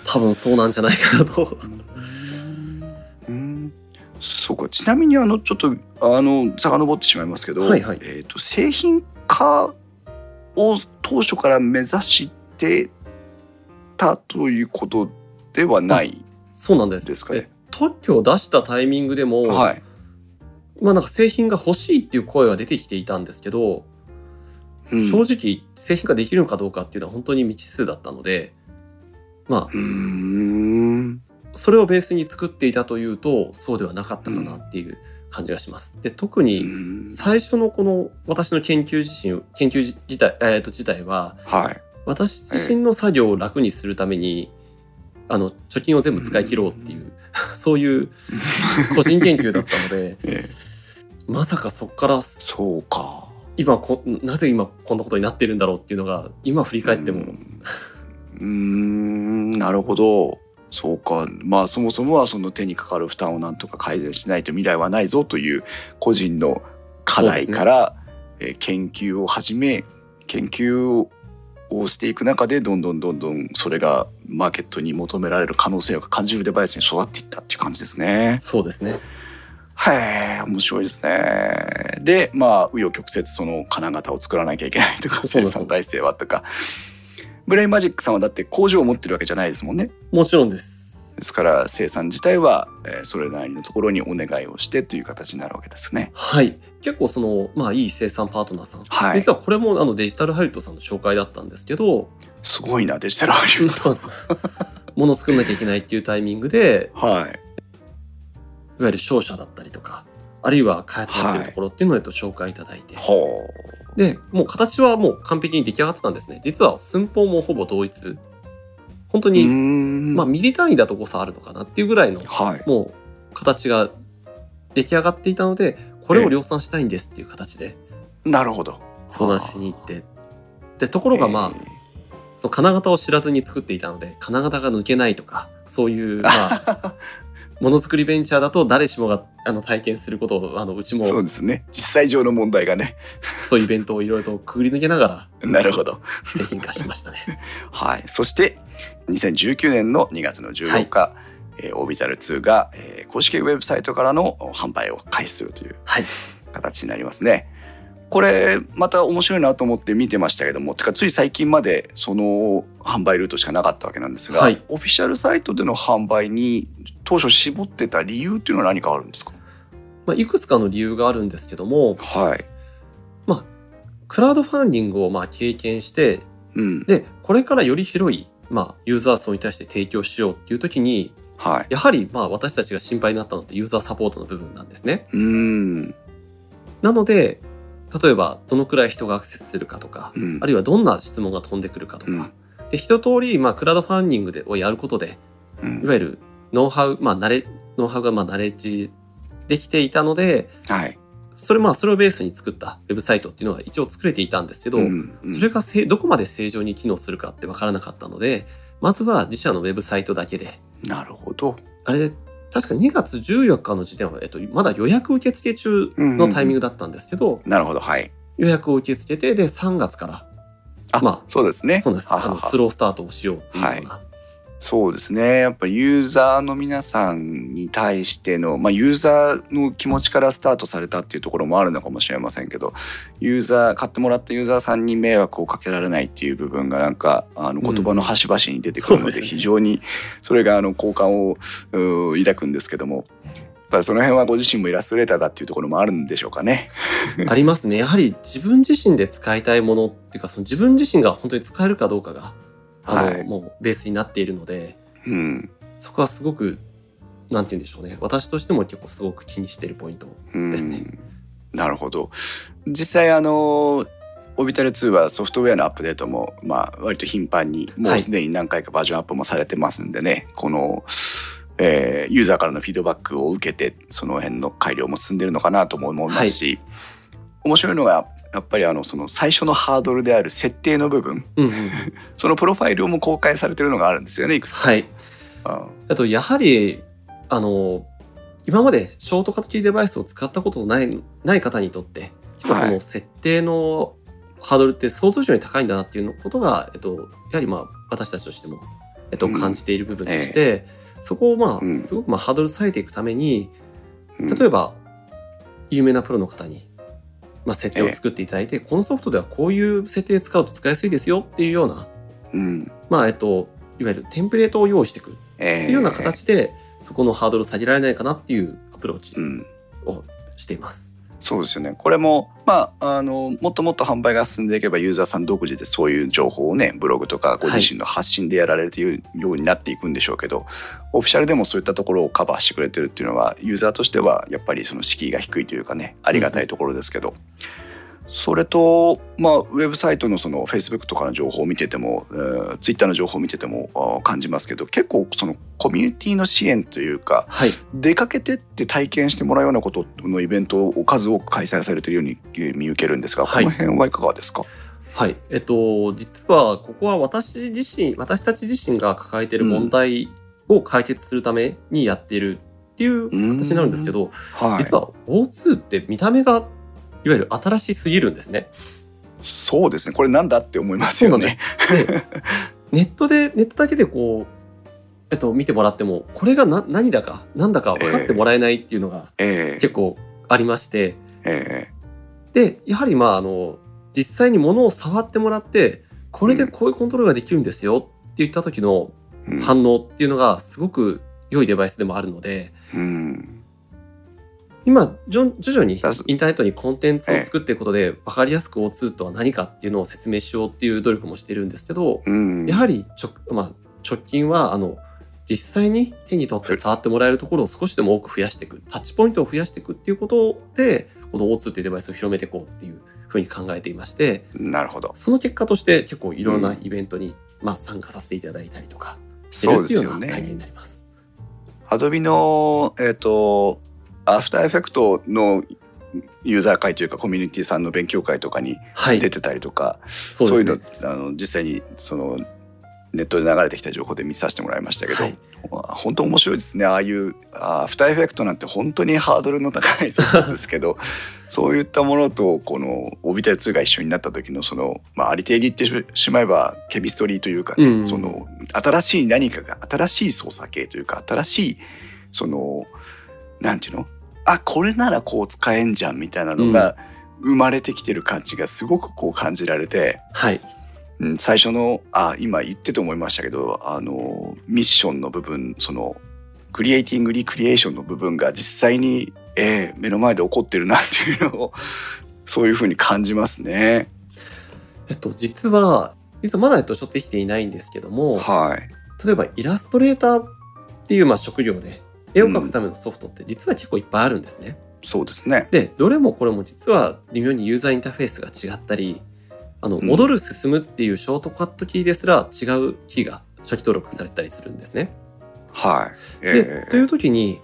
Speaker 2: 多分そうなんじゃないかなと。
Speaker 1: うんそうかちなみにあのちょっとあの遡ってしまいますけど、
Speaker 2: はいはい
Speaker 1: えー、と製品化を当初から目指してたということではない。
Speaker 2: そうなんです。
Speaker 1: ですか
Speaker 2: 特許を出したタイミングでも、
Speaker 1: はい、
Speaker 2: まあなんか製品が欲しいっていう声が出てきていたんですけど、
Speaker 1: うん。
Speaker 2: 正直製品化できるのかどうかっていうのは本当に未知数だったので、まあそれをベースに作っていたというとそうではなかったかなっていう感じがします。で特に最初のこの私の研究自身研究自体,、えー、と自体は
Speaker 1: はい。
Speaker 2: 私自身の作業を楽にするために、あの貯金を全部使い切ろうっていう、そういう個人研究だったので
Speaker 1: ええ
Speaker 2: まさかそこから
Speaker 1: そうか。
Speaker 2: 今こなぜ今こんなことになってるんだろうっていうのが今振り返っても、
Speaker 1: うん。うーんなるほど。そうか。まあそもそもはその手にかかる負担をなんとか改善しないと未来はないぞという個人の課題から、えー研究を始め研究をしていく中でどんどんどんどんそれがマーケットに求められる可能性を感じるデバイスに育っていったっていう感じですね。
Speaker 2: そうですね
Speaker 1: へえ面白いですね。でまあ紆余曲折その金型を作らなきゃいけないとか生産体制はとかブレインマジックさんはだって工場を持ってるわけじゃないですもんね。
Speaker 2: もちろんです
Speaker 1: ですから生産自体は、えーそれなりのところにお願いをしてという形になるわけですね。
Speaker 2: はい結構そのまあいい生産パートナーさん、
Speaker 1: はい
Speaker 2: 実はこれもあのデジタルハリウッドさんの紹介だったんですけど
Speaker 1: すごいなデジタルハリウッ
Speaker 2: そうなんですよ物を作んなきゃいけないっていうタイミングで
Speaker 1: ド。はい。
Speaker 2: いわゆる商社だったりとかあるいは開発やってるところっていうのをえっと紹介いただいて、
Speaker 1: ほ
Speaker 2: でもう形はもう完璧に出来上がってたんですね。実は寸法もほぼ同一。本当に、まあミリ単位だと誤差あるのかなっていうぐらいの
Speaker 1: はい。
Speaker 2: もう形が出来上がっていたのでこれを量産したいんですっていう形で
Speaker 1: なるほど。
Speaker 2: 相談しに行って。でところがまあ、その金型を知らずに作っていたので金型が抜けないとかそういうまあ ものづくりベンチャーだと誰しもがあの体験することをあのうちも
Speaker 1: そうですね実際上の問題がね。
Speaker 2: そういうイベントをいろいろとくぐり抜けながら
Speaker 1: なるほど。
Speaker 2: 製品化しましたね。
Speaker 1: はい、そして2019年の2月の14日、えーオービタル2が、えー公式ウェブサイトからの販売を開始するという
Speaker 2: はい、
Speaker 1: 形になりますね。これまた面白いなと思って見てましたけどもてかつい最近までその販売ルートしかなかったわけなんですが、
Speaker 2: はい
Speaker 1: オフィシャルサイトでの販売に当初絞ってた理由っていうのは何かあるんですか？
Speaker 2: まあ、いくつかの理由があるんですけども
Speaker 1: はい、
Speaker 2: クラウドファンディングをまあ経験して
Speaker 1: うん。
Speaker 2: でこれからより広い、まあ、ユーザー層に対して提供しようっていう時に
Speaker 1: はい、
Speaker 2: やはりまあ私たちが心配になったのってユーザーサポートの部分なんですね。
Speaker 1: うーん。
Speaker 2: なので例えばどのくらい人がアクセスするかとか
Speaker 1: うん。
Speaker 2: あるいはどんな質問が飛んでくるかとか、
Speaker 1: うん。
Speaker 2: で一通りまあクラウドファンディングでをやることで
Speaker 1: うん。
Speaker 2: いわゆるノウハウ、まあ、慣れノウハウがまあナレッジできていたので
Speaker 1: はい。
Speaker 2: それまあそれをベースに作ったウェブサイトっていうのが一応作れていたんですけど、
Speaker 1: うんうん。
Speaker 2: それがせどこまで正常に機能するかって分からなかったのでまずは自社のウェブサイトだけで。
Speaker 1: なるほど。
Speaker 2: あれ確か2月14日の時点は、えっと、まだ予約受付中のタイミングだったんですけど、
Speaker 1: なるほど。はい。
Speaker 2: 予約を受け付けてで3月から
Speaker 1: あ、
Speaker 2: まあ
Speaker 1: そうですね。
Speaker 2: そうです。
Speaker 1: ははは。
Speaker 2: あのスロースタートをしようっていうような
Speaker 1: そうですねやっぱユーザーの皆さんに対しての、まあ、ユーザーの気持ちからスタートされたっていうところもあるのかもしれませんけどユーザー買ってもらったユーザーさんに迷惑をかけられないっていう部分がなんかあの言葉の端々に出てくるので、非常にそれがあの好感をう抱くんですけどもやっぱりその辺はご自身もイラストレーターだっていうところもあるんでしょうかね。
Speaker 2: ありますね。やはり自分自身で使いたいものっていうか、その自分自身が本当に使えるかどうかが、あの、
Speaker 1: はい。
Speaker 2: もうベースになっているので、
Speaker 1: うん。
Speaker 2: そこはすごく、なんて言うんでしょうね。私としても結構すごく気にしてるポイント。
Speaker 1: うん
Speaker 2: ですね。
Speaker 1: なるほど。実際あのオビタル2はソフトウェアのアップデートも、まあ、割と頻繁にもう
Speaker 2: はい。
Speaker 1: すでに何回かバージョンアップもされてますんでね、この、えーユーザーからのフィードバックを受けてその辺の改良も進んでるのかなとも思いますし、面白いのがやっぱりあのその最初のハードルである設定の部分
Speaker 2: うんうんうん。
Speaker 1: そのプロファイルも公開されてるのがあるんですよねいくつか。
Speaker 2: はい。
Speaker 1: うん
Speaker 2: あと、やはり、あの、今までショートカットキーデバイスを使ったことのない、ない方にとって、結構そ
Speaker 1: はい
Speaker 2: の設定のハードルって想像以上に高いんだなっていうのことが、えっと、やはりまあ、私たちとしても、えっと、
Speaker 1: うん
Speaker 2: 感じている部分でして、そこをまあ、
Speaker 1: うん
Speaker 2: すごくまあ、ハードル下げていくために、
Speaker 1: うん
Speaker 2: 例えば、有名なプロの方に、まあ、設定を作っていただいて、このソフトではこういう設定使うと使いやすいですよっていうような、
Speaker 1: うん。
Speaker 2: まあ、えっと、いわゆるテンプレートを用意してくる。
Speaker 1: えー
Speaker 2: っていうような形で、そこのハードルを下げられないかなっていうアプローチ
Speaker 1: うん。
Speaker 2: をしています。
Speaker 1: そうですよね。これも、まあ、あの、もっともっと販売が進んでいけば、ユーザーさん独自でそういう情報をね、ブログとかご自身の発信でやられるというようになっていくんでしょうけど、オフィシャルでもそういったところをカバーしてくれてるっていうのは、ユーザーとしてはやっぱりその敷居が低いというかね、ありがたいところですけど、それと、まあ、ウェブサイトのその Facebook とかの情報を見てても、えー、Twitter の情報を見てても感じますけど、結構そのコミュニティの支援というか、
Speaker 2: はい。
Speaker 1: 出かけてって体験してもらうようなことのイベントを数多く開催されているようにえー見受けるんですが、
Speaker 2: はい。
Speaker 1: この辺はいかがですか？
Speaker 2: はい。えっと、実は、ここは私自身、私たち自身が抱えている問題を解決するためにやっているっていう形になるんですけど、
Speaker 1: はい。
Speaker 2: 実は O2 って見た目が、いわゆる新しすぎるんですね。
Speaker 1: そうですね。これなんだって思いますよね。
Speaker 2: す。で、ネットで、ネットだけでこう、えっと、見てもらっても、これがな何だか、何だか分かってもらえないっていうのが
Speaker 1: ええ。
Speaker 2: 結構ありまして、
Speaker 1: え
Speaker 2: で、やはりまあ、あの、実際に物を触ってもらって、これでこういうコントロールができるんですよって言った時の反応っていうのがすごく良いデバイスでもあるので、
Speaker 1: うん
Speaker 2: 今、徐々にインターネットにコンテンツを作っていくことで、分かりやすく O2 とは何かっていうのを説明しようっていう努力もしてるんですけど、
Speaker 1: うん。
Speaker 2: やはり直,、まあ、直近は、あの、実際に手に取って触ってもらえるところを少しでも多く増やしていく、タッチポイントを増やしていくっていうことで、この O2 っていうデバイスを広めていこうっていうふうに考えていまして、
Speaker 1: なるほど。
Speaker 2: その結果として結構いろんなイベントに、まあ、参加させていただいたりとかして
Speaker 1: そう
Speaker 2: るっていうような
Speaker 1: ですよね。
Speaker 2: 体験になります。
Speaker 1: アドビのえっ、とアフターエフェクトのユーザー会というかコミュニティさんの勉強会とかに
Speaker 2: はい。
Speaker 1: 出てたりとか、
Speaker 2: そ
Speaker 1: そうういう
Speaker 2: ですね。
Speaker 1: のあの実際にそのネットで流れてきた情報で見させてもらいましたけど、
Speaker 2: はい
Speaker 1: 本当面白いですねああいうあアフターエフェクトなんて本当にハードルの高いソフトですけど そういったものとこのオービタル2が一緒になった時のその、まあ、ありていに言ってししまえばケミストリーというかね、
Speaker 2: うん
Speaker 1: その新しい何かが新しい操作系というか新しいそのなんていうの？あこれならこう使えんじゃんみたいなのが生まれてきてる感じがすごくこう感じられて。
Speaker 2: はい。
Speaker 1: うん、最初のあ今言ってて思いましたけどあのミッションの部分そのクリエイティングリクリエーションの部分が実際に、えー目の前で起こってるなっていうのをそういうふうに感じますね。
Speaker 2: えっと、実は、実はまだ、えっと、ちょっとできていないんですけども、
Speaker 1: はい、
Speaker 2: 例えばイラストレーターっていうまあ職業で絵を描くためのソフトって実は結構いっぱいあるんですね。
Speaker 1: そうですね。
Speaker 2: で、どれもこれも実は微妙にユーザーインターフェースが違ったり、あの、
Speaker 1: うん
Speaker 2: 戻る進むっていうショートカットキーですら違うキーが初期登録されたりするんですね。
Speaker 1: はい。
Speaker 2: で、という時に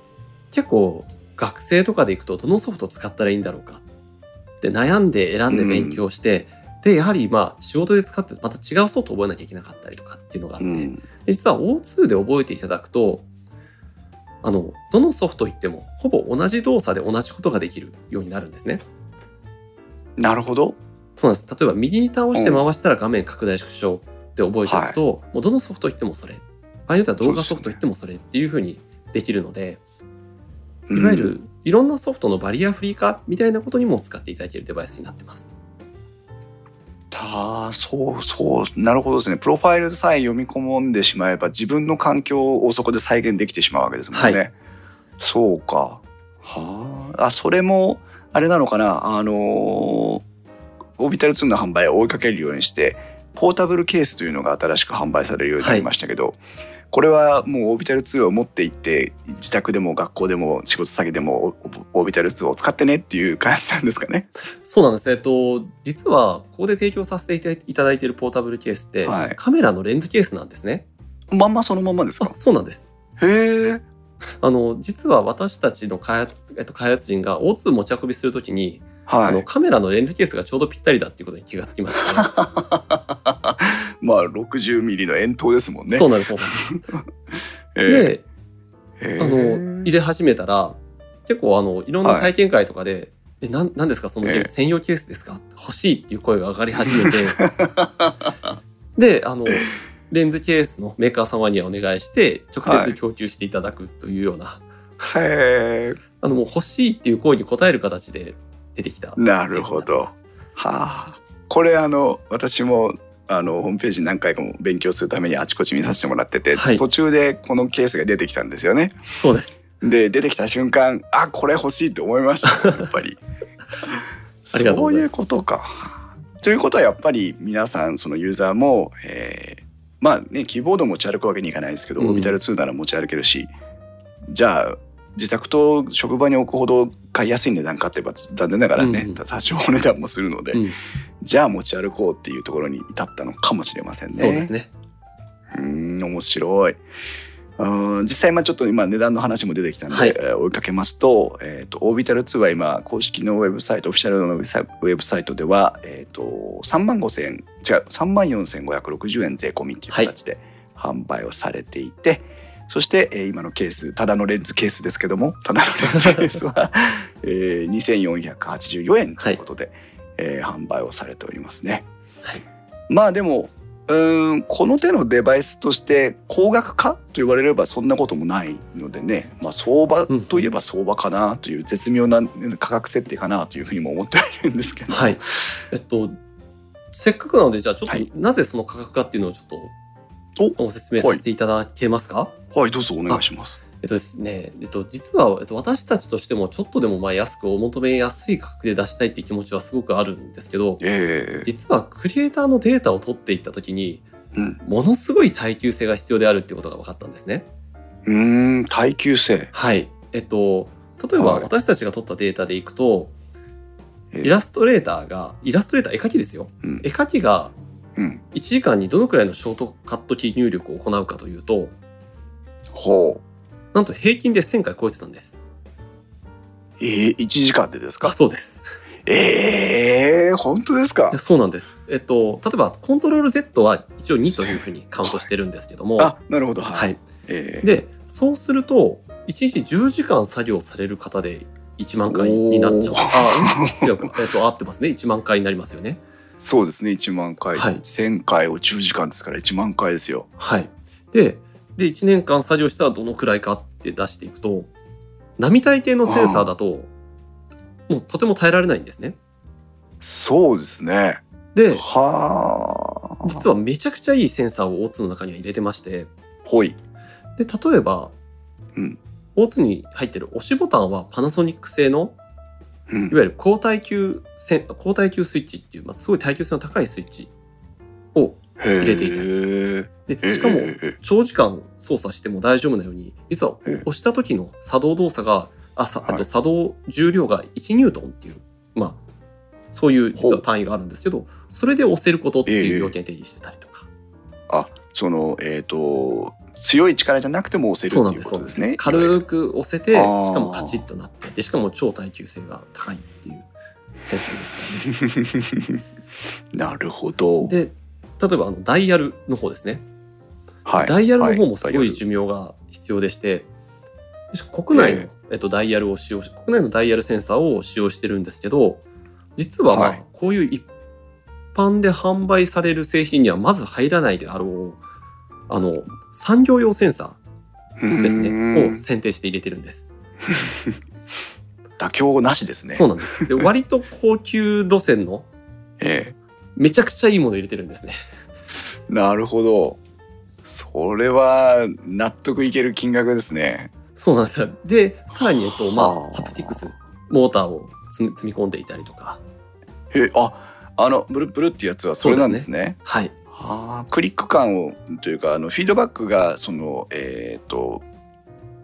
Speaker 2: 結構学生とかで行くとどのソフト使ったらいいんだろうかって悩んで選んで勉強して、で、やはりまあ仕事で使ってまた違うソフトを覚えなきゃいけなかったりとかっていうのがあって、
Speaker 1: うん、
Speaker 2: で実は O2 で覚えていただくと、あの、どのソフト行ってもほぼ同じ動作で同じことができるようになるんですね。
Speaker 1: なるほど。
Speaker 2: そうなんです。例えば右に倒して回したら画面拡大縮小って覚えておくと、もうどのソフト行ってもそれ。場合によっては動画ソフトいってもそれっていうふうにできるのでいわゆるいろんなソフトのバリアフリー化みたいなことにも使っていただけるデバイスになってます。
Speaker 1: たそうそうなるほどですね。プロファイルさえ読み込んでしまえば自分の環境をそこで再現できてしまうわけですもんね。
Speaker 2: はい。
Speaker 1: そうか。はあ。あそれもあれなのかな。あのーオービタル2の販売を追いかけるようにしてポータブルケースというのが新しく販売されるようになりましたけど、これはもうオービタル2を持っていって自宅でも学校でも仕事先でもオービタル2を使ってねっていう感じなんですかね。
Speaker 2: そうなんです。えっと、実は、ここで提供させていただいているポータブルケースって、
Speaker 1: はい
Speaker 2: カメラのレンズケースなんですね。
Speaker 1: まんまそのまんまですか？
Speaker 2: あ、そうなんです。
Speaker 1: へえ。
Speaker 2: あの、実は私たちの開発、えっと、開発人が O2 持ち運びするときに、
Speaker 1: はい。
Speaker 2: あの、カメラのレンズケースがちょうどぴったりだっていうことに気がつきまして、
Speaker 1: まあ60ミリの円筒ですもんね。
Speaker 2: そうなんです。そうなんです
Speaker 1: え
Speaker 2: で、
Speaker 1: え
Speaker 2: あの、入れ始めたら、結構あの、いろんな体験会とかで、え、なん、なんですか？そのケース、
Speaker 1: ええ
Speaker 2: 専用ケースですか？欲しいっていう声が上がり始めて、で、あの、レンズケースのメーカー様にはお願いして、直接供給していただくというような、
Speaker 1: へえ。
Speaker 2: あの、もう欲しいっていう声に応える形で出てきた。
Speaker 1: なるほど。はあ。これあの私もあのホームページ何回も勉強するためにあちこち見させてもらってて、
Speaker 2: はい
Speaker 1: 途中でこのケースが出てきたんですよね。
Speaker 2: そうです。
Speaker 1: で出てきた瞬間あこれ欲しいって思いましたやっぱり。
Speaker 2: ありがとうございます
Speaker 1: そういうことか。ということはやっぱり皆さんそのユーザーも、えーまあねキーボード持ち歩くわけにいかないですけど、
Speaker 2: うん
Speaker 1: オービタル2なら持ち歩けるしじゃあ自宅と職場に置くほど買いやすい値段かってば残念ながらね、
Speaker 2: うんうん
Speaker 1: 多少お値段もするので、
Speaker 2: うん、
Speaker 1: じゃあ持ち歩こうっていうところに至ったのかもしれませんね。
Speaker 2: そうですね。
Speaker 1: うーん面白い。うん実際まあちょっと今値段の話も出てきたので、
Speaker 2: はい
Speaker 1: えー追いかけますと,、えー、とオービタル2は今公式のウェブサイトオフィシャルのウェブサイトでは、えー、と3万5千違う3万4560円税込みっていう形で販売をされていて、そして、えー今のケースただのレンズケースですけどもただのレンズケースは、えー、2484円ということで、えー販売をされておりますね。
Speaker 2: はい。
Speaker 1: まあでもうーんこの手のデバイスとして高額かと言われればそんなこともないのでね、まあ、相場といえば相場かなという絶妙な価格設定かなというふうにも思ってはいるんですけど、
Speaker 2: はい。えっと、せっかくなので、じゃあちょっと、
Speaker 1: はい
Speaker 2: なぜその価格かっていうのをちょっとご説明させていただけますか、
Speaker 1: はいどうぞお願いします。
Speaker 2: えっとですね、えっと、実は、えっと、私たちとしてもちょっとでもまあ安くお求めやすい価格で出したいっていう気持ちはすごくあるんですけど、
Speaker 1: ええ
Speaker 2: 実はクリエイターのデータを取っていった時に、
Speaker 1: うん、
Speaker 2: ものすごい耐久性が必要であるっていうことが分かったんですね。
Speaker 1: うーん耐久性、
Speaker 2: はい。えっと、例えば
Speaker 1: はい。
Speaker 2: 私たちが取ったデータでいくと、
Speaker 1: ええ。
Speaker 2: イラストレーターが、イラストレーター絵描きですよ。
Speaker 1: うん。
Speaker 2: 絵描きが
Speaker 1: うん、
Speaker 2: 1時間にどのくらいのショートカットキー入力を行うかというと、
Speaker 1: ほう
Speaker 2: なんと平均で1000回超えてたんです。
Speaker 1: えー、1時間でです
Speaker 2: あ、
Speaker 1: か
Speaker 2: そうです。
Speaker 1: ええ本当ですか？
Speaker 2: そうなんです。えっと、例えば、コントロール Z は一応2というふうにカウントしてるんですけども、
Speaker 1: あなるほどはい、
Speaker 2: はい。
Speaker 1: ええ
Speaker 2: で、そうすると、1日10時間作業される方で1万回になっちゃう。あ、うん？違うか。えっと、合ってますね。1万回になりますよね。
Speaker 1: そうですね1万回、
Speaker 2: はい
Speaker 1: 1000回を10時間ですから1万回ですよ。
Speaker 2: はい。で、で、1年間作業したらどのくらいかって出していくと、並大抵のセンサーだと、もうとても耐えられないんですね。
Speaker 1: そうですね。
Speaker 2: で、
Speaker 1: はあ。
Speaker 2: 実はめちゃくちゃいいセンサーを O2 の中には入れてまして、
Speaker 1: ほい。
Speaker 2: で、例えば、
Speaker 1: うん。
Speaker 2: O2 に入ってる押しボタンはパナソニック製の
Speaker 1: うん
Speaker 2: いわゆる高耐久線高耐久スイッチっていう、まあ、すごい耐久性の高いスイッチを
Speaker 1: 入
Speaker 2: れていたでしかも長時間操作しても大丈夫なように実は
Speaker 1: ええ。
Speaker 2: 押した時の作動動作があさあ
Speaker 1: はい。
Speaker 2: と作動重量が1ニュートンっていうまあそういう実は単位があるんですけどそれで押せることっていう要件定義してたりとか、
Speaker 1: あ、そのえっ、と強い力じゃなくても押せるっていう
Speaker 2: そうなんです
Speaker 1: ことですね。
Speaker 2: 軽く押せてしかもカチッとなってでしかも超耐久性が高いっていうセンサーですね。
Speaker 1: なるほど。
Speaker 2: で例えばあのダイヤルの方ですね
Speaker 1: はい
Speaker 2: ダイヤルの方もすごい
Speaker 1: は
Speaker 2: 寿命が必要でして、国内の、
Speaker 1: え
Speaker 2: えっと、ダイヤルを使用し、国内のダイヤルセンサーを使用してるんですけど、実はまあ、
Speaker 1: はい
Speaker 2: こういう一般で販売される製品にはまず入らないであろう、あの産業用センサーです
Speaker 1: う
Speaker 2: ね
Speaker 1: ん
Speaker 2: を選定して入れてるんです。
Speaker 1: 妥協なしですね。
Speaker 2: そうなんです。で割と高級路線の
Speaker 1: え
Speaker 2: めちゃくちゃいいものを入れてるんですね。
Speaker 1: えなるほど。それは納得いける金額ですね。
Speaker 2: そうなんですよ。で、さらに、えっと、ま
Speaker 1: はあ
Speaker 2: あ、ハプティクス、モーターを積み積み込んでいたりとか。
Speaker 1: へえああのブルブルっていうやつはそれなんですね。
Speaker 2: はい。
Speaker 1: はあクリック感をというかあのフィードバックがそのえっ、と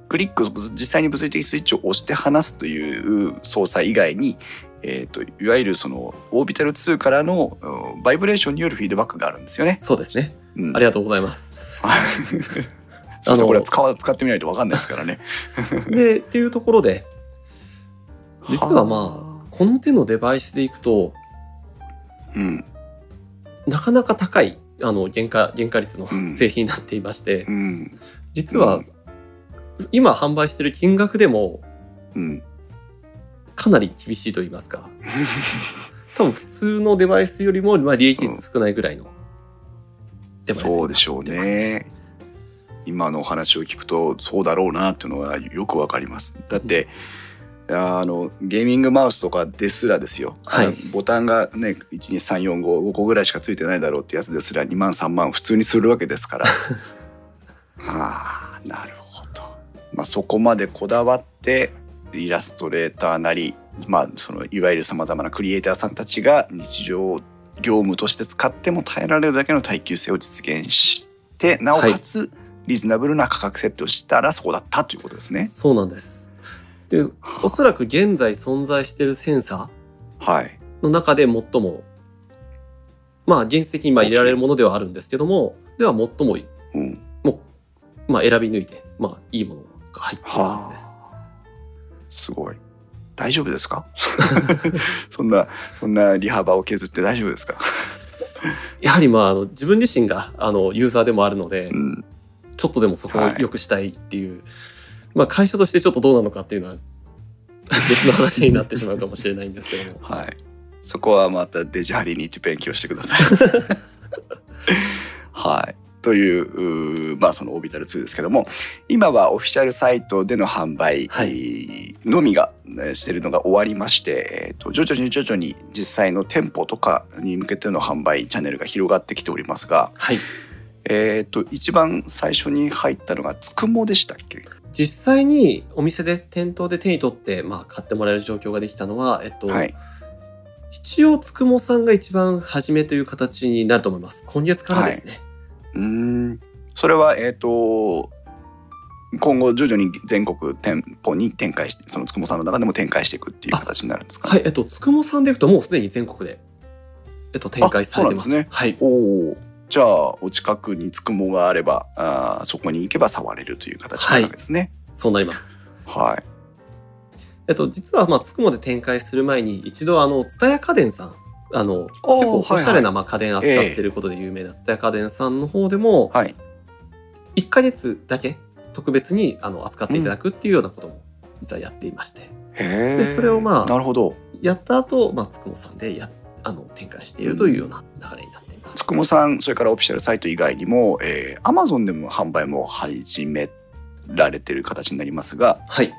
Speaker 1: クリック実際に物理的スイッチを押して離すという操作以外に、えー、といわゆるそのオービタル2からのうんバイブレーションによるフィードバックがあるんですよね。
Speaker 2: そうですね。
Speaker 1: うん
Speaker 2: ありがとうございます。あの
Speaker 1: これは使わ使ってみないと分かんないですからね。
Speaker 2: で、っていうところで、実はまあ、この手のデバイスでいくと、
Speaker 1: うん。
Speaker 2: なかなか高い、あの、原価、原価率の
Speaker 1: うん。
Speaker 2: 製品になっていまして、
Speaker 1: うん。
Speaker 2: 実は、今販売してる金額でも、
Speaker 1: うん。
Speaker 2: かなり厳しいと言いますか、多分普通のデバイスよりも、まあ、利益率少ないぐらいの
Speaker 1: そうでしょうね。今のお話を聞くとそうだろうなっていうのはよくわかります。だって、あのゲーミングマウスとかですらですよ、
Speaker 2: はい。
Speaker 1: ボタンがね12345個ぐらいしかついてないだろうってやつですら2万3万普通にするわけですから。は あなるほど、まあ、そこまでこだわってイラストレーターなり、まあ、そのいわゆるさまざまなクリエイターさんたちが日常業務として使っても耐えられるだけの耐久性を実現してなおかつリーズナブルな価格設定をしたらそうだったということですね。
Speaker 2: そうなんです。で、おそらく現在存在しているセンサ
Speaker 1: はい、
Speaker 2: ーの中で最も、まあ、現実的にまあ入れられるものではあるんですけども、では最も、
Speaker 1: うん、
Speaker 2: まあ、選び抜いて、まあ、いいものが入っているはずです。
Speaker 1: はあ。すごい大丈夫ですか？そんなそんな利幅を削って大丈夫ですか、
Speaker 2: やはり、まあ、あの自分自身があのユーザーでもあるので、
Speaker 1: うん、
Speaker 2: ちょっとでもそこを良くしたいっていう、まあ、会社としてちょっとどうなのかっていうのは、別の話になってしまうかもしれないんですけども。
Speaker 1: はい。そこはまたデジハリに行って勉強してください。はいというまあそのオービタル2ですけども今はオフィシャルサイトでの販売
Speaker 2: は
Speaker 1: のみがえしてるのが終わりまして、えー、と徐々に徐々に実際の店舗とかに向けての販売チャンネルが広がってきておりますが、
Speaker 2: はい。
Speaker 1: えー、と一番最初に入ったのがつくもでしたっけ？
Speaker 2: 実際にお店で店頭で手に取って、まあ、買ってもらえる状況ができたのは、えっと、
Speaker 1: はい。
Speaker 2: 一応つくもさんが一番初めという形になると思います。今月からですね、
Speaker 1: うーん。それはえっ、と今後徐々に全国店舗に展開してそのつくもさんの中でも展開していくっていう形になるんですか、
Speaker 2: はい、えっとつくもさんでいくともうすでに全国で、えっと、展開されてます。
Speaker 1: ね。
Speaker 2: はい。
Speaker 1: おおじゃあお近くにつくもがあればあーそこに行けば触れるという形になるわけですね。
Speaker 2: そうなります。
Speaker 1: はい、
Speaker 2: えっと実はまあつくもで展開する前に一度あの蔦屋家電さんあの結構おしゃれなまあ家電扱ってることで有名な蔦屋家電さんの方でも
Speaker 1: はい。
Speaker 2: 1ヶ月だけ特別にあの扱っていただくっていうようなことも実はやっていまして、
Speaker 1: へ
Speaker 2: でそれをまあ
Speaker 1: なるほど。
Speaker 2: やった後、まあつくもさんでやあの展開しているというような流れになっています。
Speaker 1: つくもさんそれからオフィシャルサイト以外にも、えー、Amazon でも販売も始められてる形になりますが
Speaker 2: はい、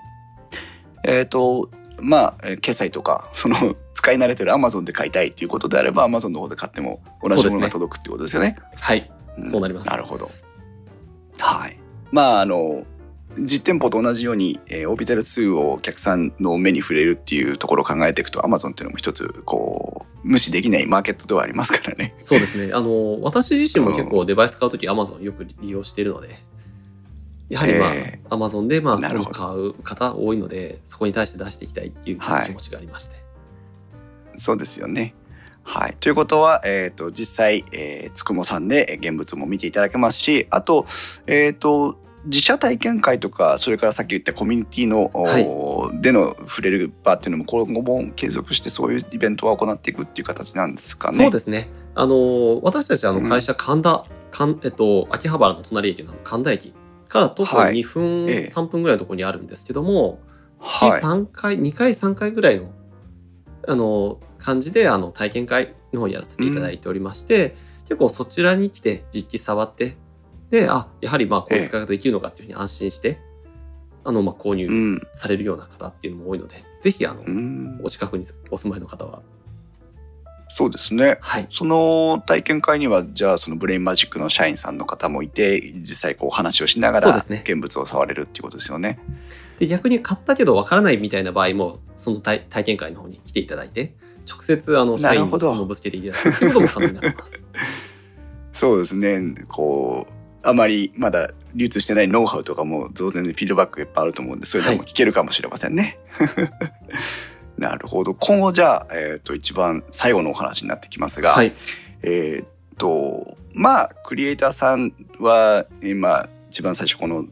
Speaker 1: えっ、とまあえー決済とかその使い慣れてる Amazon で買いたいっていうことであれば Amazon の方で買っても同じものが届くってことですよね。
Speaker 2: はい、
Speaker 1: ん
Speaker 2: そうなります
Speaker 1: なるほど。はい。まああの実店舗と同じように、えー、オービタル2をお客さんの目に触れるっていうところを考えていくと Amazon っていうのも一つこう無視できないマーケットではありますからね。
Speaker 2: そうですね。あの私自身も結構デバイス買うとき Amazon よく利用しているので、やはりまあ、
Speaker 1: え
Speaker 2: Amazon でまあ
Speaker 1: なるほど
Speaker 2: 買う方多いので、そこに対して出していきたいっていう
Speaker 1: はい
Speaker 2: 気持ちがありまして。
Speaker 1: そうですよね。はい、ということは、えー、と実際、えーつくもさんで現物も見ていただけますしあと,、えー、と自社体験会とかそれからさっき言ったコミュニティの、おでの触れる場っていうのも今後も継続してそういうイベントは行っていくっていう形なんですかね。
Speaker 2: そうですね。あの私たちあの
Speaker 1: うん
Speaker 2: 会社神田、神えっと秋葉原の隣駅の神田駅から徒歩
Speaker 1: はい
Speaker 2: 2分、
Speaker 1: ええ
Speaker 2: 3分ぐらいのところにあるんですけども、
Speaker 1: はい
Speaker 2: 月3回、2回3回ぐらいのあの感じであの体験会の方をやらせていただいておりまして、結構そちらに来て実機触ってであやはりまあこういう使い方できるのかっていうふうに安心して、あのまあ購入
Speaker 1: うん。
Speaker 2: されるような方っていうのも多いので、ぜひあの、
Speaker 1: うん。
Speaker 2: お近くにお住まいの方は
Speaker 1: そうですね。
Speaker 2: はい
Speaker 1: その体験会には、じゃあそのブレインマジックの社員さんの方もいて、実際こう話をしながら現物を触れるっていうことですよね。
Speaker 2: で逆に買ったけどわからないみたいな場合もその体体験会の方に来ていただいて直接あの社員に質問をぶつけていただくっていうことも可能になってます。
Speaker 1: そうですね。こう、あまりまだ流通してないノウハウとかも当然フィードバックがいっぱいあると思うんで、そういうのも聞けるかもしれませんね。なるほど。今後じゃあ、えっ、と、一番最後のお話になってきますが、
Speaker 2: はい、
Speaker 1: えーっとまあクリエイターさんは今一番最初この、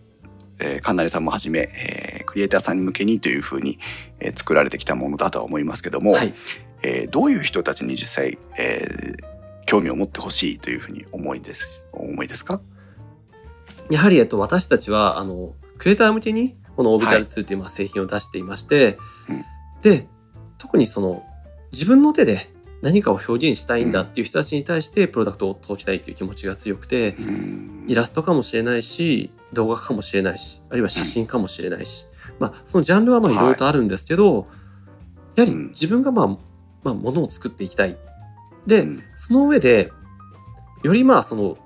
Speaker 1: えー、かなりさんもはじめ、えークリエイターさんに向けにというふうに、えー作られてきたものだとは思いますけども、
Speaker 2: はい、
Speaker 1: えーどういう人たちに実際、えー興味を持ってほしいというふうに思いですお思いですか？
Speaker 2: やはり、えっと、私たちはあのクリエイター向けにこのオービタル2っていうまあ製品を出していまして、
Speaker 1: うん。
Speaker 2: で特にその自分の手で何かを表現したいんだっていう人たちに対してプロダクトを届けたいっていう気持ちが強くて、
Speaker 1: うん。
Speaker 2: イラストかもしれないし動画かもしれないしあるいは写真かもしれないし、まあそのジャンルはまあいろいろとあるんですけど、やはり自分がまあ、まあ、ものを作っていきたい。で、
Speaker 1: うん。
Speaker 2: その上でよりまあその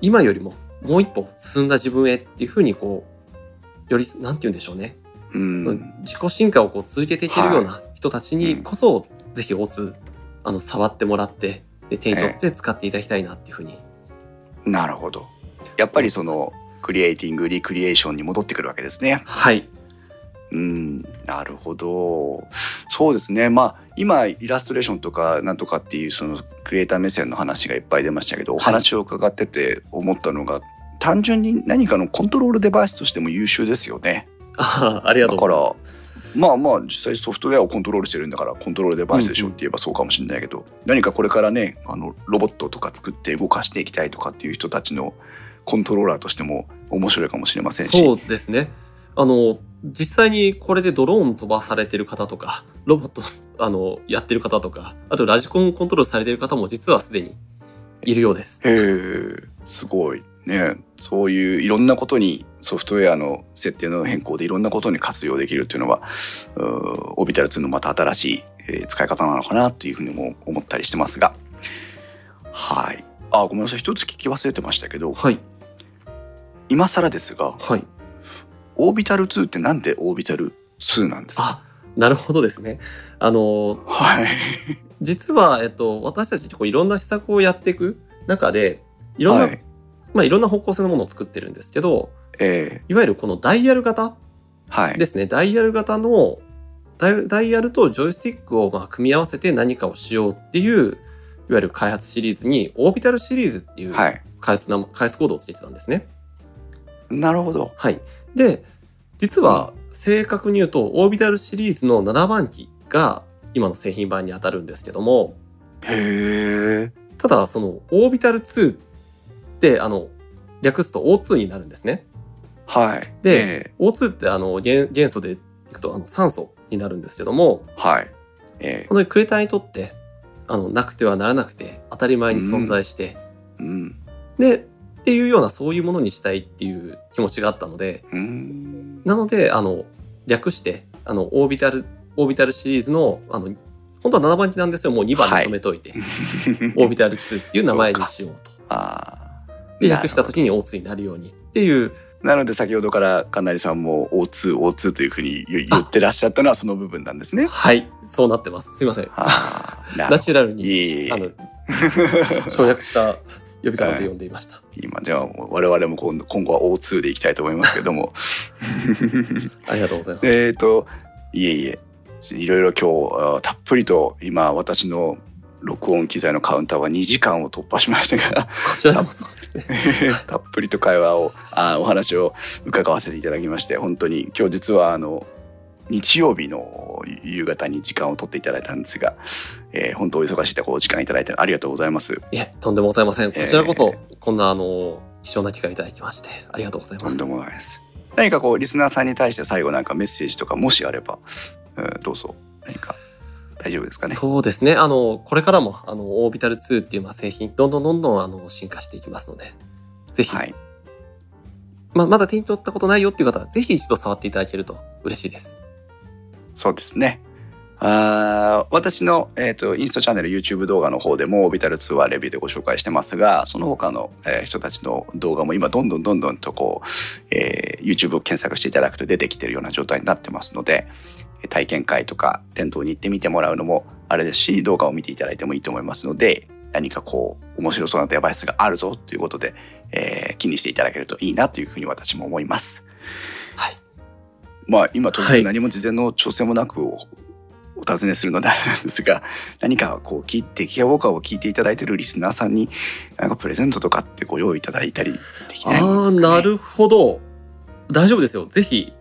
Speaker 2: 今よりももう一歩進んだ自分へっていうふうにこうよりなんて言うんでしょうね、
Speaker 1: うん。
Speaker 2: 自己進化をこう続けていけるような人たちにこそ、ぜひ O2 あの触ってもらってで手に取って使っていただきたいなっていうふうに、
Speaker 1: なるほど。やっぱりそのクリエイティングリクリエーションに戻ってくるわけですね。
Speaker 2: はい
Speaker 1: うん、なるほど。そうですね。まあ今イラストレーションとかなんとかっていうそのクリエイター目線の話がいっぱい出ましたけど、お話を伺ってて思ったのが、単純に何かのコントロールデバイスとしても優秀ですよね。
Speaker 2: あありがとうございます。
Speaker 1: まあまあ実際ソフトウェアをコントロールしてるんだからコントロールデバイスでしょって言えばそうかもしれないけど、何かこれからねあのロボットとか作って動かしていきたいとかっていう人たちのコントローラーとしても面白いかもしれませんし。
Speaker 2: そうですね。あの、実際にこれでドローン飛ばされてる方とか、ロボット、あの、やってる方とか、あとラジコンコントロールされてる方も実はすでにいるようです。
Speaker 1: へえすごいねそういういろんなことにソフトウェアの設定の変更でいろんなことに活用できるっていうのはうーオビタル2のまた新しい、えー使い方なのかなというふうにも思ったりしてますがはいあごめんなさい一つ聞き忘れてましたけど
Speaker 2: はい。
Speaker 1: 今更ですが
Speaker 2: はい。
Speaker 1: オービタル2ってなんでオービタル2なんですか？
Speaker 2: あ、なるほどですね。あの、
Speaker 1: はい
Speaker 2: 実は、えっと、私たちこういろんな施策をやっていく中で、いろんな、
Speaker 1: はい
Speaker 2: まあいろんな方向性のものを作ってるんですけど、
Speaker 1: え
Speaker 2: いわゆるこのダイヤル型
Speaker 1: ーはい
Speaker 2: ですね。ダイヤル型のダイダイヤルとジョイスティックをまあ組み合わせて何かをしようっていう、いわゆる開発シリーズに、オービタルシリーズっていう
Speaker 1: はい
Speaker 2: 開発な、開発コードをつけてたんですね。
Speaker 1: なるほど。
Speaker 2: はい。で、実は正確に言うと、オービタルシリーズの7番機が今の製品版に当たるんですけども、
Speaker 1: へえ
Speaker 2: ただ、その、オービタル2って、あの、略すと O2 になるんですね。
Speaker 1: はい。
Speaker 2: で
Speaker 1: え
Speaker 2: O2 って、あの、元元素でいくと、あの、酸素になるんですけども、
Speaker 1: ーはい。え
Speaker 2: 本当にクレーターにとって、あの、なくてはならなくて、当たり前に存在して、
Speaker 1: ーうん。
Speaker 2: で、っていうような、そういうものにしたいっていう気持ちがあったので、なので、あの、略して、あの、オービタル、オービタルシリーズの、あの、本当は7番機なんですよ。もう2番に止めといて、オービタル2っていう名前にしようと。
Speaker 1: あー
Speaker 2: で、略した時に O2 になるようにっていう、
Speaker 1: なので先ほどからかなりさんも O2、O2 というふうに言言ってらっしゃったのはその部分なんですね。
Speaker 2: はい、そうなってます。すいません。ナチュラルに、あの、省略した呼び方で呼んでいました。
Speaker 1: ど今じゃあ我々も今度今後は O2 でいきたいと思いますけども。
Speaker 2: ありがとうございます。
Speaker 1: えっといえいえいろいろ今日あたっぷりと今私の録音機材のカウンターは2時間を突破しましたが
Speaker 2: こちらでもそうですね。
Speaker 1: たっぷりと会話をあお話を伺わせていただきまして本当に今日実はあの日曜日の夕方に時間を取っていただいたんですが、えー本当お忙しいところお時間いただいてありがとうございます。
Speaker 2: いえ、とんでもございません。こちらこ
Speaker 1: え
Speaker 2: そ、こんな、あの、貴重な機会いただきまして、ありがとうございます。
Speaker 1: とんでもないです。何かこうリスナーさんに対して最後なんかメッセージとかもしあれば、うんどうぞ何か大丈夫ですかね？
Speaker 2: そうですね。あの、これからも、あの、オービタル2っていうまあ製品、どんどんどんどん、あの、進化していきますので、ぜひ、
Speaker 1: はい。
Speaker 2: ままだ手に取ったことないよっていう方はぜひ一度触っていただけると嬉しいです。
Speaker 1: そうですね。あ私の、えーと、インスタチャンネル YouTube 動画の方でもオービタル2はレビューでご紹介してますがその他の、えー、人たちの動画も今どんどんどんどんとこう、えー、YouTube を検索していただくと出てきてるような状態になってますので体験会とか店頭に行ってみてもらうのもあれですし動画を見ていただいてもいいと思いますので何かこう面白そうなデバイスがあるぞということで、えー、気にしていただけるといいなというふうに私も思います。
Speaker 2: はい。
Speaker 1: まあ今突然何も事前の調整もなく、お尋ねするのであれなんですが何かこう聞いてケアウォーカーを聞いていただいてるリスナーさんになんかプレゼントとかってご用意いただいたりできないんですか、ね、
Speaker 2: あなるほど。大丈夫ですよ。ぜひ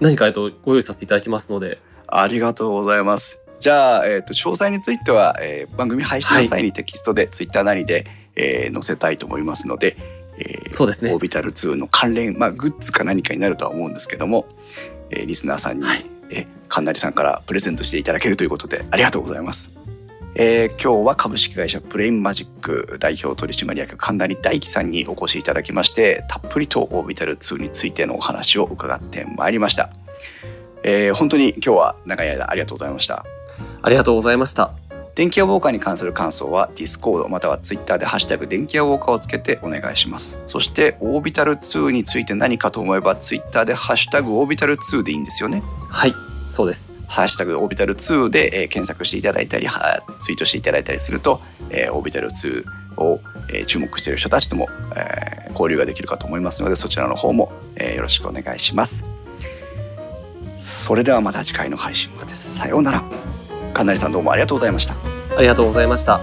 Speaker 2: 何かとご用意させていただきますので。
Speaker 1: ありがとうございます。じゃあ、えーと、詳細については、えー、番組配信の際にテキストで、はい、ツイッターなりで、えー、載せたいと思いますので、
Speaker 2: えー、そうですね
Speaker 1: オービタル2の関連、まあ、グッズか何かになるとは思うんですけども、えー、リスナーさんに、はい。え神成さんからプレゼントしていただけるということでありがとうございます。えー、今日は株式会社プレインマジック代表取締役神成大樹さんにお越しいただきましてたっぷりとオービタル2についてのお話を伺ってまいりました、えー、本当に今日は長い間ありがとうございました。
Speaker 2: ありがとうございました
Speaker 1: 電気屋ウォーカーに関する感想はディスコードまたはツイッターでハッシュタグ電気屋ウォーカーをつけてお願いしますそしてオービタル2について何かと思えばツイッターでハッシュタグオービタル2でいいんですよね
Speaker 2: はいそうです。
Speaker 1: ハッシュタグオービタル2で、えー、検索していただいたり、ツイートしていただいたりすると、えー、オービタル2を、えー、注目している人たちとも、えー、交流ができるかと思いますので、そちらの方も、えー、よろしくお願いします。それではまた次回の配信まで。さようなら。かなりさんどうもありがとうございました。
Speaker 2: ありがとうございました。